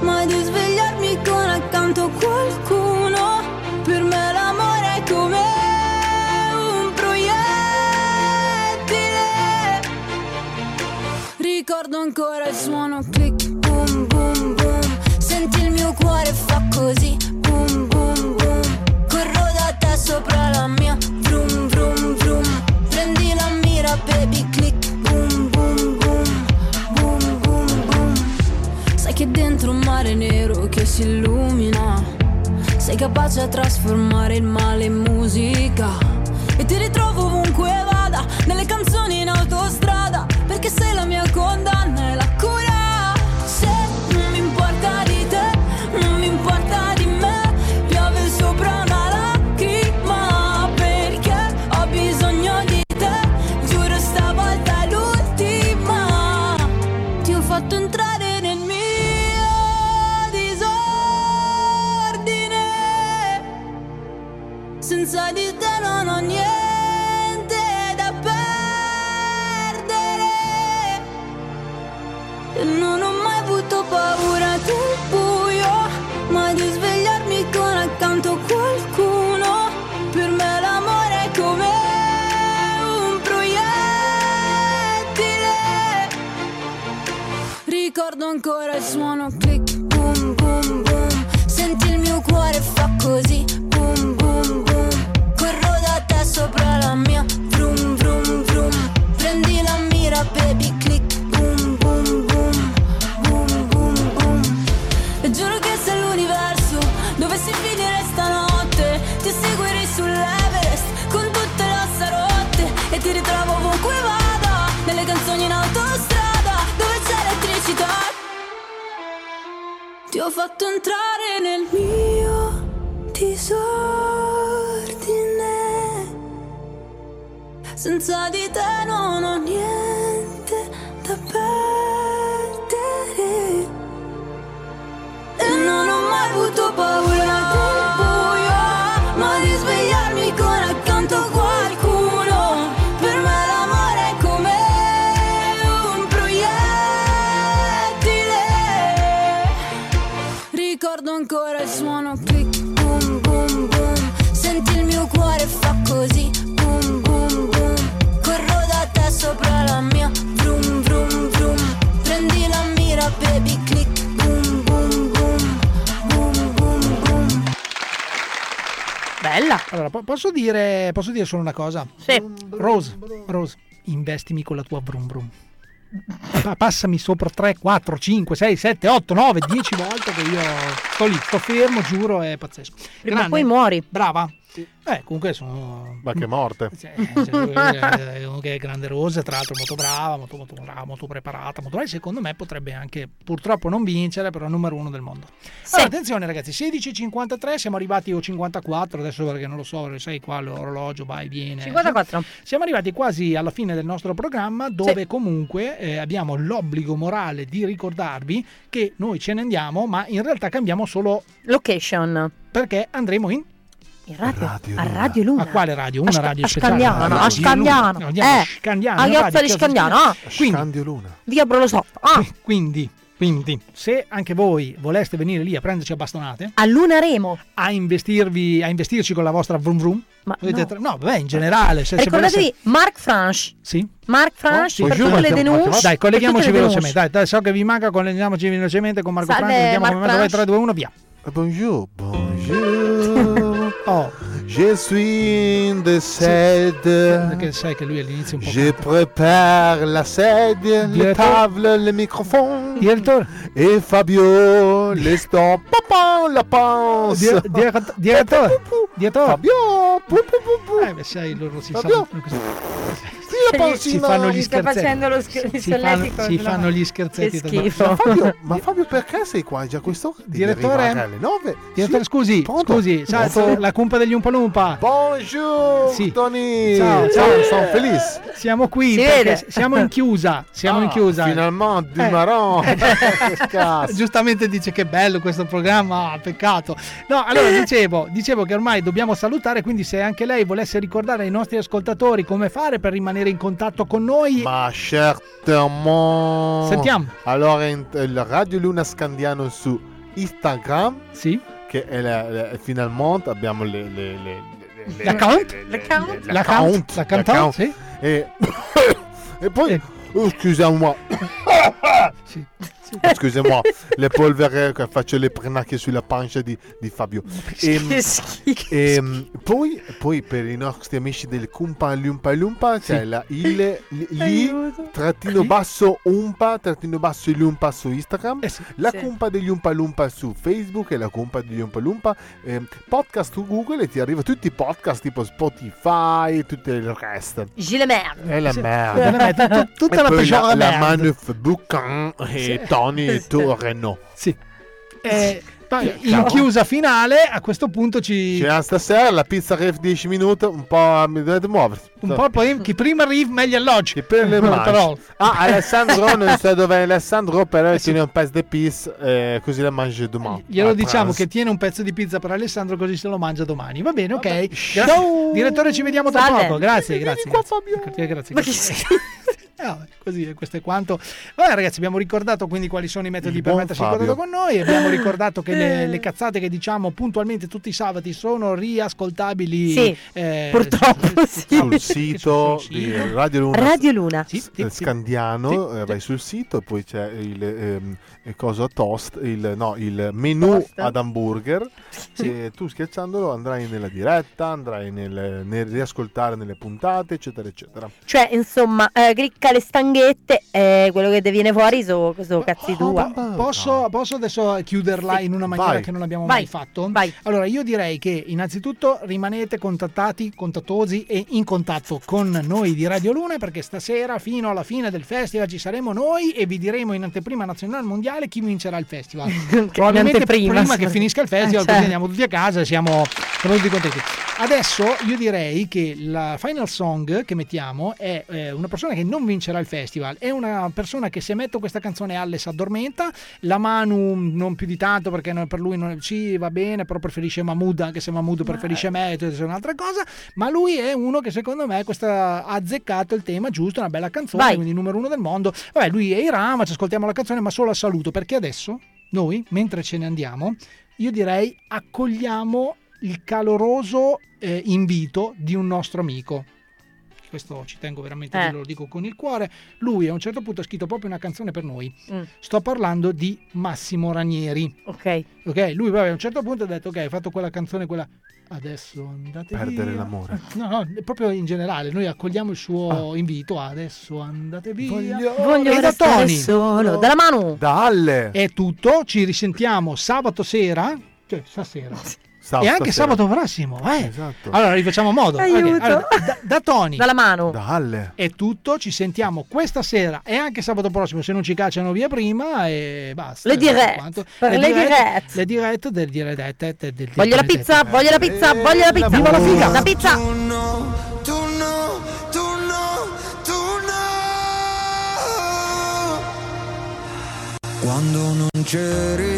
ma di svegliarmi con accanto qualcuno. Per me l'amore è come un proiettile. Ricordo ancora il suono click, boom, boom, boom. Senti il mio cuore fa così, sopra la mia, vroom, vroom, vroom. Prendi la mira, baby, click, boom, boom, boom. Boom, boom, boom. Sai che dentro un mare nero che si illumina, sei capace a trasformare il male in musica. E ti ritrovo ovunque vada, nelle canzoni in autostrada, ancora suono fatto entrare nel mio disordine. Senza di te non ho niente da perdere. E non ho mai avuto paura Bella. Allora, po- posso dire, posso dire solo una cosa? Sì. Rose, Rose, investimi con la tua brum brum. Pa- passami sopra 3, 4, 5, 6, 7, 8, 9, 10 volte che io sto lì, sto fermo, giuro, è pazzesco. Prima o poi muori. Brava. Eh, comunque sono... Ma che morte. Cioè, lui è comunque è grande Rose, tra l'altro molto brava, molto, molto brava, molto preparata, molto brava. Secondo me potrebbe anche purtroppo non vincere, però è numero uno del mondo. Allora, attenzione ragazzi, 16.53, siamo arrivati o 54, adesso perché non lo so, sai qua l'orologio va e viene. 54. Siamo arrivati quasi alla fine del nostro programma dove comunque eh, abbiamo l'obbligo morale di ricordarvi che noi ce ne andiamo, ma in realtà cambiamo solo location. Perché andremo in In radio, a Radio Luna. a quale radio? Una A radio a speciale. Scandiano, Radio a Scandiano. No, andiamo Eh, Scandiano, a radio, di Scandiano, ah. Quindi, Scandio Luna. Via Brolosotto. Ah, quindi, quindi, se anche voi voleste venire lì a prenderci a bastonate, a Luna Remo. a investirvi, a investirci con la vostra vroom vroom, potete no. tra- no, vabbè, in generale, se, se Ricordatevi volesse- Mark Franch. Sì. Mark Franch Sì, per tutte ma- le ma- denunce. Dai, colleghiamoci velocemente. Dai, dai, so che vi manca, colleghiamoci velocemente con Marco Salve, Franco. Vediamo Marc come manda. Vai, Franch. 3, 2, 1, via. Bonjour, bonjour. Oh. Je suis in the sede. Perché sai che lui all'inizio un po'. Je prépare la sedia, le Direttore- tavole, le microfoni. Direttore. E Fabio le sto papà la panza. Di- diret- direttore, direttore. Fabio, Eh, beh, sai, loro si Fabio. sanno. Sì, la Si fanno gli sta scherzetti. facendo lo sch- Si fanno, si no. fanno gli scherzetti. Che tra- schifo. Ma Fabio, ma Fabio, perché sei qua già? Devi Direttore? arrivare alle 9. Direttore, scusi, Pronto? scusi, Pronto? la cumpa degli Umpa Lumpa. Bonjour, Sì. Tony. Ciao, Ciao, ciao. sono felice. Siamo qui Si perché vede. siamo in chiusa. Siamo in Ah, chiusa. Finalmente, di Eh. Maron. Che cazzo. Giustamente dice che bello questo programma, ah, peccato. No, allora dicevo, dicevo che ormai dobbiamo salutare, quindi se anche lei volesse ricordare ai nostri ascoltatori come fare per rimanere in contatto con noi, Ma certamente. Sentiamo. Allora, in- il Radio Luna Scandiano su Instagram. Sì. Che è la, la- finalmente abbiamo le, le, le, le- L'account? L'account? L'account? l'account, L'account, sì. E, e poi, oh, scusami, Sì. Scusami, le polvere che faccio le prenacchie sulla pancia di, di Fabio. E, Che schifo. e, poi, poi per i nostri amici del Kumpa Lumpa Lumpa c'è la il li, li- trattino basso umpa trattino basso lumpa su Instagram, la Sì. Kumpa degli Umpa Lumpa su Facebook e la Kumpa degli Umpa Lumpa ehm, podcast su Google e ti arriva tutti i podcast tipo Spotify e tutto il resto. Sì. merda. È la merda, tut- tutta la la, la merda. Boucan e Sì. Tony e Sì. Sì. Eh, in chiusa finale, a questo punto ci. C'è stasera la pizza ref 10 minuti, un po' mi dovete muoversi. Un po' poi chi prima arriva meglio alloggi. Chi per le mangi. Però. Ah, Alessandro, non so dove è Alessandro, però tiene un pezzo di pizza, eh, così la mangi domani. Glielo a diciamo pranzo. che tiene un pezzo di pizza per Alessandro così se lo mangia domani. Va bene, ok. Gra- Ciao. Direttore, ci vediamo tra Salve. poco. Grazie, grazie. Grazie, grazie. Ma che grazie. Eh, vabbè, così, questo è quanto. Vabbè, ragazzi, abbiamo ricordato quindi quali sono i metodi Il per buon mettersi in contatto con noi. Abbiamo ricordato che le, le cazzate che diciamo puntualmente tutti i sabati sono riascoltabili. Sì, eh, purtroppo sì. sul sito di Radio Luna. Radio Luna. Sì, sì, eh, sì. Scandiano, eh, vai sul sito, poi c'è il, ehm, il coso toast, il, no, il menu Toast. ad hamburger. E tu schiacciandolo andrai nella diretta, andrai nel, nel riascoltare nelle puntate, eccetera, eccetera. Cioè, insomma, eh, clicca le stanghette e quello che ti viene fuori sono so cazzi tua. Posso, posso adesso chiuderla in una maniera Vai. che non abbiamo Vai. mai fatto? Vai. Allora, io direi che innanzitutto rimanete contattati, contattosi e in contatto con noi di Radio Luna perché stasera fino alla fine del festival ci saremo noi e vi diremo in anteprima nazionale mondiale chi vincerà il festival. Probabilmente prima che finisca il festival, Eh, così certo. andiamo tutti a casa e siamo, siamo tutti contenti. Adesso io direi che la final song che mettiamo è eh, una persona che non vincerà il festival, è una persona che se metto questa canzone Alle si addormenta, la Manu non più di tanto perché per lui non, sì va bene, però preferisce Mahmood anche se Mahmood preferisce me, è un'altra cosa, ma lui è uno che secondo me questa, ha azzeccato il tema giusto, una bella canzone, Vai. quindi numero uno del mondo. Vabbè, lui è Irama, ci ascoltiamo la canzone, ma solo a saluto perché adesso noi, mentre ce ne andiamo, io direi accogliamo il caloroso eh, invito di un nostro amico. Questo ci tengo veramente Eh. lo dico con il cuore. Lui a un certo punto ha scritto proprio una canzone per noi. Mm. Sto parlando di Massimo Ranieri. Ok. Ok, lui poi a un certo punto ha detto ok, hai fatto quella canzone, quella adesso andate Perdere via. l'amore. No, no, proprio in generale, noi accogliamo il suo invito, adesso andate via. Voglio- Voglio e da Tony solo. Dalla Manu. Dalle. è tutto, ci risentiamo sabato sera, cioè stasera. Sa- e anche stasera. sabato prossimo, eh. Esatto. Allora rifacciamo modo. Ok, Aiuto. allora, da, da Tony Dalla mano. Dalle. è tutto, ci sentiamo questa sera e anche sabato prossimo se non ci cacciano via prima e basta. Le dirette, per le dirette. Le dirette del dirette del, del, Voglio la pizza, voglio la pizza, voglio la pizza. Viva la figa. La pizza. Tu no, tu no, tu no, tu no. Quando non c'eri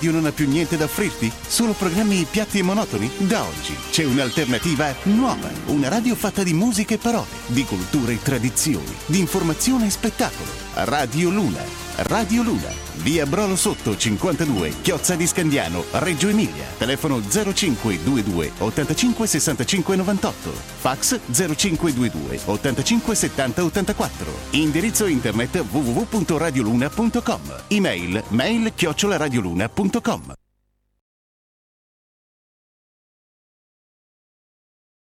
radio non ha più niente da offrirti? Solo programmi piatti e monotoni? Da oggi c'è un'alternativa nuova. Una radio fatta di musica e parole, di culture e tradizioni, di informazione e spettacolo. Radio Luna. Radio Luna. Via Brolo Sotto 52, Chiozza di Scandiano, Reggio Emilia. Telefono 0522 85 65 98. Fax 0522 85 70 84. Indirizzo internet www.radioluna.com. Email mail chiocciolaradioluna.com